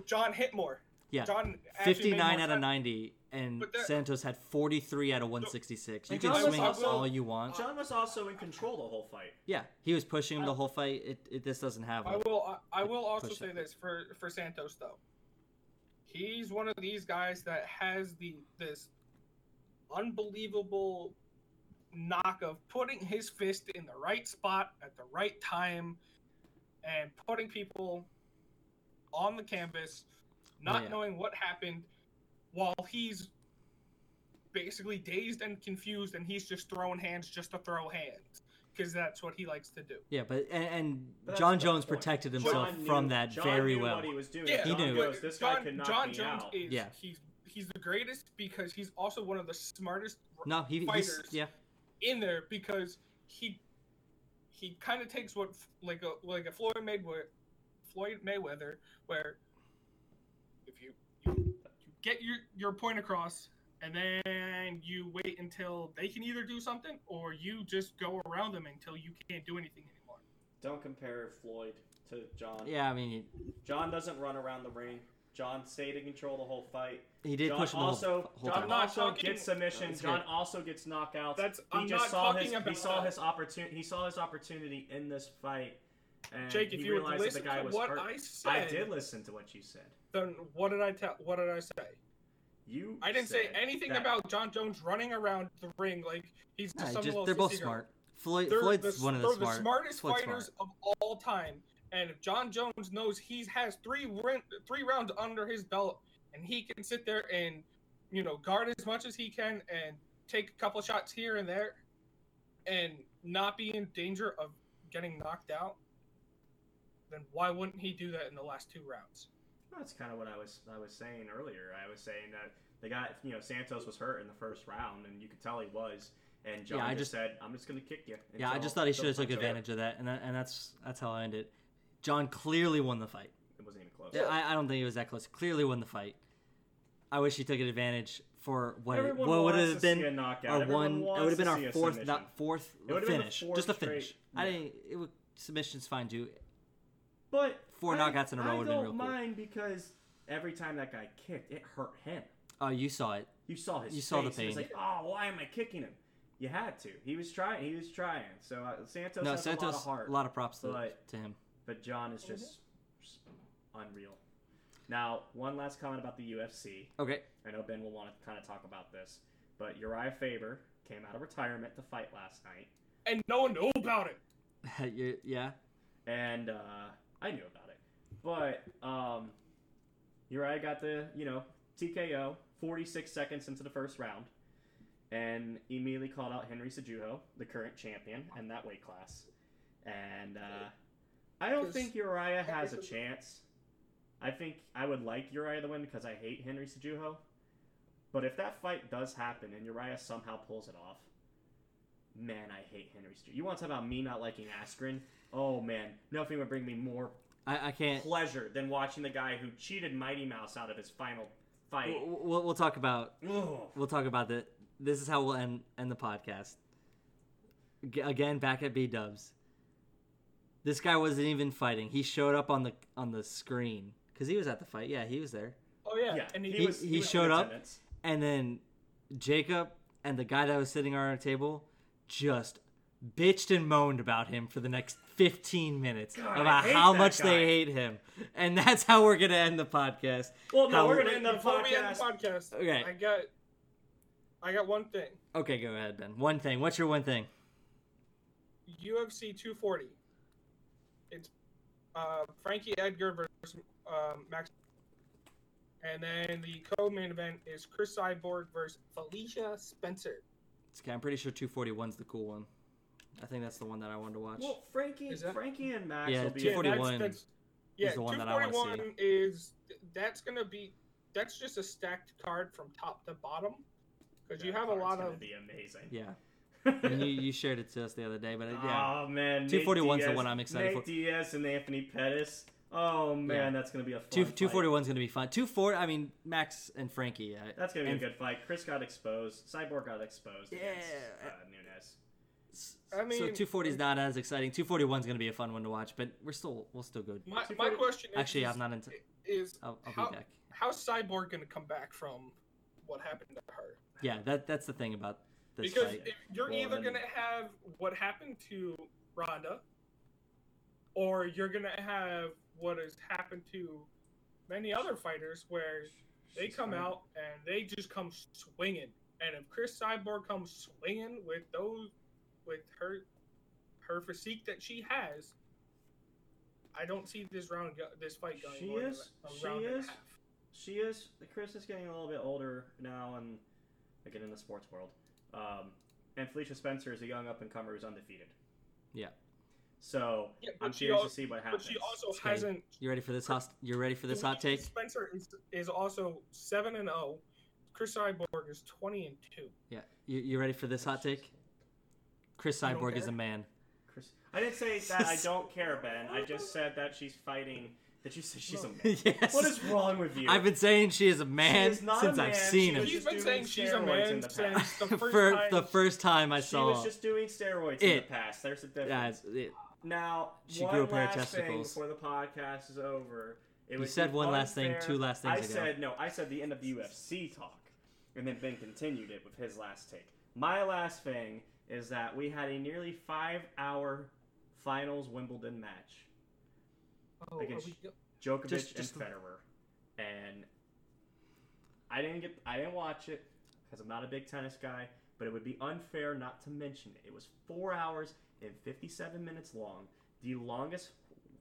Speaker 3: Jon hit more.
Speaker 1: yeah,
Speaker 3: Jon
Speaker 1: fifty-nine
Speaker 3: more
Speaker 1: out of ninety, and
Speaker 3: that-
Speaker 1: Santos had forty-three out of one sixty-six. You can
Speaker 2: Jon
Speaker 1: swing
Speaker 2: also-
Speaker 1: all you want.
Speaker 2: Jon was also in control the whole fight.
Speaker 1: Yeah, he was pushing him the whole fight. It, it this doesn't have.
Speaker 3: I will. I, I will also say
Speaker 1: it.
Speaker 3: this for for Santos though. he's one of these guys that has the this unbelievable knock of putting his fist in the right spot at the right time and putting people on the canvas, not oh,
Speaker 1: Yeah.
Speaker 3: knowing what happened, while he's basically dazed and confused, and he's just throwing hands just to throw hands because that's what he likes to do.
Speaker 1: Yeah, but and, and
Speaker 2: But Jon
Speaker 1: Jones protected himself
Speaker 2: Jon
Speaker 1: from
Speaker 2: knew-
Speaker 1: that
Speaker 2: Jon
Speaker 1: very
Speaker 2: knew
Speaker 1: well.
Speaker 2: What he was doing.
Speaker 3: Yeah,
Speaker 1: He
Speaker 2: Jon
Speaker 1: knew.
Speaker 2: goes, this guy
Speaker 3: Jon,
Speaker 2: could knock
Speaker 3: Jon
Speaker 2: me
Speaker 3: Jones
Speaker 2: out.
Speaker 3: is
Speaker 1: Yeah.
Speaker 3: he's he's the greatest because he's also one of the smartest
Speaker 1: No, he,
Speaker 3: fighters
Speaker 1: yeah.
Speaker 3: in there because he he kind of takes what like a like a Floyd Mayweather Floyd Mayweather where if you you, you get your your point across and then you wait until they can either do something or you just go around them until you can't do anything anymore.
Speaker 2: Don't compare Floyd to Jon.
Speaker 1: Yeah, I mean,
Speaker 2: Jon doesn't run around the ring. Jon stayed in control the whole fight.
Speaker 1: he did
Speaker 2: Jon
Speaker 1: push him the
Speaker 2: also,
Speaker 1: whole, whole
Speaker 2: Jon
Speaker 1: time.
Speaker 3: not
Speaker 2: also
Speaker 3: talking-
Speaker 2: gets submission.
Speaker 1: That's
Speaker 2: Jon
Speaker 1: good.
Speaker 2: also gets knockouts.
Speaker 3: That's-
Speaker 2: he
Speaker 3: I'm
Speaker 2: just
Speaker 3: not
Speaker 2: saw
Speaker 3: talking
Speaker 2: his he saw
Speaker 3: that.
Speaker 2: his opportunity. He saw his opportunity in this fight. And
Speaker 3: Jake, if you would
Speaker 2: realized that
Speaker 3: listen
Speaker 2: the guy
Speaker 3: to
Speaker 2: was
Speaker 3: what
Speaker 2: hurt.
Speaker 3: I said,
Speaker 2: I did listen to what you said.
Speaker 3: then what did I tell? What did I say?
Speaker 2: You.
Speaker 3: I didn't say anything
Speaker 2: that-
Speaker 3: about Jon Jones running around the ring like he's
Speaker 1: Nah,
Speaker 3: just some
Speaker 1: just-
Speaker 3: little
Speaker 1: they're both
Speaker 3: girl.
Speaker 1: smart. Floyd
Speaker 3: They're
Speaker 1: Floyd's
Speaker 3: the,
Speaker 1: one of the
Speaker 3: they're
Speaker 1: smart.
Speaker 3: the smartest
Speaker 1: Floyd's
Speaker 3: fighters of all time. And if Jon Jones knows he has three three rounds under his belt, and he can sit there and you know guard as much as he can and take a couple shots here and there, and not be in danger of getting knocked out, then why wouldn't he do that in the last two rounds?
Speaker 2: That's kind of what I was I was saying earlier. I was saying that the guy, you know, Santos was hurt in the first round, and you could tell he was. And Jon
Speaker 1: Yeah, I
Speaker 2: just,
Speaker 1: just-
Speaker 2: said, "I'm just going to kick you."
Speaker 1: Yeah, I just thought he should have took advantage of that, and that, and that's that's how I ended. Jon clearly won the fight.
Speaker 2: It wasn't even close.
Speaker 1: Yeah, I, I don't think it was that close. Clearly won the fight. I wish he took advantage for what it,
Speaker 2: Everyone
Speaker 1: what would have been
Speaker 2: a
Speaker 1: our one. It would have been our fourth, not fourth
Speaker 2: It would've been the
Speaker 1: finish,
Speaker 2: fourth
Speaker 1: just a
Speaker 2: straight-
Speaker 1: finish. I
Speaker 2: yeah.
Speaker 1: didn't. It would submissions fine too.
Speaker 2: But
Speaker 1: Four
Speaker 2: I-
Speaker 1: knockouts in a row
Speaker 2: I
Speaker 1: would've been
Speaker 2: don't
Speaker 1: real cool.
Speaker 2: mind because every time that guy kicked, it hurt him.
Speaker 1: Oh, you saw it.
Speaker 2: You saw his.
Speaker 1: You saw the
Speaker 2: pain. He was like, "Oh, why am I kicking him?" You had to. He was trying. He was trying. So uh, Santos
Speaker 1: no,
Speaker 2: has a lot
Speaker 1: Santos.
Speaker 2: of heart.
Speaker 1: A lot of props to,
Speaker 2: but-
Speaker 1: to him.
Speaker 2: But Jon is just, just unreal. Now, one last comment about the UFC.
Speaker 1: Okay.
Speaker 2: I know Ben will want to kind of talk about this, but Urijah Faber came out of retirement to fight last night,
Speaker 3: And no one knew about it. <laughs>
Speaker 1: You- yeah.
Speaker 2: and uh, I knew about it. But um, Urijah got the you know TKO 46 seconds into the first round, and immediately called out Henry Cejudo, the current champion in that weight class, and uh, I don't think Urijah has a chance. I think I would like Urijah to win because I hate Henry Cejudo. But if that fight does happen and Urijah somehow pulls it off, man, I hate Henry Cejudo. You want to talk about me not liking Askren? Oh man, nothing would bring me more
Speaker 1: I, I can't.
Speaker 2: pleasure than watching the guy who cheated Mighty Mouse out of his final fight.
Speaker 1: We'll, we'll, we'll talk about
Speaker 2: Ugh.
Speaker 1: we'll talk about that. This is how we'll end end the podcast. G- again, back at B Dubs. This guy wasn't even fighting. He showed up on the on the screen because he was at the fight. Yeah, he was there.
Speaker 3: Oh yeah,
Speaker 2: Yeah,
Speaker 3: and
Speaker 2: he,
Speaker 3: he,
Speaker 2: was.
Speaker 1: he
Speaker 2: was in
Speaker 1: showed up,
Speaker 2: attendance.
Speaker 1: And then Jacob and the guy that was sitting on our table just bitched and moaned about him for the next 15 minutes
Speaker 2: God,
Speaker 1: about how much
Speaker 2: guy.
Speaker 1: they hate him. And that's how we're going to end the podcast.
Speaker 2: Well, no,
Speaker 1: How-
Speaker 2: we're gonna end the
Speaker 3: Before we end
Speaker 2: podcast.
Speaker 3: podcast,
Speaker 1: Okay.
Speaker 3: I got, I got one thing.
Speaker 1: Okay, go ahead, Ben. One thing. What's your one thing?
Speaker 3: UFC 240. It's uh, Frankie Edgar versus um, Max. And then the co-main event is Cris Cyborg versus Felicia Spencer.
Speaker 1: Okay, I'm pretty sure 241's the cool one. I think that's the one that I wanted to watch.
Speaker 2: Well, Frankie,
Speaker 3: that-
Speaker 2: Frankie and Max
Speaker 1: Yeah,
Speaker 2: will be.
Speaker 1: 241
Speaker 3: that's, that's, yeah,
Speaker 1: the one that I wanna
Speaker 3: 241 is that's gonna be that's just a stacked card from top to bottom because you have a lot
Speaker 2: gonna
Speaker 3: of
Speaker 2: Be amazing.
Speaker 1: yeah. <laughs> and you, you shared it to us the other day, but yeah.
Speaker 2: Oh man,
Speaker 1: 241 's
Speaker 2: Nate
Speaker 1: the one I'm excited
Speaker 2: Nate
Speaker 1: for.
Speaker 2: Diaz and Anthony Pettis. Oh man,
Speaker 1: Yeah.
Speaker 2: that's gonna be a fun.
Speaker 1: Two
Speaker 2: fight.
Speaker 1: two forty one's gonna be fun. Two four. I mean Max and Frankie. Uh,
Speaker 2: That's gonna be
Speaker 1: and-
Speaker 2: a good fight. Cris got exposed. Cyborg got exposed. against,
Speaker 1: Yeah.
Speaker 2: uh, Nunes.
Speaker 3: I
Speaker 1: so two forty is not as exciting. 241 is gonna be a fun one to watch, but we're still we'll still go.
Speaker 3: my, my question is,
Speaker 1: Actually,
Speaker 3: is,
Speaker 1: I'm not into.
Speaker 3: is
Speaker 1: I'll, I'll
Speaker 3: how,
Speaker 1: be back.
Speaker 3: how's Cyborg gonna come back from what happened to her?
Speaker 1: Yeah, that that's the thing about this
Speaker 3: because
Speaker 1: fight.
Speaker 3: if you're
Speaker 2: Well,
Speaker 3: either gonna have what happened to Ronda, or you're gonna have what has happened to many other fighters where they come
Speaker 2: fine.
Speaker 3: out and they just come swinging. And if Cris Cyborg comes swinging with those, with her, her physique that she has, I don't see this round, go, this fight going
Speaker 2: She
Speaker 3: more than
Speaker 2: is-
Speaker 3: a
Speaker 2: she
Speaker 3: round and a
Speaker 2: is.
Speaker 3: half.
Speaker 2: She is. Cris is getting a little bit older now, and again in the sports world. Um, and Felicia Spencer is a young up and comer who's undefeated.
Speaker 1: Yeah.
Speaker 2: So
Speaker 3: Yeah, but
Speaker 2: I'm
Speaker 3: she
Speaker 2: curious
Speaker 3: al-
Speaker 2: to see what happens.
Speaker 3: But
Speaker 2: happens.
Speaker 3: she also
Speaker 1: Okay.
Speaker 3: hasn't.
Speaker 1: You ready for this hot? You ready for this hot take?
Speaker 3: Spencer is is also seven and zero. Cris Cyborg is twenty and two.
Speaker 1: Yeah. You, you ready for this hot take? Cris
Speaker 3: You
Speaker 1: Cyborg is a man.
Speaker 2: Chris, I didn't say that I <laughs> don't care, Ben. I just said that she's fighting. Did you say she's a man? <laughs>
Speaker 1: yes.
Speaker 2: What is wrong with you?
Speaker 1: I've been saying she is a man
Speaker 2: is not a
Speaker 1: since I've
Speaker 2: man.
Speaker 1: seen
Speaker 2: She
Speaker 1: him.
Speaker 2: was
Speaker 3: He's
Speaker 2: just
Speaker 3: been
Speaker 2: doing
Speaker 3: saying she's a
Speaker 2: steroids in
Speaker 3: man
Speaker 2: the
Speaker 3: since
Speaker 2: past.
Speaker 3: the first <laughs>
Speaker 1: For
Speaker 3: time.
Speaker 1: the first time I
Speaker 2: she
Speaker 1: saw.
Speaker 2: was just doing steroids in the
Speaker 1: It.
Speaker 2: past. There's a difference.
Speaker 1: yeah, it's- it-
Speaker 2: Now,
Speaker 1: She
Speaker 2: one
Speaker 1: grew a pair of
Speaker 2: last thing
Speaker 1: testicles.
Speaker 2: before the podcast is over. It
Speaker 1: You
Speaker 2: would
Speaker 1: said
Speaker 2: be
Speaker 1: one last thing
Speaker 2: unfair-
Speaker 1: two last things
Speaker 2: I
Speaker 1: ago.
Speaker 2: said no. I said the end of the UFC talk, and then Ben continued it with his last take. My last thing is that we had a nearly five-hour finals Wimbledon match.
Speaker 3: Oh,
Speaker 2: against-
Speaker 3: we
Speaker 2: Djokovic
Speaker 1: Just- just-
Speaker 2: and Federer, and I didn't get I didn't watch it because I'm not a big tennis guy. But it would be unfair not to mention it. It was four hours and 57 minutes long, the longest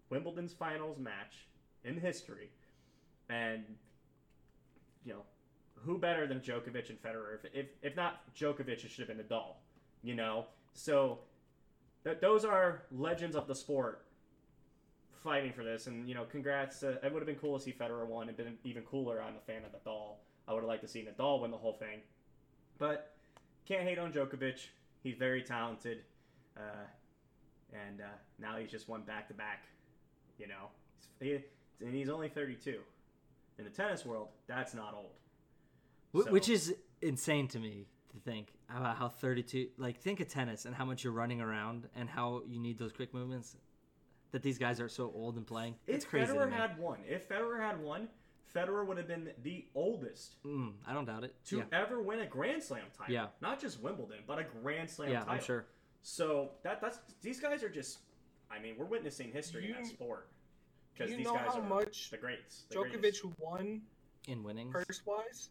Speaker 2: Wimbledon's finals match in history, and you know who better than Djokovic and Federer? If if, if not Djokovic, it should have been Nadal. You know, so th- those are legends of the sport fighting for this, and you know, congrats. Uh, it would have been cool to see Federer won. It'd been even cooler. I'm a fan of Nadal. I would have liked to see Nadal win the whole thing, but can't hate on Djokovic. He's very talented, uh, and uh, now he's just won back to back. You know, he, and he's only 32. In the tennis world, that's not old. So-
Speaker 1: Which is insane to me to think about how 32 like think of tennis and how much you're running around and how you need those quick movements that these guys are so old and playing. It's
Speaker 2: If
Speaker 1: crazy to
Speaker 2: Federer
Speaker 1: me.
Speaker 2: had won, if Federer had won, Federer would have been the oldest
Speaker 1: Mm, I don't doubt it.
Speaker 2: to
Speaker 1: yeah,
Speaker 2: ever win a Grand Slam title.
Speaker 1: Yeah.
Speaker 2: Not just Wimbledon, but a Grand Slam
Speaker 1: yeah,
Speaker 2: title.
Speaker 1: I'm sure.
Speaker 2: So that that's these guys are just. I mean, we're witnessing history in that sport because these
Speaker 3: know
Speaker 2: guys
Speaker 3: how
Speaker 2: are
Speaker 3: much
Speaker 2: the greats. The
Speaker 3: Djokovic
Speaker 2: greatest.
Speaker 3: won
Speaker 1: In winnings,
Speaker 3: purse wise?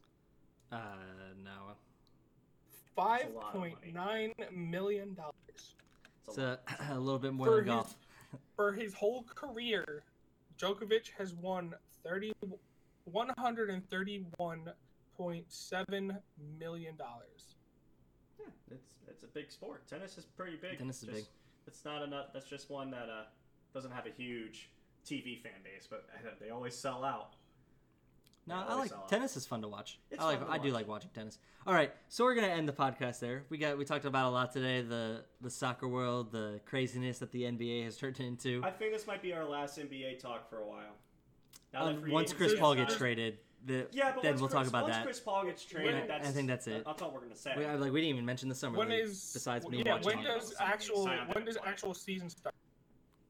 Speaker 1: uh, no,
Speaker 3: Five
Speaker 2: a lot of
Speaker 3: point nine million dollars
Speaker 2: It's
Speaker 1: it's
Speaker 2: a
Speaker 1: a, <laughs> a little bit more
Speaker 3: For
Speaker 1: than
Speaker 3: his-
Speaker 1: golf. <laughs>
Speaker 3: for his whole career. Djokovic has won 30, 131.7 million dollars.
Speaker 2: Yeah, it's it's a big sport. Tennis is pretty big.
Speaker 1: Tennis is
Speaker 2: Just-
Speaker 1: big.
Speaker 2: It's not enough. That's just one that uh, doesn't have a huge TV fan base, but <laughs> they always sell out.
Speaker 1: No, I like
Speaker 2: sell
Speaker 1: tennis is fun to watch.
Speaker 2: It's
Speaker 1: I like
Speaker 2: fun to
Speaker 1: I do like watching tennis. All right, so we're gonna end the podcast there. We got we talked about a lot today. The the soccer world, the craziness that the NBA has turned into.
Speaker 2: I think this might be our last NBA talk for a while. Now
Speaker 1: Um, once Chris Paul gets traded, the,
Speaker 2: yeah, but
Speaker 1: then we'll
Speaker 2: Chris,
Speaker 1: talk about
Speaker 2: once
Speaker 1: that.
Speaker 2: Chris Paul gets traded,
Speaker 3: When-
Speaker 2: that's,
Speaker 1: I think that's it.
Speaker 2: That's all we're gonna say.
Speaker 1: We, I- like we didn't even mention the summer
Speaker 3: When
Speaker 1: league
Speaker 3: is
Speaker 1: besides me
Speaker 3: yeah?
Speaker 1: watching
Speaker 3: When does actual when does actual season start?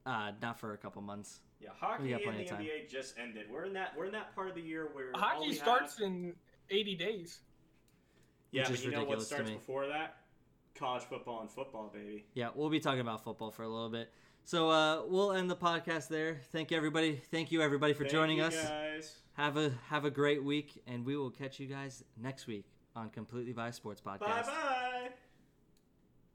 Speaker 1: Uh, not for a couple months.
Speaker 2: Yeah, hockey
Speaker 1: We
Speaker 2: and the
Speaker 1: plenty of time.
Speaker 2: NBA just ended. We're in that we're in that part of the year where all
Speaker 3: Hockey
Speaker 2: we
Speaker 3: starts
Speaker 2: Have,
Speaker 3: in eighty days.
Speaker 2: yeah,
Speaker 1: which
Speaker 2: but
Speaker 1: is
Speaker 2: you know what
Speaker 1: ridiculous
Speaker 2: starts before that? College football and football, baby.
Speaker 1: Yeah, we'll be talking about football for a little bit. So uh, we'll end the podcast there. Thank you everybody. Thank you everybody for
Speaker 2: Thank
Speaker 1: joining
Speaker 2: you,
Speaker 1: us.
Speaker 2: guys.
Speaker 1: Have a have a great week, and we will catch you guys next week on Completely Biased Sports Podcast.
Speaker 2: Bye bye.